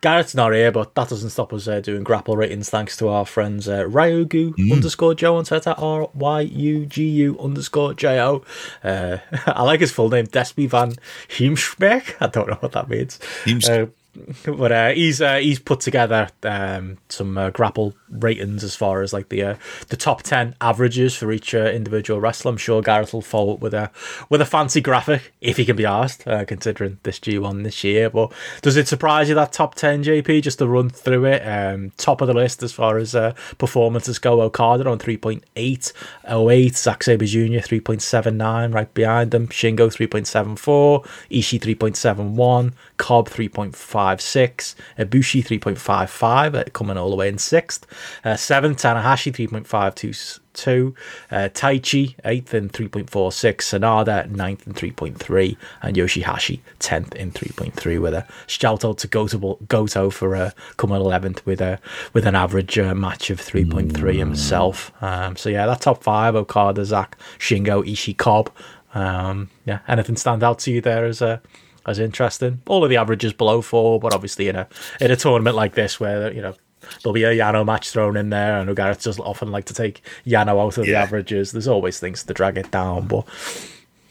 Garrett's not here, but that doesn't stop us uh, doing grapple ratings thanks to our friends uh, Ryugu mm. underscore Joe on Twitter, R Y U G U underscore J O. Uh, I like his full name, Despy van Heemsbeek. I don't know what that means. Uh, but uh, he's uh, he's put together um, some uh, grapple ratings as far as like the uh, the top ten averages for each uh, individual wrestler. I'm sure Gareth will follow up with a with a fancy graphic if he can be asked, uh, considering this G1 this year. But does it surprise you that top ten, JP? Just to run through it, um, top of the list as far as performances go. Okada on three point eight oh eight, Zack Sabre Jr. three point seven nine, right behind them. Shingo three point seven four, Ishii three point seven one, Cobb three point five. 3.56, Ibushi 3.55, uh, coming all the way in sixth. Uh, seventh, Tanahashi 3.522, uh, Taichi eighth in 3.46, Sanada ninth in 3.3, and Yoshihashi 10th in 3.3 with a shout out to Goto, Goto for uh, coming 11th with a with an average uh, match of 3.3 mm. himself. Um, so yeah, that top five: Okada, Zack, Shingo, Ishii, Cobb. Um, yeah, anything stand out to you there as a as interesting. All of the averages below four, but obviously in a in a tournament like this where you know there'll be a Yano match thrown in there. and Gareth does often like to take Yano out of yeah. the averages. There's always things to drag it down, but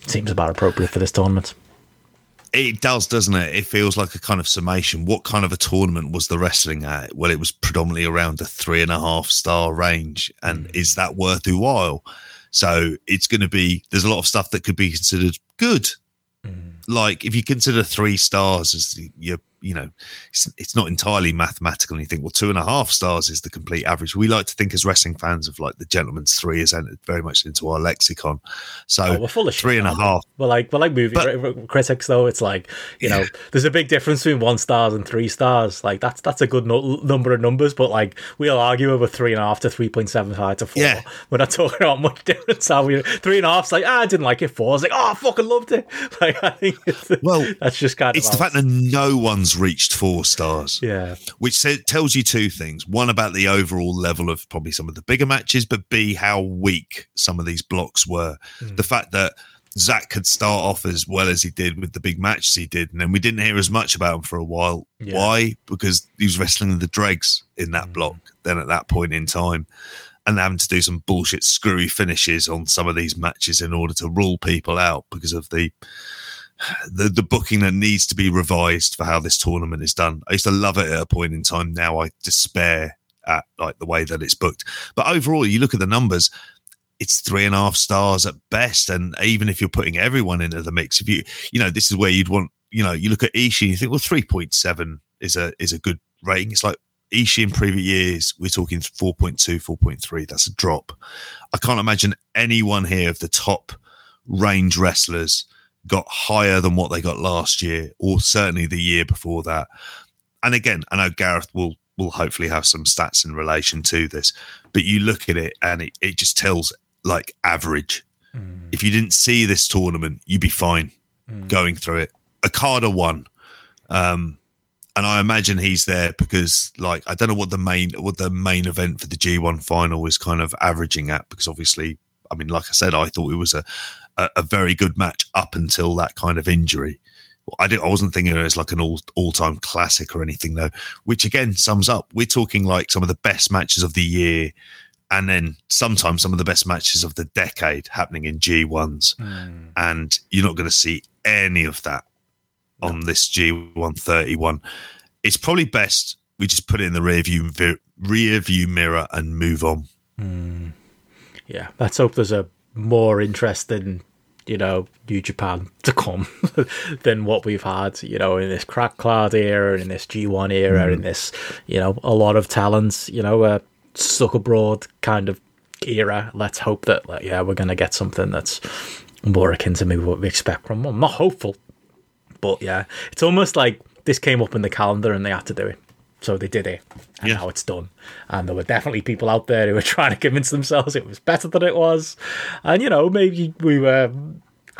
it seems about appropriate for this tournament. It does, doesn't it? It feels like a kind of summation. What kind of a tournament was the wrestling at? Well, it was predominantly around the three and a half star range. And mm. is that worth your while? So it's going to be, there's a lot of stuff that could be considered good. Like if you consider three stars as your you know, it's, it's not entirely mathematical. And you think, well, two and a half stars is the complete average. We like to think as wrestling fans of like the gentleman's three is entered very much into our lexicon. So oh, we're full of three shit, and a half. Well, like, well, like movie but, critics though, it's like you yeah. know, there's a big difference between one stars and three stars. Like that's that's a good no- number of numbers, but like we'll argue over three and a half to three point seven five to four. Yeah. We're not talking about much difference. Are we? Three and a half's like, ah, I didn't like it. Four is like, oh, I fucking loved it. Like I think well, that's just kind it's of. It's the fact that no one's reached four stars. Yeah. Which tells you two things. One, about the overall level of probably some of the bigger matches, but B, how weak some of these blocks were. Mm. The fact that Zack could start off as well as he did with the big matches he did, and then we didn't hear as much about him for a while. Yeah. Why? Because he was wrestling the dregs in that mm. block then at that point in time. And having to do some bullshit screwy finishes on some of these matches in order to rule people out because of the the the booking that needs to be revised for how this tournament is done. I used to love it at a point in time. Now I despair at like the way that it's booked. But overall, you look at the numbers, it's three and a half stars at best. And even if you're putting everyone into the mix, if you you know this is where you'd want you know you look at Ishii and you think well three point seven is a is a good rating. It's like Ishii in previous years, we're talking 4.2, 4.3. That's a drop. I can't imagine anyone here of the top range wrestlers got higher than what they got last year, or certainly the year before that. And again, I know Gareth will will hopefully have some stats in relation to this, but you look at it and it, it just tells like average. Mm. If you didn't see this tournament, you'd be fine mm. going through it. Okada won. Um, and I imagine he's there because, like, I don't know what the main what the main event for the G1 final is kind of averaging at. Because obviously, I mean, like I said, I thought it was a a, a very good match up until that kind of injury I didn't. I wasn't thinking it as like an all all time classic or anything though. Which again sums up. We're talking like some of the best matches of the year, and then sometimes some of the best matches of the decade happening in G ones, mm. and you're not going to see any of that no. on this G one thirty one. It's probably best we just put it in the rear view rear view mirror and move on. Mm. Yeah, let's hope there's a more interesting you know, New Japan to come than what we've had, you know, in this crack cloud era, in this G1 era, mm. in this, you know, a lot of talents, you know, uh, stuck abroad kind of era. Let's hope that, like, yeah, we're going to get something that's more akin to maybe what we expect from them. I'm not hopeful, but yeah, it's almost like this came up in the calendar and they had to do it. So they did it, and yeah. now it's done. And there were definitely people out there who were trying to convince themselves it was better than it was. And you know, maybe we were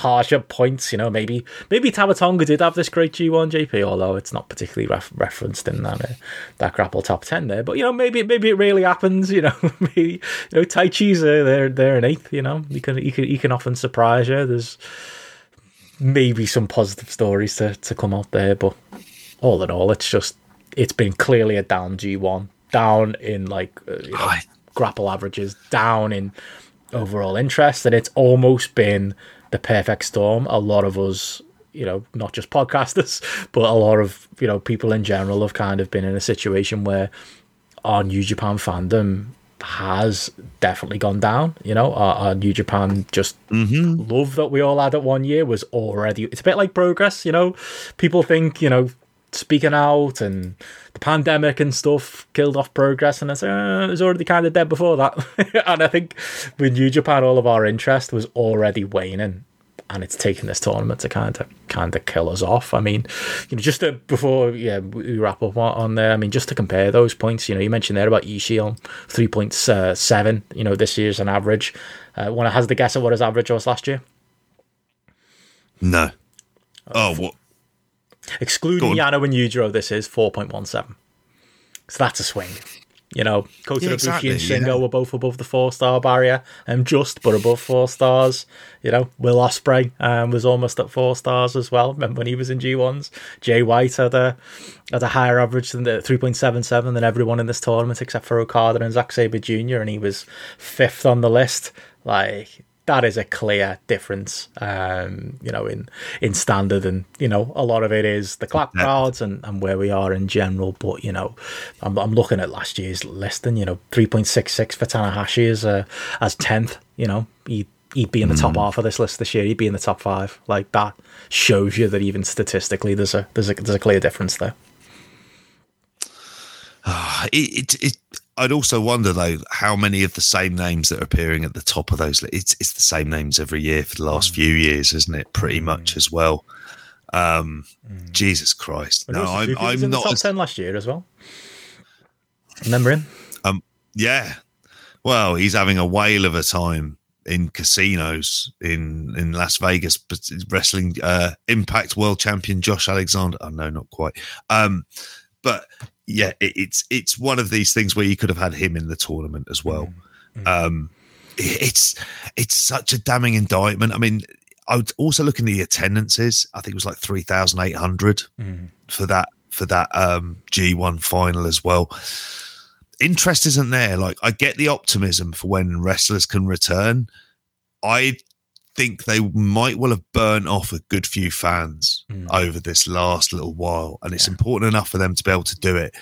harsh at points. You know, maybe maybe Tama Tonga did have this great G1 JP, although it's not particularly ref- referenced in that uh, that grapple top ten there. But you know, maybe maybe it really happens. You know, maybe you know Taichi's uh, they're they're an eighth. You know, you can you can you can often surprise you. There's maybe some positive stories to to come out there, but all in all, it's just it's been clearly a down G1, down in like uh, you know, grapple averages, down in overall interest, and it's almost been the perfect storm. A lot of us, you know, not just podcasters, but a lot of you know people in general have kind of been in a situation where our New Japan fandom has definitely gone down. You know, our, our New Japan just mm-hmm. love that we all had at one year was already. It's a bit like progress. You know, people think you know speaking out and the pandemic and stuff killed off progress and I said uh, it was already kind of dead before that and I think with New Japan all of our interest was already waning and it's taken this tournament to kind of kind of kill us off. I mean, you know, just to, before yeah we wrap up on there. I mean, just to compare those points, you know, you mentioned there about Ishii on three point seven. You know, this year's an average. Uh, one has the guess at what his average was last year. No. Oh, what? Excluding Yano and Yujiro, this is 4.17. So that's a swing. You know, Kota yeah, exactly, and Shingo yeah. were both above the four star barrier, and um, just but above four stars. You know, Will Ospreay um, was almost at four stars as well. Remember when he was in G ones? Jay White had a had a higher average than the three point seven seven than everyone in this tournament except for Okada and Zack Sabre Jr. and he was fifth on the list. Like that is a clear difference, um, you know, in in standard, and you know, a lot of it is the clap crowds and, and where we are in general. But you know, I'm, I'm looking at last year's list, and you know, three point six six for Tanahashi as uh, as tenth. You know, he he'd be in the top mm. half of this list this year. He'd be in the top five. Like that shows you that even statistically, there's a there's a there's a clear difference there. Uh, it, it, it I'd also wonder though how many of the same names that are appearing at the top of those. It's it's the same names every year for the last mm. few years, isn't it? Pretty mm. much as well. Um, mm. Jesus Christ! But no, I'm, I'm not top as, ten last year as well. Remember him? Um, yeah. Well, he's having a whale of a time in casinos in in Las Vegas, but wrestling uh, Impact World Champion Josh Alexander. Oh no, not quite. Um, but yeah, it, it's it's one of these things where you could have had him in the tournament as well. Mm-hmm. Um, it, it's it's such a damning indictment. I mean, I would also look in the attendances. I think it was like three thousand eight hundred mm-hmm. for that for that um, G one final as well. Interest isn't there. Like I get the optimism for when wrestlers can return. I think they might well have burnt off a good few fans mm. over this last little while, and it's yeah. important enough for them to be able to do it.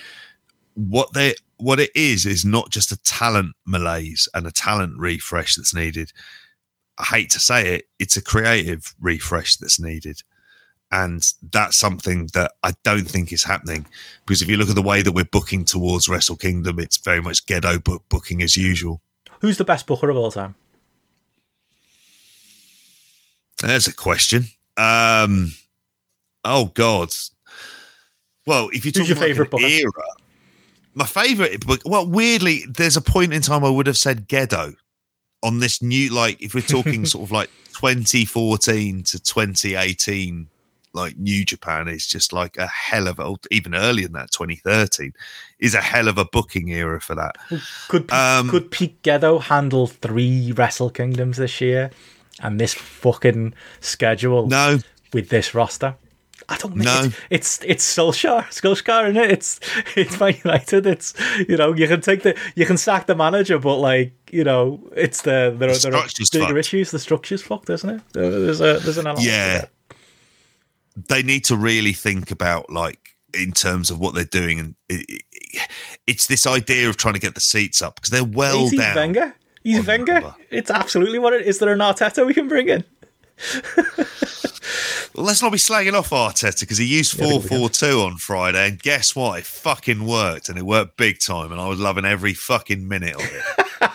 What they what it is is not just a talent malaise and a talent refresh that's needed. I hate to say it, it's a creative refresh that's needed. And that's something that I don't think is happening because if you look at the way that we're booking towards Wrestle Kingdom, it's very much Gedo book booking as usual. Who's the best booker of all time? There's a question. Um, oh God. Well, if you talk your favorite like era, my favorite book. Well, weirdly, there's a point in time I would have said Gedo on this new. Like, if we're talking sort of like 2014 to 2018, like New Japan is just like a hell of a, even earlier than that, 2013 is a hell of a booking era for that. Could um, could Pete Gedo handle three Wrestle Kingdoms this year? And this fucking schedule no with this roster. I don't know. It's, it's it's Solskjaer, Solskjaer, isn't it? It's it's Man United. It's you know you can take the you can sack the manager, but like you know it's the there, the there are bigger fucked. issues. The structure's fucked, isn't it? There's a there's an element yeah. They need to really think about like in terms of what they're doing, and it, it, it's this idea of trying to get the seats up because they're well Easy, down. Wenger, he's oh, Wenger. It's absolutely what it is. There an Arteta we can bring in. well, let's not be slagging off Arteta because he used four four two on Friday, and guess what? It fucking worked, and it worked big time, and I was loving every fucking minute of it.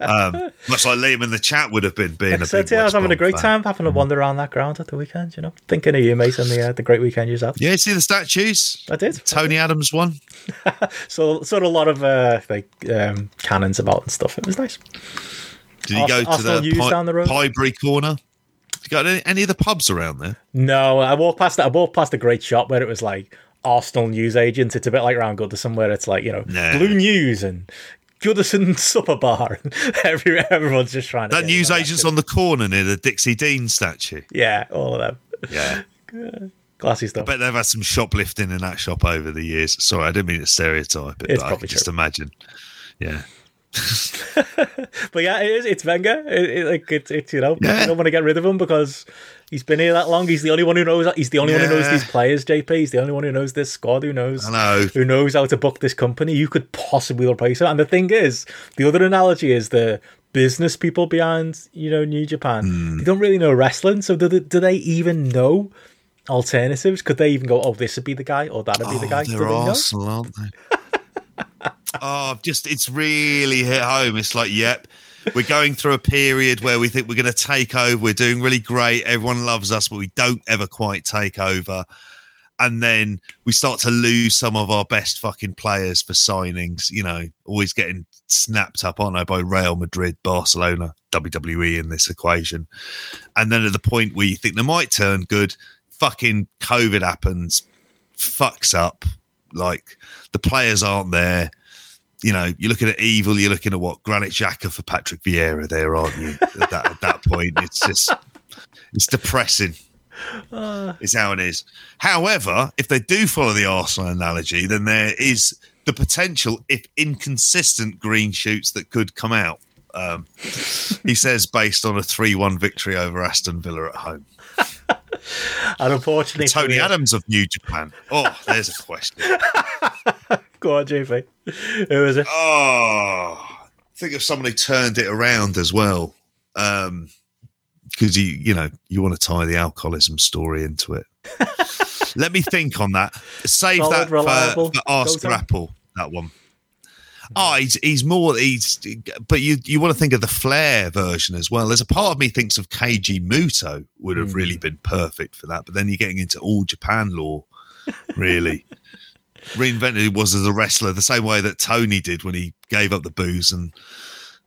um, much like Liam in the chat would have been being like a big. Yeah, I was having a great fan. time having a wander around that ground at the weekend. You know, thinking of you, mate, and the uh, the great weekend you had. Yeah, see the statues. I did. Tony Adams one. so, sort of a lot of uh, like um, cannons about and stuff. It was nice. Did you go to the, Pi- down the road? Pinebury Corner? Did You got any, any of the pubs around there? No, I walked past. I walked past a great shop where it was like Arsenal news agents. It's a bit like around Goodison where it's like you know nah. Blue News and Goodison Supper Bar. Every, everyone's just trying to. That news agent's on the corner near the Dixie Dean statue. Yeah, all of them. Yeah. Classy stuff. I bet they've had some shoplifting in that shop over the years. Sorry, I didn't mean to stereotype it, it's but I can just imagine. Yeah. but yeah, it is. It's Wenger. It, it, like it's it's you know yeah. I don't want to get rid of him because he's been here that long. He's the only one who knows. He's the only yeah. one who knows these players. JP. He's the only one who knows this squad. Who knows? I know. Who knows how to book this company? You could possibly replace him. And the thing is, the other analogy is the business people behind you know New Japan. Mm. They don't really know wrestling, so do they, do they even know? Alternatives? Could they even go? Oh, this would be the guy, or that'd be oh, the guy. They're Arsenal, aren't they? oh, just it's really hit home. It's like, yep, we're going through a period where we think we're going to take over. We're doing really great. Everyone loves us, but we don't ever quite take over. And then we start to lose some of our best fucking players for signings. You know, always getting snapped up on by Real Madrid, Barcelona, WWE in this equation. And then at the point where you think they might turn good, fucking COVID happens, fucks up. Like the players aren't there you know, you're looking at evil. You're looking at what Granit Xhaka for Patrick Vieira. There, aren't you? at, that, at that point, it's just it's depressing. Uh, it's how it is. However, if they do follow the Arsenal analogy, then there is the potential, if inconsistent, green shoots that could come out. Um, he says based on a three-one victory over Aston Villa at home. and unfortunately, Tony Adams of New Japan. Oh, there's a question. Go on, JP. Who is it? Oh, think of someone who turned it around as well. Um, because you you know you want to tie the alcoholism story into it. Let me think on that. Save Solid, that reliable. for, for Ask Grapple. That one. Oh, he's he's more he's but you you want to think of the Flair version as well. There's a part of me thinks of Keiji Muto would have mm. really been perfect for that, but then you're getting into all Japan law, really. Reinvented was as a wrestler the same way that Tony did when he gave up the booze and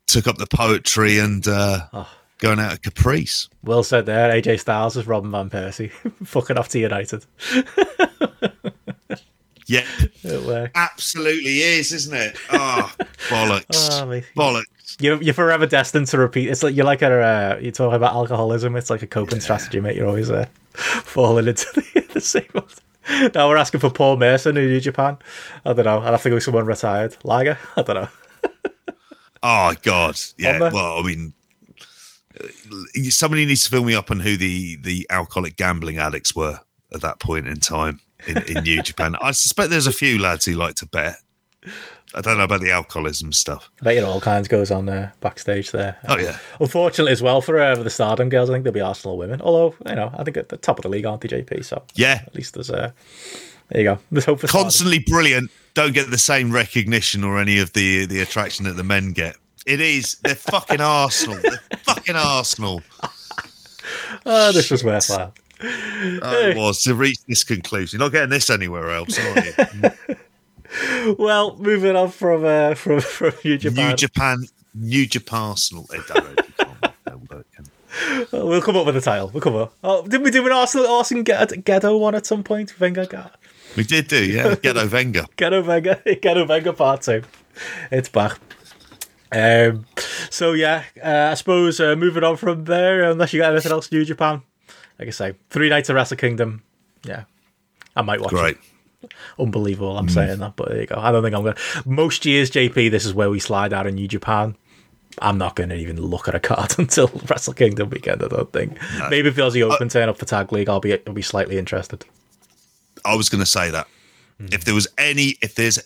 took up the poetry and uh, oh. going out of Caprice. Well said there. AJ Styles is Robin Van Persie, fucking off to United. Yeah, it absolutely is, isn't it? Oh, bollocks! oh, bollocks! You're, you're forever destined to repeat. It's like you're like a uh, you talk about alcoholism. It's like a coping yeah. strategy, mate. You're always uh, falling into the, the same. Old. Now we're asking for Paul Merson in New Japan. I don't know. I'd have to go with someone retired. Liger. I don't know. oh God! Yeah. Well, I mean, uh, somebody needs to fill me up on who the the alcoholic gambling addicts were at that point in time in, in New Japan. I suspect there's a few lads who like to bet. I don't know about the alcoholism stuff. I bet you know all kinds goes on there backstage there. Oh yeah. Unfortunately, as well for uh, the Stardom girls, I think there'll be Arsenal women. Although you know, I think at the top of the league, aren't they, JP? So yeah, at least there's a. Uh, there you go. There's hope for constantly Stardom. brilliant. Don't get the same recognition or any of the the attraction that the men get. It is they're fucking Arsenal. They're fucking Arsenal. oh, this was worthwhile. it was to reach this conclusion. You're not getting this anywhere else, are you? well, moving on from uh, from from New Japan. New Japan, New Japan Arsenal. we'll come up with a title. We'll come up. Oh, did we do an Arsenal Arsenal Gedo one at some point? Venga, got. We did do, yeah. Gedo Wenger, Gedo Wenger, Gedo Wenger part two. It's back. Um, so yeah, uh, I suppose uh, moving on from there, unless you got anything else, New Japan like I say, three nights of Wrestle Kingdom. Yeah, I might watch Great. it. Unbelievable. I'm mm. saying that, but there you go. I don't think I'm gonna. Most years, JP, this is where we slide out in New Japan. I'm not going to even look at a card until Wrestle Kingdom weekend. I don't think. No. Maybe if there's the Open turn up for Tag League, I'll be I'll be slightly interested. I was going to say that mm. if there was any, if there's,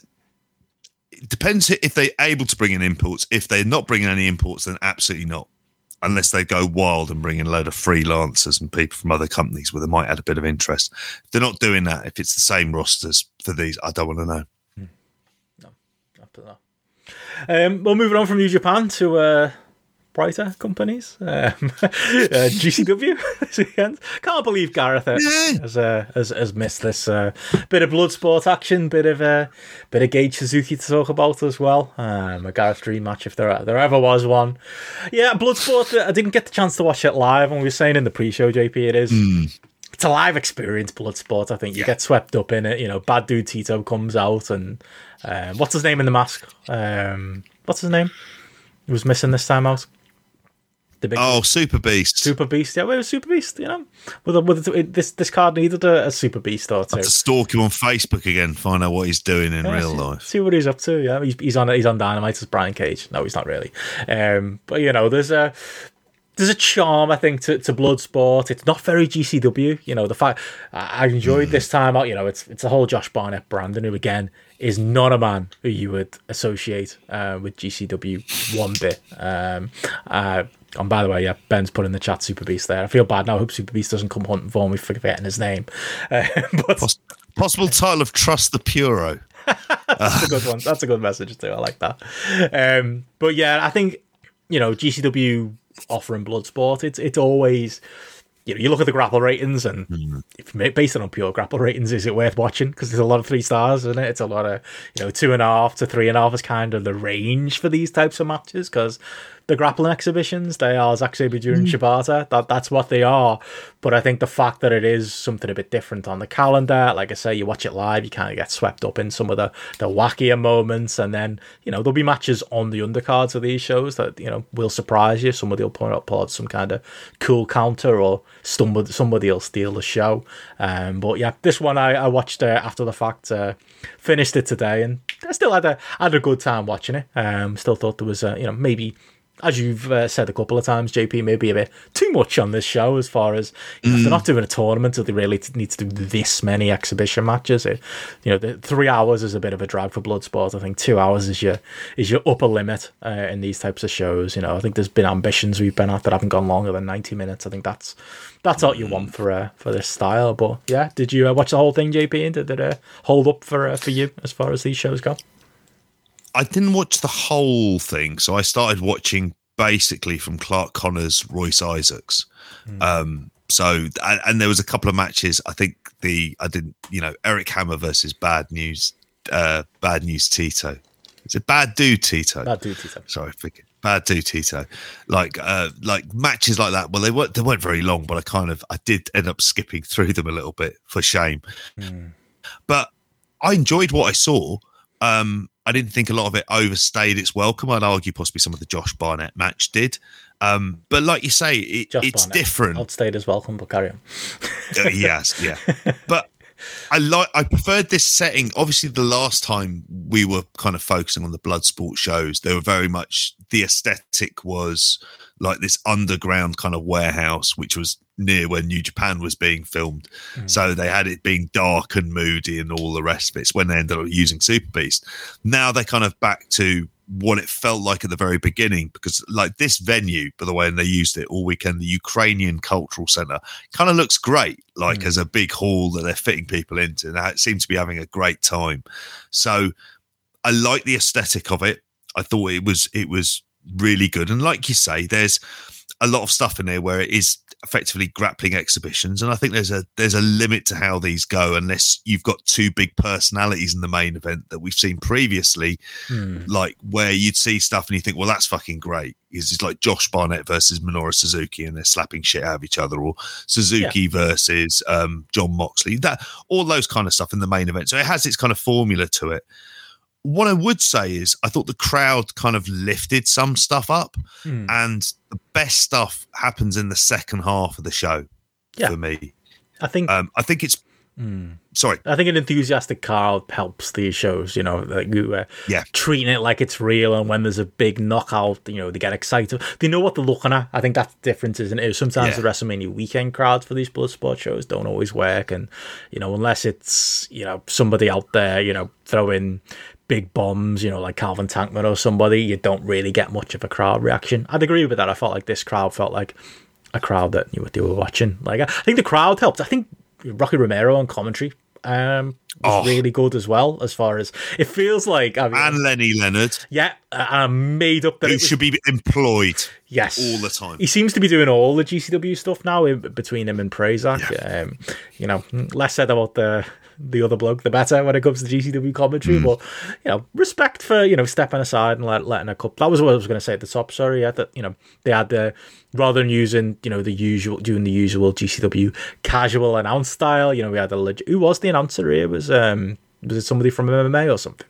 it depends if they're able to bring in imports. If they're not bringing any imports, then absolutely not. Unless they go wild and bring in a load of freelancers and people from other companies where they might add a bit of interest. If they're not doing that, if it's the same rosters for these, I don't want to know. Mm. No, not um, well, moving on from New Japan to uh, brighter companies. Um, uh, GCW. Can't believe Gareth has, uh, has, has missed this uh, bit of blood sport action, bit of uh, bit of Gage Suzuki to talk about as well. Um, a Gareth dream match if there there ever was one. Yeah, blood sport. I didn't get the chance to watch it live, and we were saying in the pre-show, JP, it is. Mm. It's a live experience, blood sport. I think you yeah. get swept up in it. You know, bad dude Tito comes out, and um, what's his name in the mask? Um, what's his name? He was missing this time out. The big oh, Super Beast. Super Beast. Yeah, well, was Super Beast. You know, with, a, with a, this this card needed a, a Super Beast or two. to stalk him on Facebook again, find out what he's doing in yeah, real see, life. See what he's up to. Yeah, he's, he's on he's on Dynamite as Brian Cage. No, he's not really. Um, but you know, there's a there's a charm I think to, to Bloodsport. It's not very GCW. You know, the fact I enjoyed this time out. You know, it's it's a whole Josh Barnett Brandon who again is not a man who you would associate uh, with GCW one bit. Um, uh, and by the way, yeah, Ben's put in the chat Super Beast there. I feel bad now. I hope Super Beast doesn't come hunting for me for forgetting his name. Uh, but Poss- possible title of Trust the Puro. That's a good one. That's a good message too. I like that. Um, but yeah, I think you know GCW offering Bloodsport. It's it's always you know, you look at the grapple ratings and mm. based on pure grapple ratings, is it worth watching? Because there's a lot of three stars, isn't it? It's a lot of, you know, two and a half to three and a half is kind of the range for these types of matches because the grappling exhibitions. They are Zack Sabre Jr. and mm. Shibata. That that's what they are. But I think the fact that it is something a bit different on the calendar, like I say, you watch it live, you kind of get swept up in some of the the wackier moments, and then you know there'll be matches on the undercards of these shows that you know will surprise you. Somebody will point out, pull out some kind of cool counter, or somebody somebody will steal the show. Um, but yeah, this one I, I watched uh, after the fact. Uh, finished it today, and I still had a had a good time watching it. Um, still thought there was, uh, you know, maybe as you've uh, said a couple of times, JP, maybe a bit too much on this show as far as you know, mm. they're not doing a tournament, so they really need to do this many exhibition matches. It, you know, the three hours is a bit of a drag for Bloodsport. I think two hours is your is your upper limit uh, in these types of shows. You know, I think there's been ambitions we've been at that haven't gone longer than ninety minutes. I think that's that's all you want for uh, for this style. But yeah, did you uh, watch the whole thing, JP? And did it uh, hold up for uh, for you as far as these shows go? I didn't watch the whole thing, so I started watching basically from Clark Connors, Royce Isaacs. Mm. Um, so and, and, there was a couple of matches. I think the I didn't, you know, Eric Hammer versus Bad News, uh, Bad News Tito. Is it Bad Dude Tito? Bad Dude Tito. Sorry, forget. Bad Dude Tito. Like uh, like matches like that. Well, they weren't they weren't very long, but I kind of I did end up skipping through them a little bit for shame. Mm. But I enjoyed what I saw. Um, I didn't think a lot of it overstayed its welcome. I'd argue possibly some of the Josh Barnett match did. Um, but like you say, it, it's Barnett different. Outstayed his welcome, but carry on. uh, yes, yeah. But I like I preferred this setting. Obviously, the last time we were kind of focusing on the Bloodsport shows, they were very much the aesthetic was like this underground kind of warehouse, which was near where New Japan was being filmed. Mm. So they had it being dark and moody and all the rest of it. It's when they ended up using Super Beast. Now they're kind of back to what it felt like at the very beginning because like this venue by the way and they used it all weekend the ukrainian cultural center kind of looks great like mm. as a big hall that they're fitting people into and it seems to be having a great time so i like the aesthetic of it i thought it was it was really good. And like you say there's a lot of stuff in there where it is effectively grappling exhibitions. And i think there's a there's a limit to how these go unless you've got two big personalities in the main event that we've seen previously hmm. like where you'd see stuff and you think well that's fucking great. It's like josh barnett versus minoru suzuki and they're slapping shit out of each other or suzuki yeah. versus um, jon moxley. That all those kind of stuff in the main event. So it has its kind of formula to it what I would say is I thought the crowd kind of lifted some stuff up, hmm. and the best stuff happens in the second half of the show yeah. for me. I think um, I think it's Mm. Sorry, I think an enthusiastic crowd helps these shows. You know, like you, uh, yeah, treating it like it's real, and when there's a big knockout, you know, they get excited. They know what they're looking at. I think that's the difference, isn't it? Sometimes yeah. the WrestleMania weekend crowds for these Bloodsport shows don't always work, and you know, unless it's you know somebody out there, you know, throwing big bombs, you know, like Calvin Tankman or somebody, you don't really get much of a crowd reaction. I'd agree with that. I felt like this crowd felt like a crowd that you know, they were watching. Like I think the crowd helped. I think Rocky Romero on commentary um, was oh. really good as well. As far as it feels like, I mean, and Lenny Leonard, yeah, I made up that he should be employed. Yes, all the time. He seems to be doing all the GCW stuff now in, between him and Prazak. Yeah. Um, you know, less said about the the other bloke, the better when it comes to GCW commentary. Mm. But you know, respect for you know stepping aside and let, letting a couple. That was what I was going to say at the top. Sorry, yeah, that you know they had the rather than using you know the usual doing the usual GCW casual announce style. You know, we had a legit. Who was the announcer here? Was um was it somebody from MMA or something?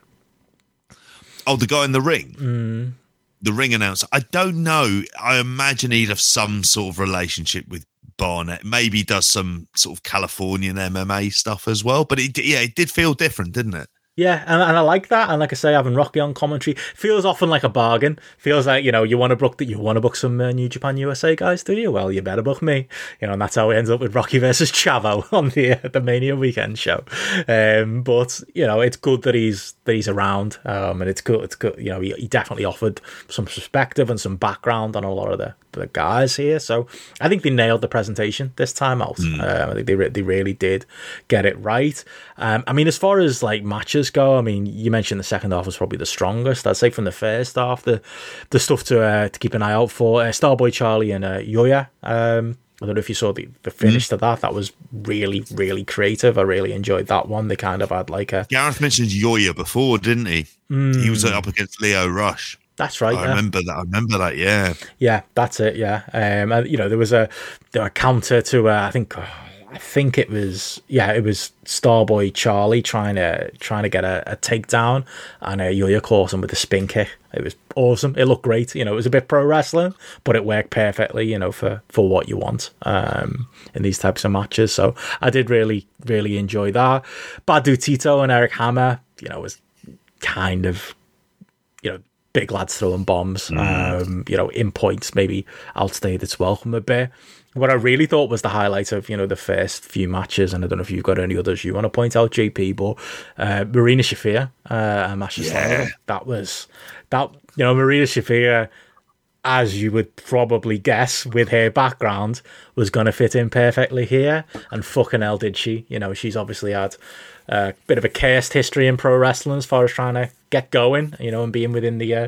Oh, the guy in the ring. Mm. The ring announcer. I don't know. I imagine he'd have some sort of relationship with Barnett. Maybe does some sort of Californian MMA stuff as well. But it, yeah, it did feel different, didn't it? Yeah, and, and I like that. And like I say, having Rocky on commentary feels often like a bargain. Feels like you know you want to book that you want to book some uh, New Japan USA guys, do you? Well, you better book me. You know, and that's how it ends up with Rocky versus Chavo on the uh, the Mania weekend show. Um, but you know, it's good that he's that he's around, um, and it's good. It's good. You know, he, he definitely offered some perspective and some background on a lot of the the guys here. So I think they nailed the presentation this time out. Mm. Um, I think they re- they really did get it right. Um, I mean, as far as like matches go, I mean, you mentioned the second half was probably the strongest. I'd say from the first half, the the stuff to uh, to keep an eye out for uh, Starboy Charlie and uh, Yuya. Um, I don't know if you saw the, the finish mm. to that. That was really, really creative. I really enjoyed that one. They kind of had like a. Gareth mentioned Yuya before, didn't he? Mm. He was up against Leo Rush. That's right. I yeah. remember that. I remember that. Yeah. Yeah, that's it. Yeah. Um, and, you know, there was a there a counter to uh, I think oh, I think it was yeah it was Starboy Charlie trying to trying to get a, a takedown and uh, Yuya caught him with a spin kick. It was awesome. It looked great. You know, it was a bit pro wrestling, but it worked perfectly. You know, for for what you want um, in these types of matches. So I did really really enjoy that. Bad Dude Tito and Eric Hammer. You know, was kind of you know big lads throwing bombs, mm. um, you know, in points maybe outstayed its welcome a bit. What I really thought was the highlight of you know the first few matches, and I don't know if you've got any others you want to point out, JP, but uh, Marina Shafir uh, and Masha yeah. that was that you know Marina Shafir, as you would probably guess with her background, was going to fit in perfectly here, and fucking hell did she. You know, she's obviously had a uh, bit of a cursed history in pro wrestling as far as trying to get going, you know, and being within the uh,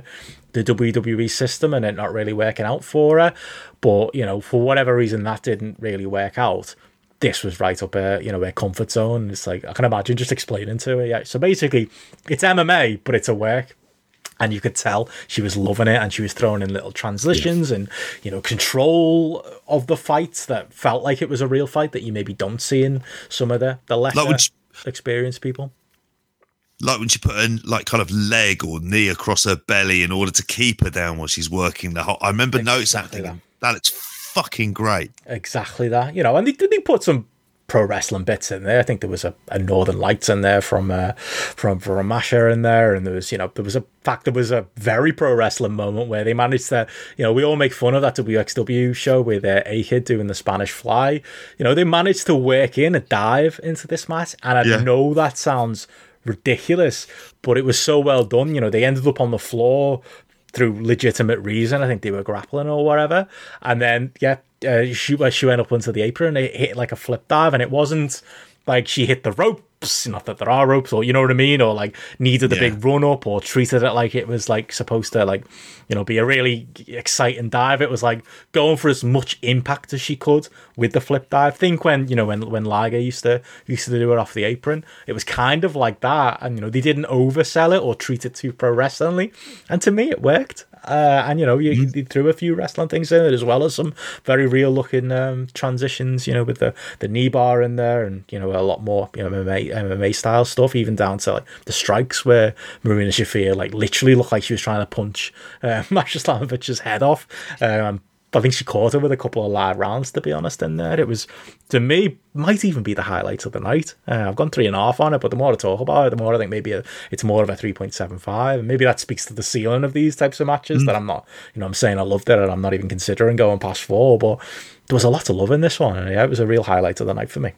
the WWE system and it not really working out for her. But you know, for whatever reason, that didn't really work out. This was right up her, you know, her comfort zone. It's like I can imagine just explaining to her. Yeah, so basically, it's MMA, but it's a work and you could tell she was loving it and she was throwing in little transitions and you know control of the fights that felt like it was a real fight that you maybe don't see in some of the the lesser like experienced people like when she put a like kind of leg or knee across her belly in order to keep her down while she's working the whole. I remember exactly noticing that thinking, that looks fucking great. Exactly that, you know, and they they put some pro wrestling bits in there. I think there was a, a Northern Lights in there from uh, from from Masha in there, and there was you know there was a fact there was a very pro wrestling moment where they managed to you know we all make fun of that WXW show with uh, A Kid doing the Spanish Fly. You know they managed to work in a dive into this match, and I yeah. know that sounds ridiculous, but it was so well done. You know, they ended up on the floor through legitimate reason. I think they were grappling or whatever. And then, yeah, uh, she, she went up onto the apron and it hit like a flip dive. And it wasn't like she hit the ropes. not that there are ropes, or you know what I mean, or like needed a yeah. big run up, or treated it like it was like supposed to like you know be a really exciting dive. It was like going for as much impact as she could with the flip dive. Think when you know when when Liger used to used to do it off the apron, it was kind of like that, and you know they didn't oversell it or treat it too pro wrestlingly, and to me it worked. Uh, and you know, you, mm-hmm. you, threw a few wrestling things in it as well as some very real looking um, transitions. You know, with the the knee bar in there, and you know a lot more you know MMA, MMA style stuff, even down to like the strikes where Marina Shafir like literally looked like she was trying to punch uh, Masha Slamovich's head off. Um, I think she caught her with a couple of live rounds. To be honest, in there, it was to me might even be the highlight of the night. Uh, I've gone three and a half on it, but the more I talk about it, the more I think maybe a, it's more of a three point seven five. Maybe that speaks to the ceiling of these types of matches. Mm. That I'm not, you know, I'm saying I loved it, and I'm not even considering going past four. But there was a lot of love in this one, and yeah, it was a real highlight of the night for me.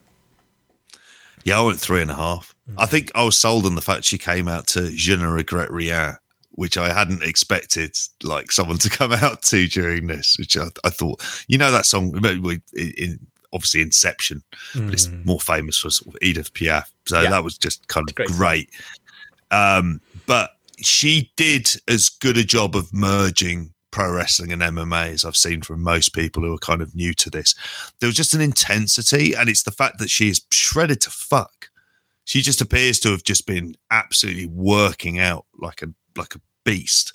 Yeah, I went three and a half. Mm. I think I was sold on the fact she came out to Je ne regrette rien, which I hadn't expected like someone to come out to during this. Which I, I thought, you know, that song in, obviously Inception, mm. but it's mm. more famous for sort of Edith Piaf. So yeah. that was just kind of great. great. Um, but she did as good a job of merging pro wrestling and MMA as I've seen from most people who are kind of new to this. There was just an intensity, and it's the fact that she is shredded to fuck. She just appears to have just been absolutely working out like a like a beast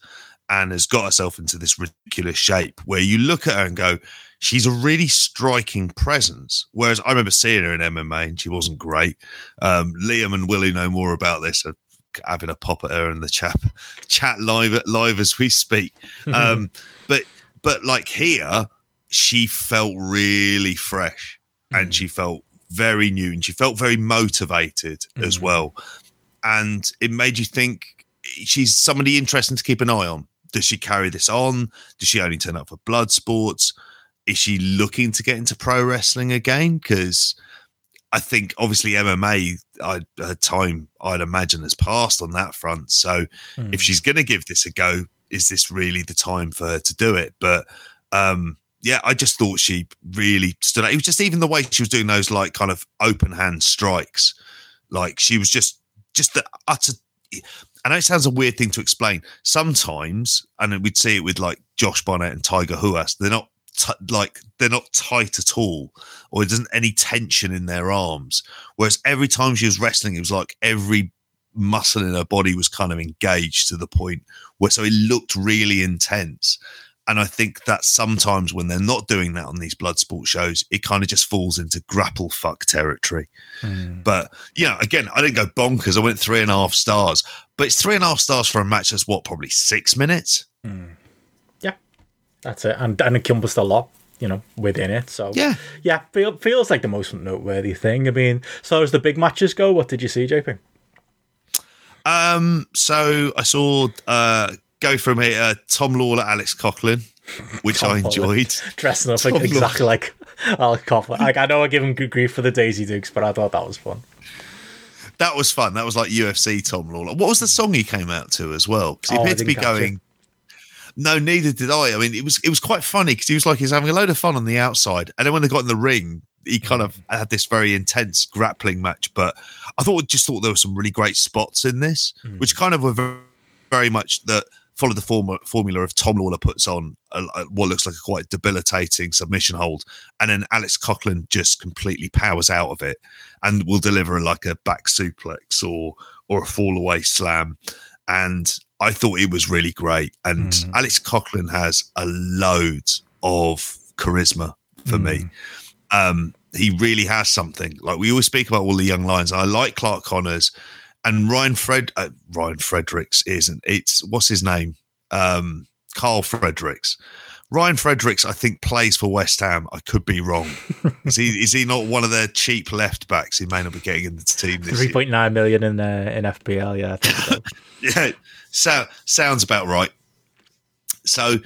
and has got herself into this ridiculous shape where you look at her and go, she's a really striking presence. Whereas I remember seeing her in MMA and she wasn't great. Um, Liam and Willie know more about this having a pop at her in the chat chat live live as we speak. Um, but but like here, she felt really fresh mm. and she felt very new and she felt very motivated mm. as well. And it made you think she's somebody interesting to keep an eye on. Does she carry this on? Does she only turn up for Bloodsports? Is she looking to get into pro wrestling again? Because I think obviously MMA, I, her time I'd imagine has passed on that front. So mm. if she's going to give this a go, is this really the time for her to do it? But um, yeah, I just thought she really stood out. It was just even the way she was doing those like kind of open hand strikes, like she was just just the utter. I know it sounds a weird thing to explain. Sometimes, and we'd see it with like Josh Barnett and Tiger Huas, they're not t- like they're not tight at all, or there isn't any tension in their arms. Whereas every time she was wrestling, it was like every muscle in her body was kind of engaged to the point where so it looked really intense. And I think that sometimes when they're not doing that on these Bloodsport shows, it kind of just falls into grapple fuck territory. Mm. But you know, again, I didn't go bonkers. I went three and a half stars, but it's three and a half stars for a match that's what probably six minutes. Mm. That's it, and and it encompassed a lot, you know, within it. So yeah, yeah, feel, feels like the most noteworthy thing. I mean, so as the big matches go, what did you see, JP? Um, so I saw uh go from here, uh, Tom Lawlor, Alex Coughlin, which I enjoyed. Dressing up like, exactly like Alex Coughlin. Like I know I give him good grief for the Daisy Dukes, but I thought that was fun. That was fun. That was like UFC Tom Lawlor. What was the song he came out to as well? Because he oh, appeared to be going. It. No, neither did I. I mean, it was it was quite funny because he was like he's having a load of fun on the outside, and then when they got in the ring, he kind of had this very intense grappling match. But I thought just thought there were some really great spots in this, mm. which kind of were very, very much that follow the form, formula of Tom Lawlor puts on a, a, what looks like a quite debilitating submission hold, and then Alex Coughlin just completely powers out of it and will deliver like a back suplex or or a fall away slam. And I thought it was really great. And mm. Alex Coughlin has a load of charisma for mm. me. Um, he really has something. Like we always speak about all the young lions. I like Clark Connors and Ryan Fred. Uh, Ryan Fredericks isn't. It's what's his name? Um, Karl Fredericks. Ryan Fredericks, I think, plays for West Ham. I could be wrong. is he is he not one of their cheap left backs? He may not be getting in the team. Three point nine million in uh, in FPL. Yeah, so. yeah. So sounds about right. So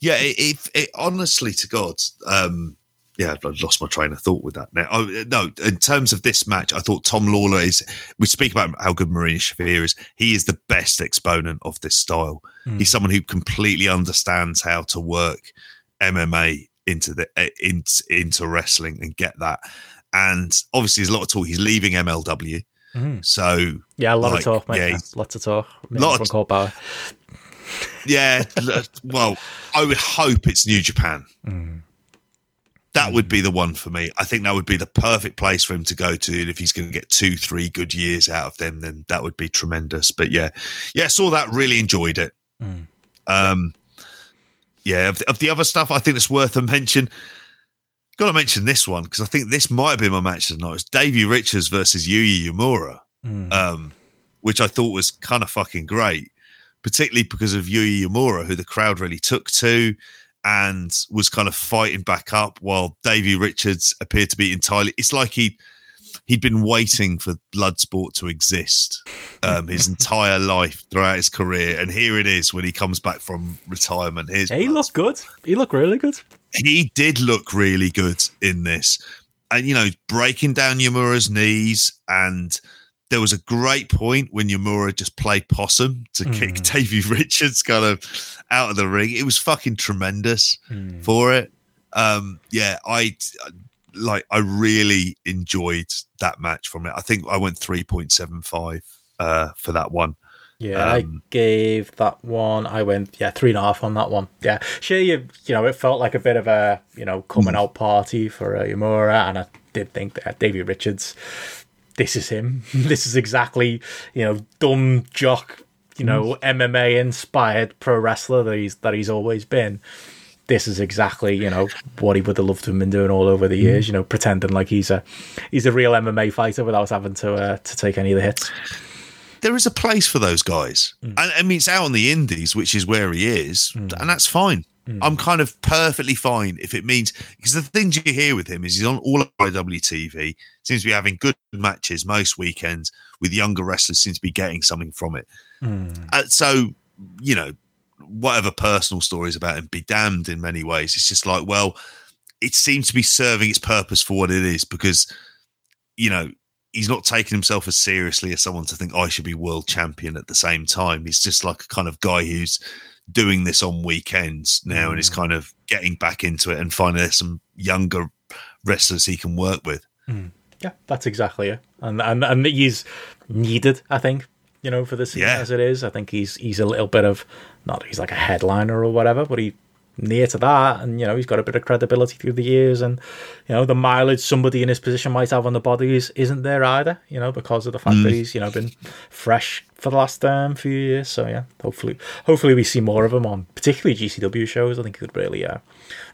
yeah, it, it, it honestly to God, um, yeah, I've lost my train of thought with that now. Oh, no, in terms of this match, I thought Tom Lawlor is. We speak about how good Marina Shafir is. He is the best exponent of this style. Mm. He's someone who completely understands how to work MMA into the eh, into, into wrestling and get that. And obviously, there's a lot of talk. He's leaving MLW, mm. so yeah, a lot like, of talk, mate. Yeah, lots of talk. Lot of, called power. Yeah, well, I would hope it's New Japan. Mm that would be the one for me. I think that would be the perfect place for him to go to. And if he's going to get two, three good years out of them, then that would be tremendous. But yeah, yeah, saw that, really enjoyed it. Mm. Um, yeah, of the, of the, other stuff, I think it's worth a mention. Got to mention this one because I think this might have been my match tonight. It's Davey Richards versus Yuya Uemura, mm. um, which I thought was kind of fucking great, particularly because of Yuya Uemura, who the crowd really took to and was kind of fighting back up while Davey Richards appeared to be entirely. It's like he he'd been waiting for Bloodsport to exist um, his entire life throughout his career, and here it is when he comes back from retirement. Here's he looked good. He looked really good. He did look really good in this, and you know, breaking down Uemura's knees and there was a great point when Uemura just played possum to mm. kick Davey Richards kind of out of the ring. It was fucking tremendous mm. for it. Um, yeah, I like. I really enjoyed that match from it. I think I went three point seven five uh, for that one. Yeah, um, I gave that one. I went yeah three and a half on that one. Yeah, sure. You you know it felt like a bit of a you know coming mm. out party for uh, Uemura, and I did think that Davey Richards this is him. this is exactly, you know, dumb jock, you know, mm. MMA inspired pro wrestler that he's that he's always been. This is exactly, you know, what he would have loved to have been doing all over the years. Mm. You know, pretending like he's a he's a real MMA fighter without having to uh, to take any of the hits. There is a place for those guys, mm. and I mean, it's out on the Indies, which is where he is, mm. and that's fine. Mm. I'm kind of perfectly fine if it means because the things you hear with him is he's on all of IWTV, seems to be having good matches most weekends with younger wrestlers, seems to be getting something from it. Mm. Uh, so, you know, whatever personal stories about him be damned in many ways. It's just like, well, it seems to be serving its purpose for what it is because, you know, he's not taking himself as seriously as someone to think I should be world champion at the same time. He's just like a kind of guy who's doing this on weekends now mm. and is kind of getting back into it and finding there's some younger wrestlers he can work with. Mm. Yeah, that's exactly it. And, and and he's needed, I think, you know, for this yeah. as it is. I think he's he's a little bit of not he's like a headliner or whatever, but he near to that and you know he's got a bit of credibility through the years and you know the mileage somebody in his position might have on the bodies is, isn't there either you know because of the fact mm. that he's you know been fresh for the last um, few years. So yeah hopefully hopefully we see more of him on particularly GCW shows. I think he could really uh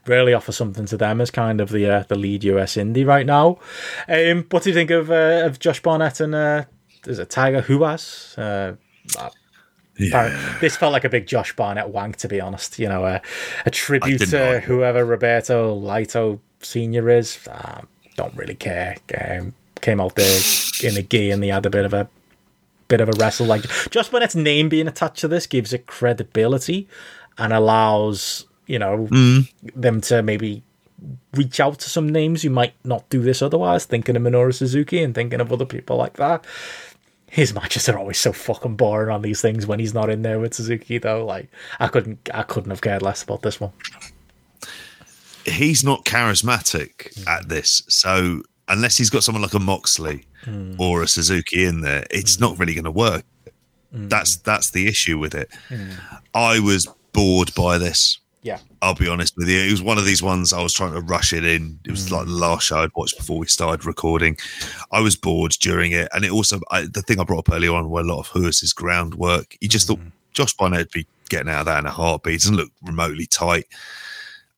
really offer something to them as kind of the uh, the lead US indie right now. Um what do you think of uh, of Josh Barnett and uh is it Tiger Huas uh yeah. This felt like a big Josh Barnett wank, to be honest. You know, a, a tribute to whoever Roberto Laito Senior is. Uh, don't really care. Um, came out there in a gi and he had a bit of a bit of a wrestle. Like Josh Barnett's name being attached to this gives it credibility and allows you know mm. them to maybe reach out to some names who might not do this otherwise. Thinking of Minoru Suzuki and thinking of other people like that his matches are always so fucking boring on these things when he's not in there with Suzuki though. Like I couldn't I couldn't have cared less about this one. He's not charismatic mm. at this, so unless he's got someone like a Moxley mm. or a Suzuki in there, it's mm. not really going to work. Hmm. That's that's the issue with it. Hmm. I was bored by this. Yeah. I'll be honest with you. It was one of these ones I was trying to rush it in. It was mm. like the last show I'd watched before we started recording. I was bored during it. And it also, I, the thing I brought up earlier on were a lot of Huas's groundwork. You just mm. thought Josh Barnett would be getting out of that in a heartbeat. It doesn't look remotely tight.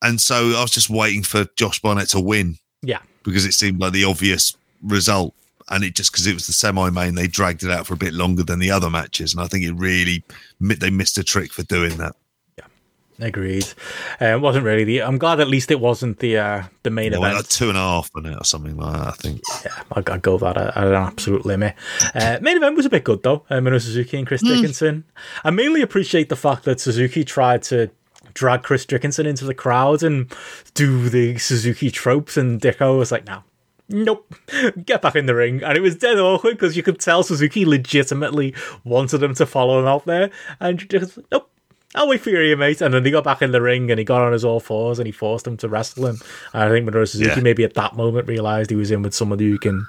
And so I was just waiting for Josh Barnett to win. Yeah. Because it seemed like the obvious result. And it just because it was the semi main, they dragged it out for a bit longer than the other matches. And I think it really, they missed a trick for doing that. Agreed. Uh, it wasn't really the. I'm glad at least it wasn't the uh, the main event. Like two and a half minute or something like that. I think. Yeah, I, would go that at, an absolute limit. Uh, main event was a bit good though. Um, Suzuki and Chris mm. Dickinson. I mainly appreciate the fact that Suzuki tried to drag Chris Dickinson into the crowd and do the Suzuki tropes, and Dicko was like, "No, nope, get back in the ring. And it was dead awkward because you could tell Suzuki legitimately wanted him to follow him out there. And just, nope, I'll wait for you, mate. And then he got back in the ring and he got on his all fours and he forced him to wrestle him. And I think Minoru Suzuki yeah. maybe at that moment realized he was in with somebody who can,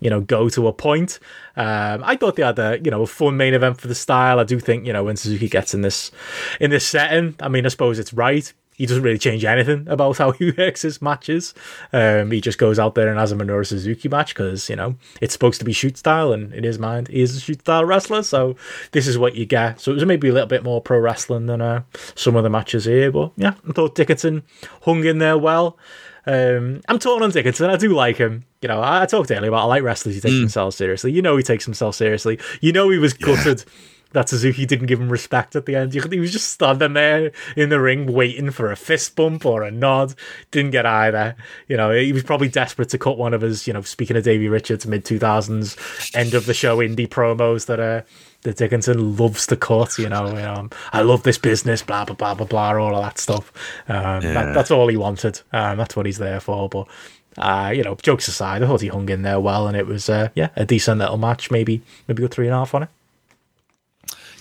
you know, go to a point. Um, I thought they had a, you know, a fun main event for the style. I do think, you know, when Suzuki gets in this in this setting, I mean, I suppose it's right he doesn't really change anything about how he works his matches. Um, he just goes out there and has a Minoru Suzuki match because, you know, it's supposed to be shoot style, and in his mind, he is a shoot style wrestler, so this is what you get. So it was maybe a little bit more pro wrestling than uh, some of the matches here, but yeah, I thought Dickinson hung in there well. Um, I'm torn on Dickinson. I do like him. You know, I, I talked earlier about I like wrestlers who take mm. themselves seriously. You know, he takes himself seriously. You know, he was gutted that Suzuki didn't give him respect at the end. He was just standing there in the ring waiting for a fist bump or a nod. Didn't get either. You know, he was probably desperate to cut one of his, you know, speaking of Davey Richards, mid 2000s, end of the show indie promos that uh, that Dickinson loves to cut. You know, um, I love this business, blah, blah, blah, blah, blah, all of that stuff. Um, yeah. that, that's all he wanted. Um, that's what he's there for. But uh, you know, jokes aside, I thought he hung in there well, and it was uh, yeah a decent little match. Maybe maybe go three and a half on it.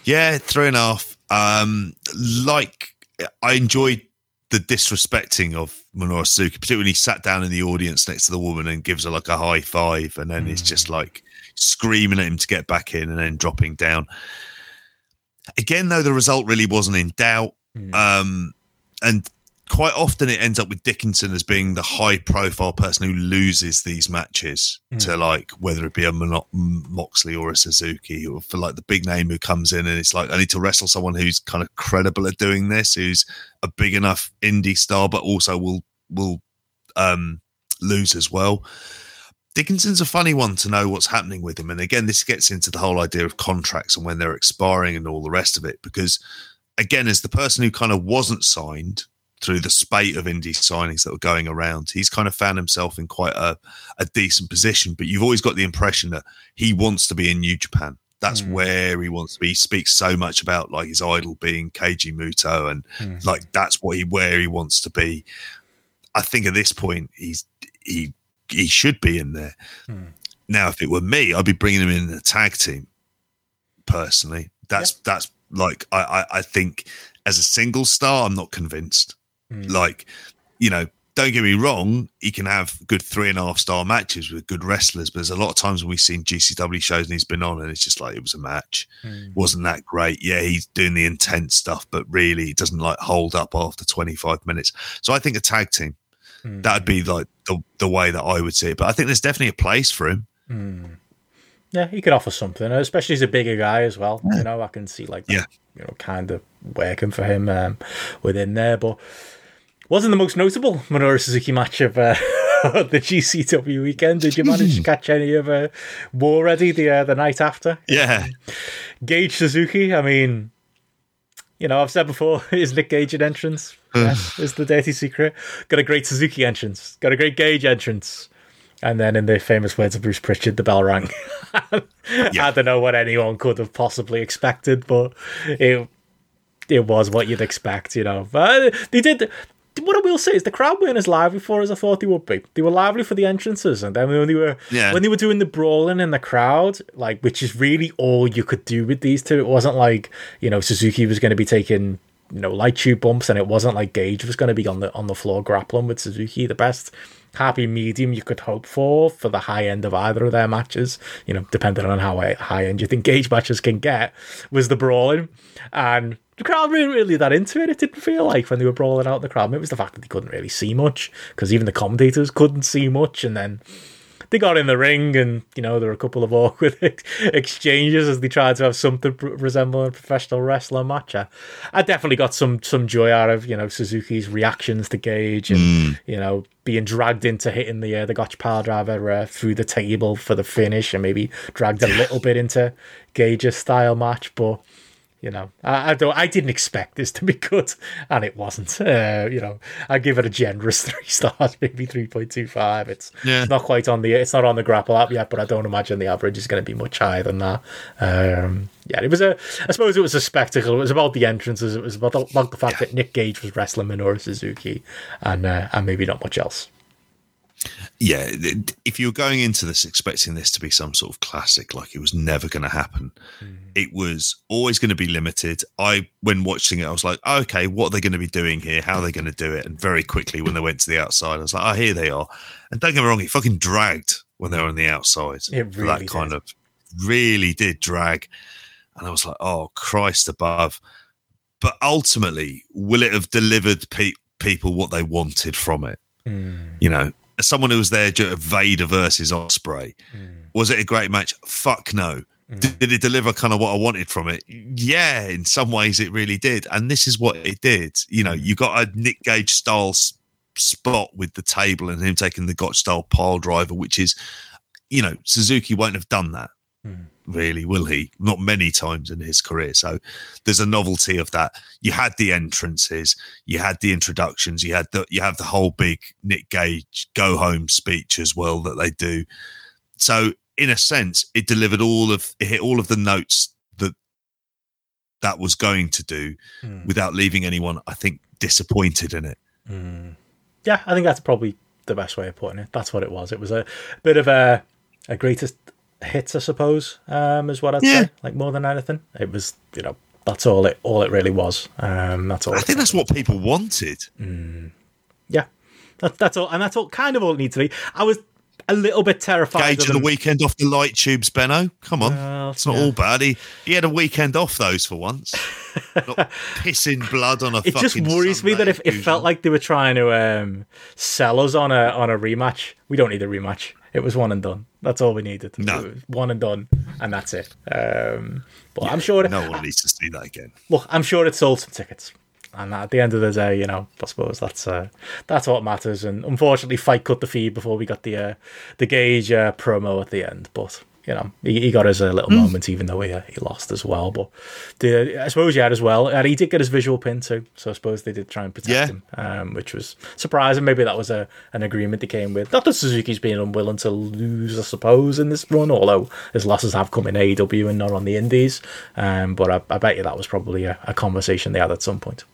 Yeah, three and a half. Um, like I enjoyed the disrespecting of Minoru Suzuki, particularly when he sat down in the audience next to the woman and gives her like a high five, and then mm. it's just like screaming at him to get back in and then dropping down. Again, though, the result really wasn't in doubt. Mm. Um, and quite often it ends up with Dickinson as being the high profile person who loses these matches mm. to like whether it be a Moxley or a Suzuki or for like the big name who comes in and it's like I need to wrestle someone who's kind of credible at doing this, who's a big enough indie star, but also will will um, lose as well. Dickinson's a funny one to know what's happening with him. And again, this gets into the whole idea of contracts and when they're expiring and all the rest of it. Because again, as the person who kind of wasn't signed through the spate of indie signings that were going around, he's kind of found himself in quite a, a decent position. But you've always got the impression that he wants to be in New Japan. That's mm. where he wants to be. He speaks so much about like his idol being Keiji Muto, and mm. like that's what he where he wants to be. I think at this point he's he he should be in there. Hmm. Now, if it were me, I'd be bringing him in a tag team. Personally, that's that's like I, I, I think as a single star, I'm not convinced. Mm. Like, you know, don't get me wrong, he can have good three and a half star matches with good wrestlers, but there's a lot of times when we've seen GCW shows and he's been on and it's just like it was a match. Mm. Wasn't that great? Yeah, he's doing the intense stuff, but really it doesn't like hold up after 25 minutes. So I think a tag team. Mm. That'd be like the, the way that I would see it. But I think there's definitely a place for him. Mm. Yeah, he could offer something, especially as a bigger guy as well. Yeah. You know, I can see like that, yeah. you know, kind of working for him um, within there. But wasn't the most notable Minoru Suzuki match of uh, the GCW weekend. Did you manage to catch any of uh, War Ready the uh, the night after? Yeah, Gage Suzuki. I mean, you know, I've said before, his Nick Gage an entrance yeah, is the dirty secret. Got a great Suzuki entrance. Got a great Gage entrance. And then, in the famous words of Bruce Pritchard, the bell rang. yeah. I don't know what anyone could have possibly expected, but it it was what you'd expect, you know. But they did what I will say is the crowd weren't as lively for as I thought they would be. They were lively for the entrances, and then when they were yeah. when they were doing the brawling in the crowd, like which is really all you could do with these two. It wasn't like you know Suzuki was going to be taking you know light tube bumps, and it wasn't like Gage was going to be on the on the floor grappling with Suzuki. The best happy medium you could hope for for the high end of either of their matches, you know, depending on how high end you think Gage matches can get, was the brawling. And the crowd weren't really that into it. It didn't feel like when they were brawling out the crowd. It was the fact that they couldn't really see much because even the commentators couldn't see much. And then they got in the ring, and you know there were a couple of awkward exchanges as they tried to have something resembling a professional wrestler match. I, I, definitely got some some joy out of you know Suzuki's reactions to Gage and mm. you know being dragged into hitting the uh, the Gotch power driver uh, through the table for the finish, and maybe dragged a little bit into Gage's style match, but you know, I, I, don't. I didn't expect this to be good, and it wasn't. Uh, you know, I give it a generous three stars, maybe three point two five. It's, yeah. it's not quite on the. It's not on the grapple app yet, but I don't imagine the average is going to be much higher than that. Um, yeah, it was a. I suppose it was a spectacle. It was about the entrances. It was about the, about the fact yeah. that Nick Gage was wrestling Minoru Suzuki, and uh, and maybe not much else yeah, if you're going into this expecting this to be some sort of classic, like it was never going to happen, mm. it was always going to be limited. I, when watching it, I was like, okay, what are they going to be doing here? How are they going to do it? And very quickly, when they went to the outside, I was like, oh, here they are. And don't get me wrong, it fucking dragged when they were on the outside. It really that kind did. of really did drag. And I was like, oh, Christ above. But ultimately, will it have delivered pe- people what they wanted from it? Mm. You know, as someone who was there Vader versus Ospreay, mm. was it a great match? Fuck no. Mm. Did, did, it deliver kind of what I wanted from it? Yeah, in some ways it really did. And this is what it did. You know, you got a Nick Gage style spot with the table and him taking the Gotch style pile driver, which is, you know, Suzuki won't have done that. Really, will he? Not many times in his career. So there's a novelty of that. You had the entrances, you had the introductions, you had the you have the whole big Nick Gage go home speech as well that they do. So in a sense, it delivered all of it hit all of the notes that that was going to do mm. without leaving anyone, I think, disappointed in it. Mm. Yeah, I think that's probably the best way of putting it. That's what it was. It was a bit of a a greatest hits, I suppose, um, is what I'd yeah. say. Like more than anything, it was you know that's all it all it really was. Um, that's all. I think that's what people wanted. Mm. Yeah, that, that's all, and that's all kind of all it needs to be. I was a little bit terrified. Gage of the weekend off the light tubes, Benno. Come on, well, it's not yeah. all bad. He he had a weekend off those for once. not pissing blood on a. Fucking. It just worries Sunday, me that if it felt like they were trying to um, sell us on a on a rematch, we don't need a rematch. It was one and done. That's all we needed. No, one and done, and that's it. Um, but yeah, I'm sure no one needs to see that again. Look, I'm sure it sold some tickets, and at the end of the day, you know, I suppose that's uh, that's what matters. And unfortunately, FITE cut the feed before we got the uh, the Gage uh, promo at the end, but you know, he, he got his a uh, little mm. moment, even though he, uh, he lost as well. But the, I suppose he had as well. And he did get his visual pin too, so I suppose they did try and protect yeah. him, um, which was surprising. Maybe that was a an agreement they came with. Not that Suzuki's being unwilling to lose, I suppose, in this run, although his losses have come in AEW and not on the Indies. Um, but I, I, bet you that was probably a, a, conversation they had at some point.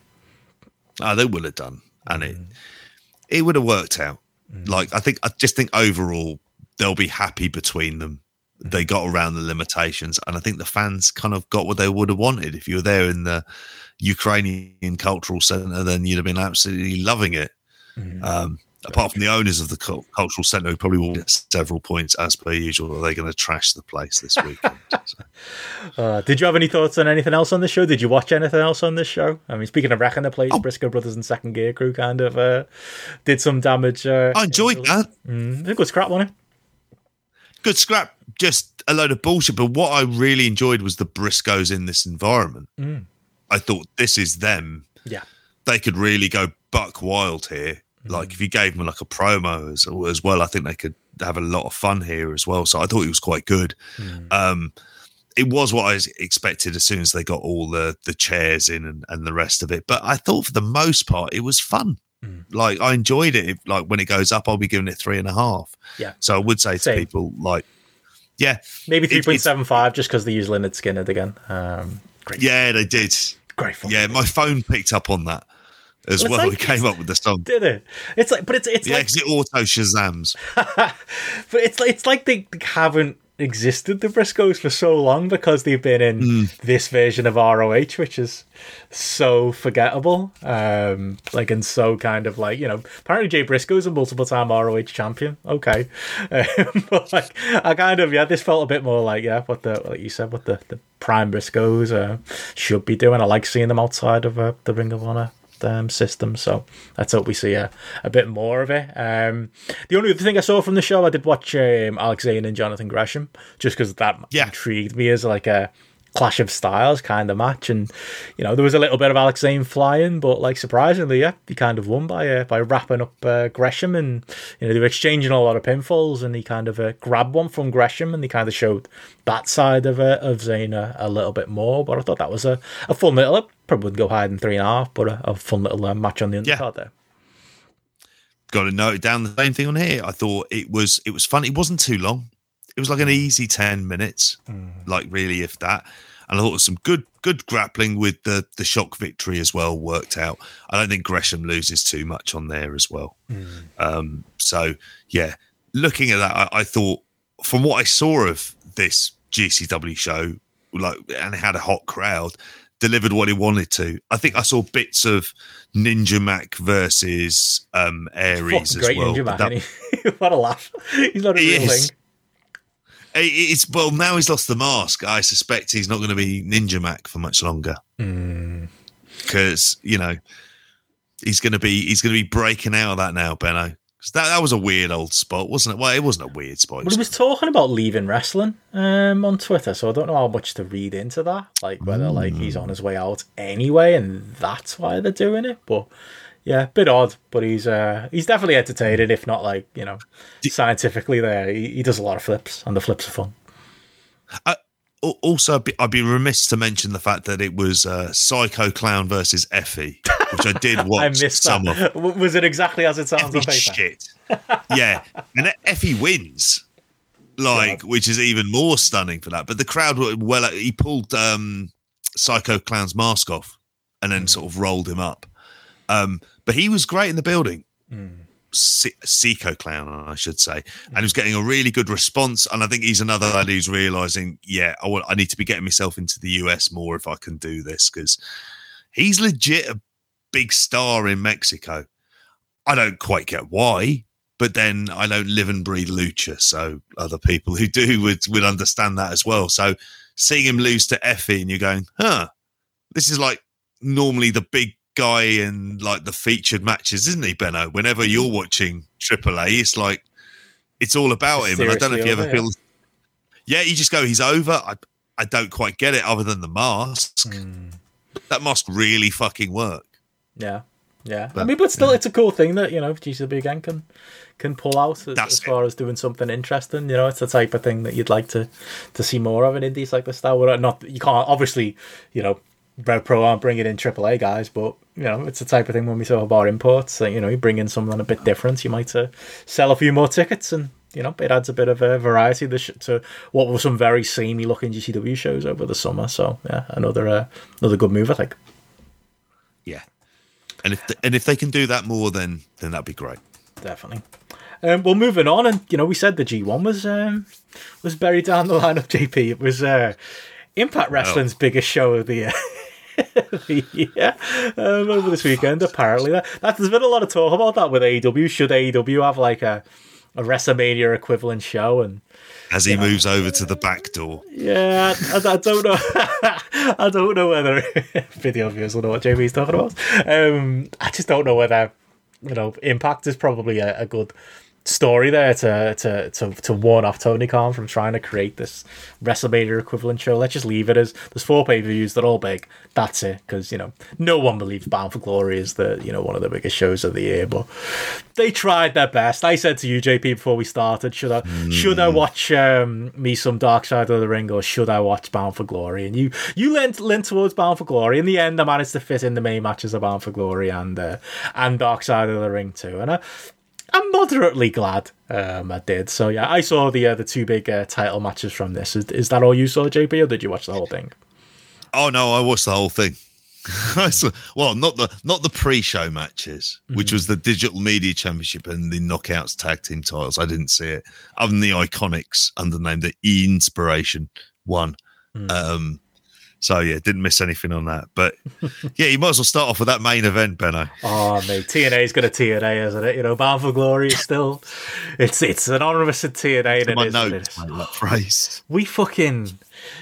Oh, they would have done, and it it would have worked out. Mm. Like I think, I just think overall they'll be happy between them they got around the limitations, and I think the fans kind of got what they would have wanted. If you were there in the Ukrainian Cultural Centre, then you'd have been absolutely loving it. Mm-hmm. Um, apart from the owners of the cultural centre, who probably will get several points as per usual. Or they're going to trash the place this weekend. so. uh, did you have any thoughts on anything else on the show? Did you watch anything else on this show? I mean, speaking of wrecking the place, oh. Briscoe Brothers and Second Gear Crew kind of uh, did some damage. Uh, I enjoyed that. Mm, good scrap on it. Good scrap just a load of bullshit. But what I really enjoyed was the Briscoes in this environment. Mm. I thought this is them. Yeah, they could really go buck wild here. Mm. Like if you gave them like a promo as, as well, I think they could have a lot of fun here as well. So I thought it was quite good. Mm. Um, it was what I expected as soon as they got all the the chairs in and, and the rest of it. But I thought for the most part it was fun. Mm. Like I enjoyed it. Like when it goes up, I'll be giving it three and a half. Yeah. So I would say Same. to people like yeah, maybe three point seven five, just because they use Lynyrd Skynyrd again. Um, great. Yeah, they did. Great fun. Yeah, my phone picked up on that as well. Like, we came up with the song. Did it? It's like, but it's it's yeah, like, because it auto shazams. but it's like it's like they haven't existed the Briscoes for so long because they've been in mm. this version of ROH, which is so forgettable. Um, like and so kind of like you know, apparently Jay Briscoe's a multiple time ROH champion. Okay, um, but like I kind of yeah, this felt a bit more like yeah, what the like you said, what the the prime Briscoes uh, should be doing. I like seeing them outside of uh, the Ring of Honor um, system. So let's hope we see a, a bit more of it. Um, the only other thing I saw from the show, I did watch um, Alex Zayne and Jonathan Gresham, just because that yeah. intrigued me as like a clash of styles kind of match. And you know, there was a little bit of Alex Zayne flying, but like surprisingly, yeah, he kind of won by uh, by wrapping up uh, Gresham, and you know they were exchanging a lot of pinfalls, and he kind of uh, grabbed one from Gresham, and he kind of showed that side of uh, of Zayne a, a, little bit more. But I thought that was a, a fun little, probably wouldn't go higher than three and a half, but a, a fun little uh, match on the undercard yeah. there got to note down the same thing on here. I thought it was it was fun. It wasn't too long it was like an easy 10 minutes, mm. like really, if that. And I thought some good good grappling with the the shock victory as well worked out. I don't think Gresham loses too much on there as well. Mm. Um, so yeah, looking at that, I, I, thought from what I saw of this GCW show, like and it had a hot crowd, delivered what he wanted to. I think I saw bits of Ninja Mack versus um Aries as well. Ninja Mack, that, what a laugh! He's not a real thing. It's well now he's lost the mask. I suspect he's not going to be Ninja Mack for much longer because mm. you know he's going to be he's going to be breaking out of that now, Benno. That that was a weird old spot, wasn't it? Well, it wasn't a weird spot. But he was talking about leaving wrestling um, on Twitter, so I don't know how much to read into that. Like whether mm. like he's on his way out anyway, and that's why they're doing it. But yeah, bit odd, but he's uh, he's definitely entertaining, if not like you know scientifically. There, he, he does a lot of flips, and the flips are fun. Uh, also, I'd be remiss to mention the fact that it was uh, Psycho Clown versus Effy, which I did watch I missed some that. of. Was it exactly as it sounds Effy on paper? Shit. yeah, and Effy wins, like, yeah. which is even more stunning for that. But the crowd were well. He pulled um, Psycho Clown's mask off and then mm. sort of rolled him up. Um, but he was great in the building. Mm. Psycho Clown, I should say, and he was getting a really good response. And I think he's another lad who's realizing, yeah, I want, I need to be getting myself into the US more if I can do this because he's legit a big star in Mexico. I don't quite get why, but then I don't live and breathe lucha, so other people who do would would understand that as well. So seeing him lose to Effy, and you're going, huh, this is like normally the big guy in like the featured matches, isn't he, Benno? Whenever you're mm-hmm. watching AAA, it's like it's all about him. and I don't know if you ever feel. Yeah, you just go, he's over. I I don't quite get it, other than the mask. Mm. That mask really fucking work. Yeah, yeah. But, I mean, but still, yeah. it's a cool thing that you know GCW again can can pull out as, as far as doing something interesting. You know, it's the type of thing that you'd like to to see more of in indies like this. That would not you can't obviously you know Rev Pro aren't bringing in AAA guys, but you know it's the type of thing when we talk about imports. That, you know, you bring in someone a bit different, you might uh, sell a few more tickets, and you know it adds a bit of a variety to what were some very samey looking GCW shows over the summer. So yeah, another uh, another good move, I think. Yeah, and if the, and if they can do that more, then then that'd be great. Definitely. Um, well, moving on, and you know, we said the G one was um, was buried down the line of JP. It was uh, Impact Wrestling's oh. biggest show of the year. yeah, um, over this weekend. Apparently, that, that, there's been a lot of talk about that with AEW. Should AEW have like a a WrestleMania equivalent show? And as he moves over to the back door. Yeah, I, I don't know. I don't know whether video viewers will know what JP's talking about. Um, I just don't know whether you know Impact is probably a, a good story there to to to to warn off Tony Khan from trying to create this WrestleMania equivalent show. Let's just leave it as there's four pay per views. They're all big. That's it. Because you know no one believes Bound for Glory is the you know one of the biggest shows of the year. But they tried their best. I said to you, JP, before we started, should I mm. should I watch um, me some Dark Side of the Ring or should I watch Bound for Glory? And you you leant leant towards Bound for Glory. In the end, I managed to fit in the main matches of Bound for Glory and uh, and Dark Side of the Ring too. And I I'm moderately glad um, I did. So yeah, I saw the uh, the two big uh, title matches from this. Is, is that all you saw, JP, or did you watch the whole thing? Oh no, I watched the whole thing. well, not the not the pre-show matches, mm-hmm. which was the Digital Media Championship and the Knockouts Tag Team titles. I didn't see it. Other than the Iconics under the name the Inspiration one. Mm. Um, so yeah, didn't miss anything on that. But yeah, you might as well start off with that main event, Benno. Oh mate, TNA is going to TNA, isn't it? You know, Bound for Glory is still it's it's an honor honourous TNA. Than my notes, phrase. We fucking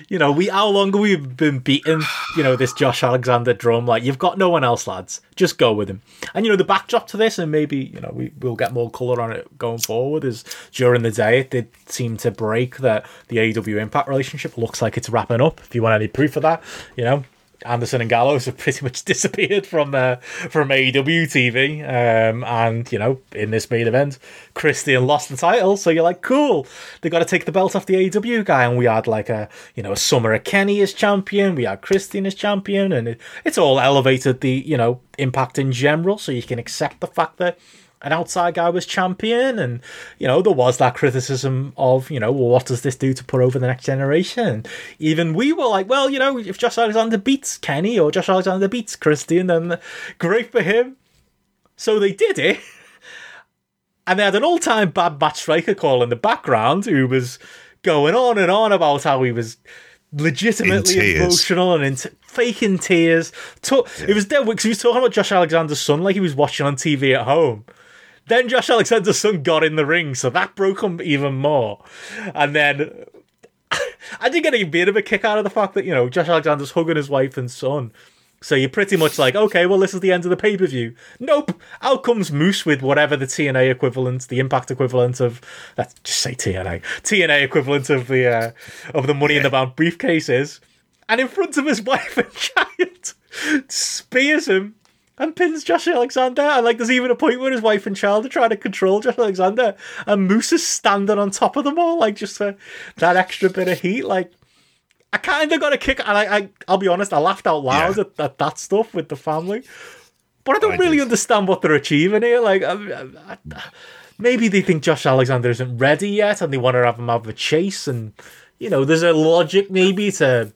you know, we how long have we been beating, you know, this Josh Alexander drum? Like, you've got no one else, lads. Just go with him. And you know, the backdrop to this, and maybe you know, we will get more color on it going forward. Is during the day it did seem to break that the AEW Impact relationship looks like it's wrapping up. If you want any proof of that, you know, Anderson and Gallows have pretty much disappeared from uh, from AEW TV, um, and you know in this main event, Christian lost the title. So you're like, cool, they got to take the belt off the AEW guy, and we had like a you know a Summer of Kenny as champion, we had Christian as champion, and it, it's all elevated the you know impact in general, so you can accept the fact that an outside guy was champion, and you know there was that criticism of you know well, what does this do to put over the next generation? Even we were like, well, you know, if Josh Alexander beats Kenny or Josh Alexander beats Christian, then great for him. So they did it, and they had an all-time bad Matt Striker call in the background who was going on and on about how he was legitimately emotional and into faking tears. To- yeah. It was dead because he was talking about Josh Alexander's son like he was watching on TV at home. Then Josh Alexander's son got in the ring, so that broke him even more. And then I did get a bit of a kick out of the fact that, you know, Josh Alexander's hugging his wife and son. So you're pretty much like, okay, well, this is the end of the pay per view. Nope. Out comes Moose with whatever the TNA equivalent, the Impact equivalent of, let's just say TNA, TNA equivalent of the uh, of the Money yeah. in the Bank briefcase is, and in front of his wife and child, spears him and pins Josh Alexander. And like, there's even a point where his wife and child are trying to control Josh Alexander, and Moose is standing on top of them all, like just for that extra bit of heat. Like, I kind of got a kick, and I, I, I'll be honest, I laughed out loud yeah. at, at, that stuff with the family, but I don't I really did. understand what they're achieving here. Like, I, I, maybe they think Josh Alexander isn't ready yet, and they want to have him have a chase, and you know, there's a logic maybe to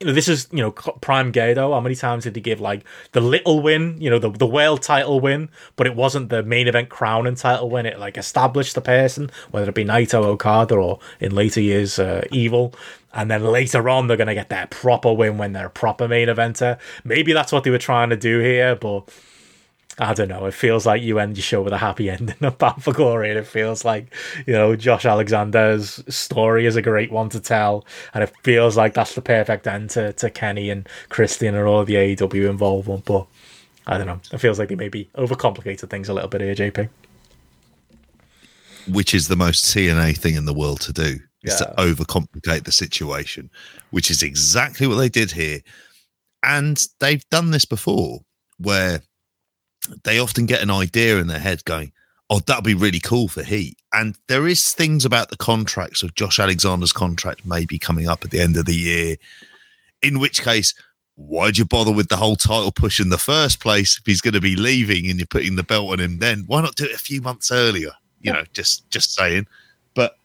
this is, you know, prime Gedo. How many times did he give like the little win, you know, the, the world title win, but it wasn't the main event crown and title win. It like established the person, whether it be Naito Okada or in later years, uh, Evil. And then later on, they're going to get their proper win when they're a proper main eventer. Maybe that's what they were trying to do here, but I don't know. It feels like you end your show with a happy ending of Bound for Glory, and it feels like you know Josh Alexander's story is a great one to tell, and it feels like that's the perfect end to, to Kenny and Christian and all the AEW involvement. But I don't know. It feels like they maybe overcomplicated things a little bit here, JP. Which is the most TNA thing in the world to do is yeah. to overcomplicate the situation, which is exactly what they did here. And they've done this before, where they often get an idea in their head going, oh, that'd be really cool for Heat. And there is things about the contracts of Josh Alexander's contract maybe coming up at the end of the year, in which case, why'd you bother with the whole title push in the first place if he's going to be leaving and you're putting the belt on him then? Why not do it a few months earlier? You know, just just saying. But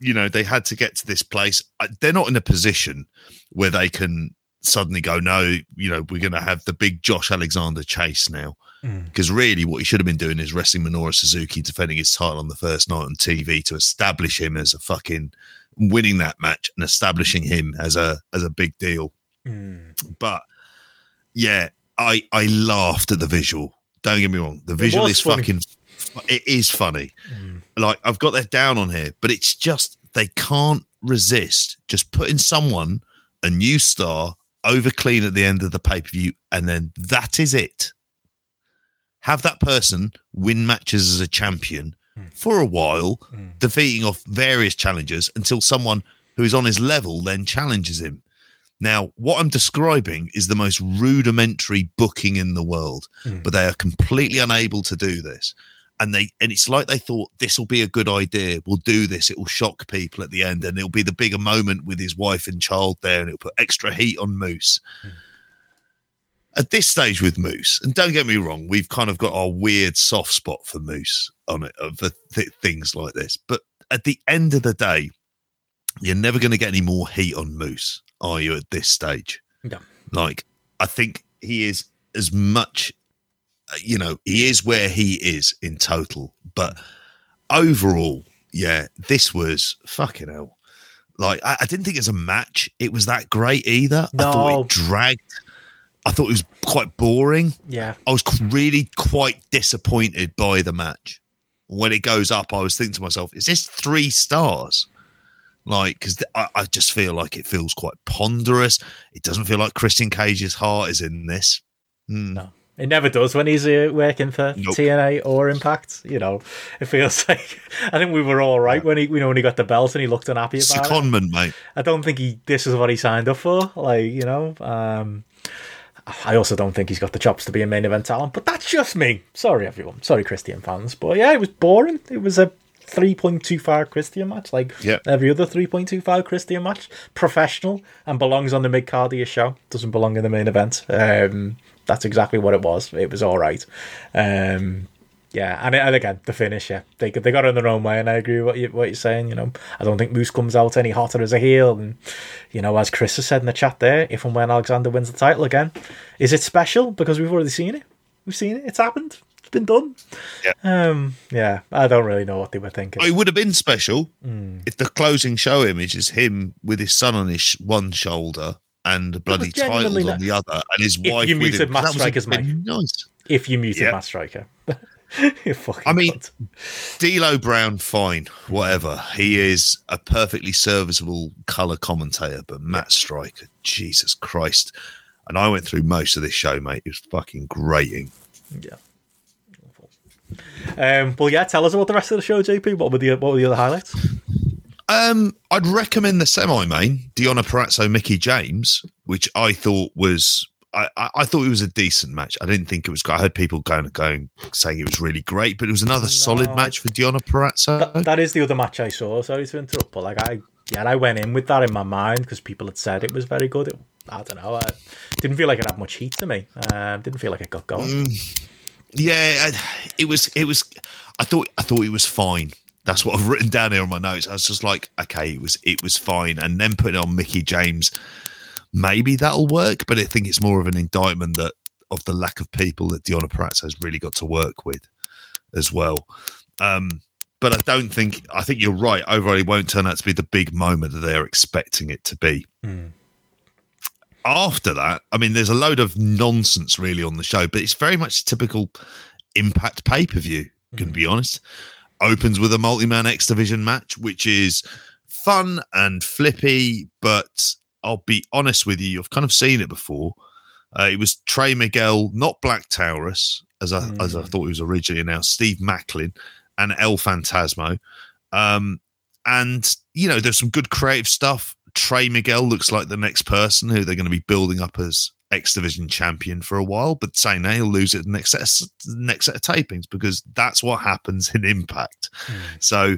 you know, they had to get to this place. They're not in a position where they can suddenly go, no, you know, we're going to have the big Josh Alexander chase now. Because mm. really, what he should have been doing is wrestling Minoru Suzuki, defending his title on the first night on TV to establish him as a fucking winning that match and establishing him as a as a big deal. Mm. But yeah, I I laughed at the visual. Don't get me wrong, the visual is funny. fucking. It is funny. Mm. Like I've got that down on here, but it's just they can't resist just putting someone a new star over clean at the end of the pay per view, and then that is it. Have that person win matches as a champion mm. for a while, mm. defeating off various challengers until someone who is on his level then challenges him. Now, what I'm describing is the most rudimentary booking in the world, mm. but they are completely unable to do this and they and it's like they thought this will be a good idea. We'll do this. It will shock people at the end, and it'll be the bigger moment with his wife and child there, and it'll put extra heat on Moose. Mm. At this stage with Moose, and don't get me wrong, we've kind of got our weird soft spot for Moose on it for th- things like this. But at the end of the day, you're never going to get any more heat on Moose, are you? At this stage, yeah. Like I think he is as much you know, he is where he is in total. But overall, yeah, this was fucking hell. Like, I, I didn't think as a match it was that great either. No. I thought it dragged. I thought it was quite boring. Yeah. I was really quite disappointed by the match. When it goes up, I was thinking to myself, is this three stars? Like, because I, I, just feel like it feels quite ponderous. It doesn't feel like Christian Cage's heart is in this. Mm. No. It never does when he's uh, working for nope. TNA or Impact. You know, it feels like I think we were all right yeah. when he, you know, when he got the belt and he looked unhappy about Secondment, it. mate. I don't think he. This is what he signed up for. Like, you know, um, I also don't think he's got the chops to be a main event talent. But that's just me. Sorry, everyone. Sorry, Christian fans. But yeah, it was boring. It was a 3.25 Christian match, like yep. every other 3.25 Christian match. Professional and belongs on the mid card of your show. Doesn't belong in the main event. Um, that's exactly what it was. It was all right. Um, yeah, and, and again, the finish, yeah, they they got it in their own way, and I agree with what you what you're saying. You know, I don't think Moose comes out any hotter as a heel, and you know, as Chris has said in the chat there, if and when Alexander wins the title again, is it special because we've already seen it? We've seen it. It's happened. It's been done. Yeah. Um. Yeah. I don't really know what they were thinking. It would have been special mm. if the closing show image is him with his son on his one shoulder and bloody titles on the other, and his if wife you with him. Matt Striker's Nice. If you muted yeah. Matt Striker. I mean, D'Lo Brown, fine, whatever. He is a perfectly serviceable color commentator, but Matt Striker, Jesus Christ! And I went through most of this show, mate. It was fucking grating. Yeah. Um, well, yeah. Tell us about the rest of the show, JP. What were the what were the other highlights? Um, I'd recommend the semi-main Deonna Purrazzo, Mickie James, which I thought was I, I, thought it was a decent match. I didn't think it was. I heard people going going saying it was really great, but it was another no, solid match for Deonna Purrazzo. That, that is the other match I saw. Sorry to interrupt, but like I yeah, I went in with that in my mind because people had said it was very good. It, I don't know. I didn't feel like it had much heat to me. Uh, didn't feel like it got going. Mm, yeah, it was. It was. I thought. I thought it was fine. That's what I've written down here on my notes. I was just like, okay, it was. It was fine. And then putting on Mickie James, maybe that'll work. But I think it's more of an indictment that of the lack of people that Deonna Purrazzo has really got to work with as well. Um, but I don't think I think you're right. Overall, it won't turn out to be the big moment that they're expecting it to be. Mm. After that, I mean, there's a load of nonsense really on the show, but it's very much typical Impact pay per view. Mm. Can be honest. Opens with a multi man X Division match, which is fun and flippy, but I'll be honest with you, I've kind of seen it before. Uh, it was Trey Miguel, not Black Taurus, as I mm. as I hmm. thought he was originally announced. Steve Maclin, and El Phantasmo. Um, and, you know, there's some good creative stuff. Trey Miguel looks like the next person who they're going to be building up as X Division champion for a while, but saying that he'll lose it the next set of, next set of tapings because that's what happens in Impact. Mm. So,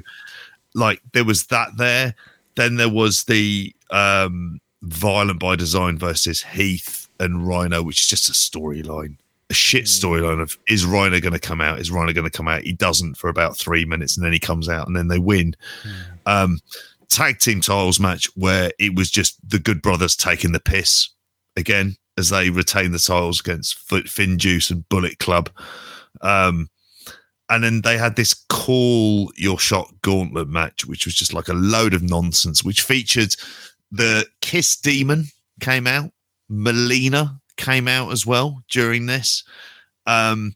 like, there was that there. Then there was the um, Violent by Design versus Heath and Rhino, which is just a storyline a shit hmm. storyline of is Rhino going to come out? Is Rhino going to come out? He doesn't for about three minutes, and then he comes out, and then they win. Mm. Um, tag team titles match where it was just the Good Brothers taking the piss again as they retain the titles against FinJuice and Bullet Club. Um, and then they had this call your shot gauntlet match, which was just like a load of nonsense, which featured the Kiss Demon came out, Melina came out as well during this. Um,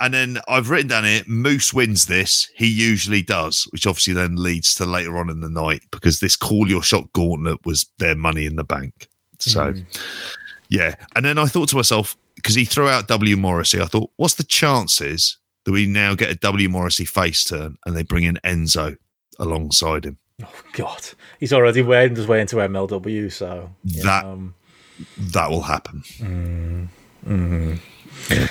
and then I've written down here Moose wins this. He usually does, which obviously then leads to later on in the night because this call your shot gauntlet was their money in the bank. So, mm. Yeah. And then I thought to myself, because he threw out W. Morrissey, I thought, what's the chances that we now get a W. Morrissey face turn and they bring in Enzo alongside him? Oh, God. He's already wearing his way into MLW. So, that. Um, that will happen. Mm. Mm-hmm.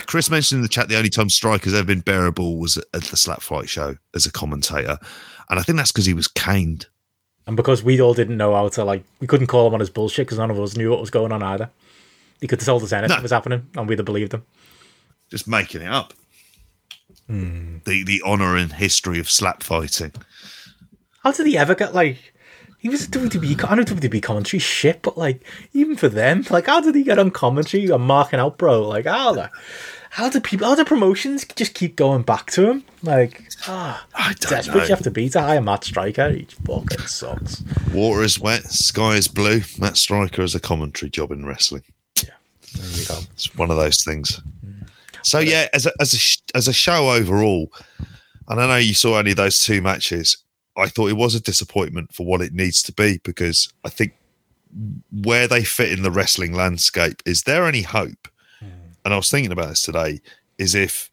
Chris mentioned in the chat the only time Striker's ever been bearable was at the Slap Fight show as a commentator, and I think that's because he was caned. And because we all didn't know how to like, we couldn't call him on his bullshit because none of us knew what was going on either. He could have told us anything no. was happening, and we'd have believed him. Just making it up. Mm. The the honor and history of slap fighting. How did he ever get like? he was a WWE. I know WWE commentary shit, but like even for them, like how did he get on commentary? I'm marking out, bro. Like how the how do people, how do promotions just keep going back to him? Like, ah, oh, I don't desperate know. you have to be to hire Matt Striker. He fucking sucks. Water is wet, sky is blue. Matt Striker is a commentary job in wrestling. There you go. It's one of those things. Mm. So yeah, as a, as a as a show overall, and I know you saw only those two matches. I thought it was a disappointment for what it needs to be because I think where they fit in the wrestling landscape is there any hope? Mm. And I was thinking about this today is if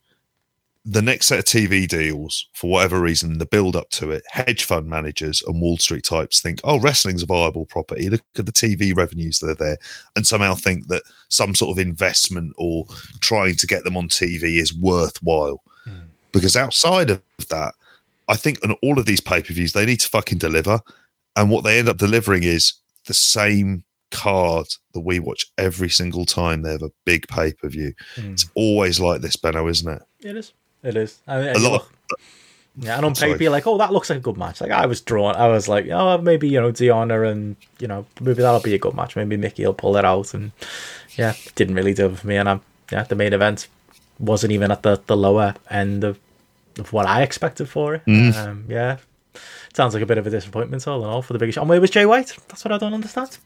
the next set of TV deals, for whatever reason, the build up to it, hedge fund managers and Wall Street types think, oh, wrestling's a viable property. Look at the TV revenues that are there. And somehow think that some sort of investment or trying to get them on TV is worthwhile. Mm. Because outside of that, I think on all of these pay per views, they need to fucking deliver. And what they end up delivering is the same card that we watch every single time they have a big pay per view. Mm. It's always like this, Benno, isn't it? It is. It is. I mean, a lot. Of, yeah, and on paper, you're like, oh, that looks like a good match. Like I was drawn, I was like, oh, maybe you know Deonna and you know maybe that'll be a good match. Maybe Mickie will pull it out, and yeah, didn't really do it for me. And I'm yeah, the main event wasn't even at the the lower end of of what I expected for it. Mm. Um, yeah, sounds like a bit of a disappointment all in all for the biggest. And where was Jay White? That's what I don't understand.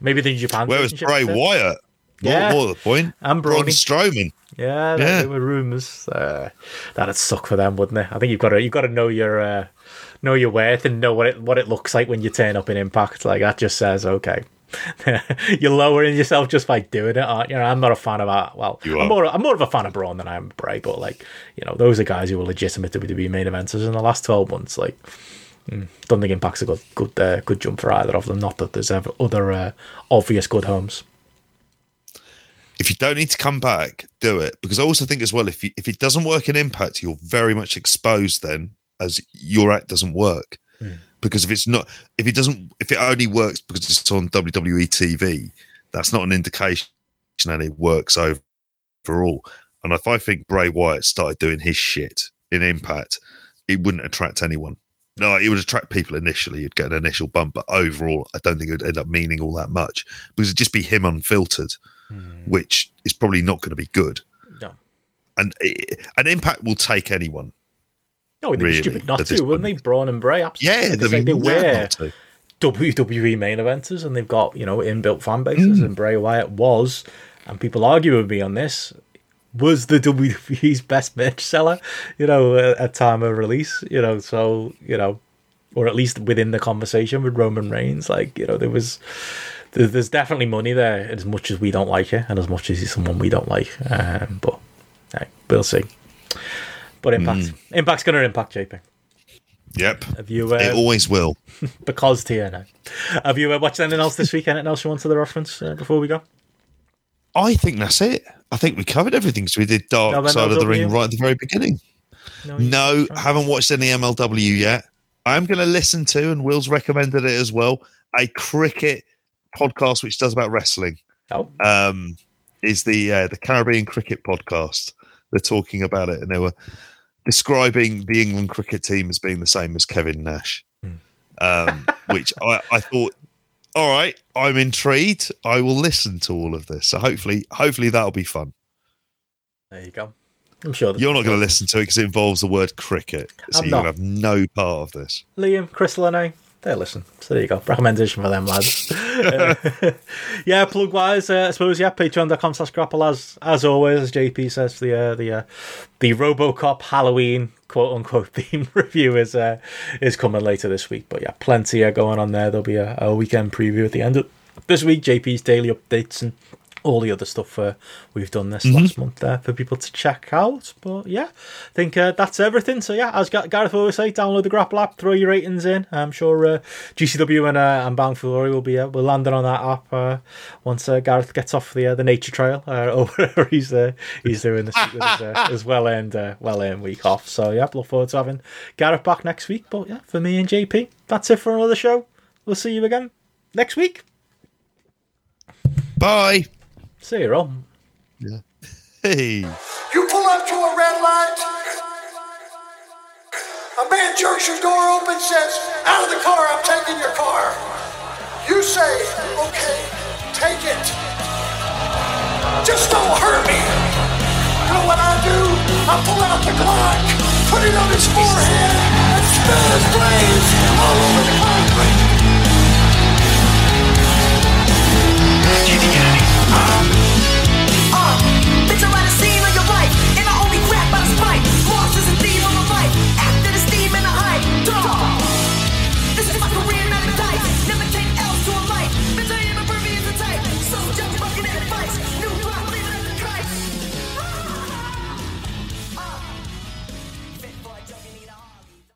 Maybe the Japan. Where was Bray Wyatt? Yeah, more, more the point. And Braun Strowman. Yeah, yeah. there were rumours uh, that'd suck for them, wouldn't it? I think you've got to you've got to know your uh, know your worth and know what it what it looks like when you turn up in Impact. Like that just says okay. You're lowering yourself just by doing it, aren't you? I'm not a fan of that. Well, I'm more, I'm more of a fan of Braun than I am Bray, but like, you know, those are guys who were legitimate WWE main eventers in the last 12 months. Like, mm, don't think Impact's a good, good, uh, good jump for either of them. Not that there's ever other uh, obvious good homes. If you don't need to come back, do it. Because I also think as well, if you, if it doesn't work in Impact, you're very much exposed then as your act doesn't work. Mm. because if it's not, if it doesn't, if it only works because it's on WWE TV, that's not an indication that it works overall. And if I think Bray Wyatt started doing his shit in Impact, it wouldn't attract anyone. No, it would attract people initially. You'd get an initial bump, but overall, I don't think it would end up meaning all that much because it'd just be him unfiltered, hmm. which is probably not going to be good. No, and an Impact will take anyone. No, they'd really, be stupid not to, wouldn't they? Braun and Bray, absolutely. Yeah, they, they wear WWE main eventers, and they've got you know inbuilt fan bases. Mm. And Bray Wyatt was, and people argue with me on this, was the WWE's best merch seller, you know, at time of release, you know, so, you know, or at least within the conversation with Roman Reigns, like, you know, there was, there's definitely money there as much as we don't like it and as much as he's someone we don't like. Um, but hey, we'll see. But Impact, mm. Impact's going to impact JP. Yep. Have you? Uh, it always will. because TNA. Have you uh, watched anything else this week? Anything else you want to the reference uh, before we go? I think that's it. I think we covered everything. So we did Dark no, Side of the Ring right at the very beginning. No, no haven't watched any MLW yet. I'm going to listen to, and Will's recommended it as well, a cricket podcast which does about wrestling. Oh. Um, is the uh, the Caribbean Cricket podcast. They're talking about it, and they were describing the England cricket team as being the same as Kevin Nash, mm. um, which I, I thought all right, I'm intrigued. I will listen to all of this. So hopefully, hopefully that'll be fun. There you go. I'm sure you're not going to listen to it because it involves the word cricket, so you have no part of this. Liam, Chris I, they listen. So there you go. Recommendation for them, lads. yeah, plug wise, uh, I suppose. Yeah, patreon.com slash grapple as as always, as JP says, the uh, the uh, the RoboCop Halloween quote unquote theme review is uh, is coming later this week. But yeah, plenty uh, going on there. There'll be a, a weekend preview at the end of this week. JP's daily updates and all the other stuff uh, we've done this mm-hmm. last month there for people to check out. But yeah, I think uh, that's everything. So yeah, as Gareth always say, download the Grapple app, throw your ratings in. I'm sure uh, GCW and, uh, and Bound for Glory will be uh, will landing on that app uh, once uh, Gareth gets off the the nature trail or he's he's doing this with his, well earned well earned week off. So yeah, look forward to having Gareth back next week. But yeah, for me and JP, that's it for another show. We'll see you again next week. Bye. See you, Rob. Yeah. Hey. You pull up to a red light. A man jerks your door open, says, Out of the car, I'm taking your car. You say, Okay, take it. Just don't hurt me. You know what I do? I pull out the Glock, put it on his forehead, and spill his brains all over the concrete.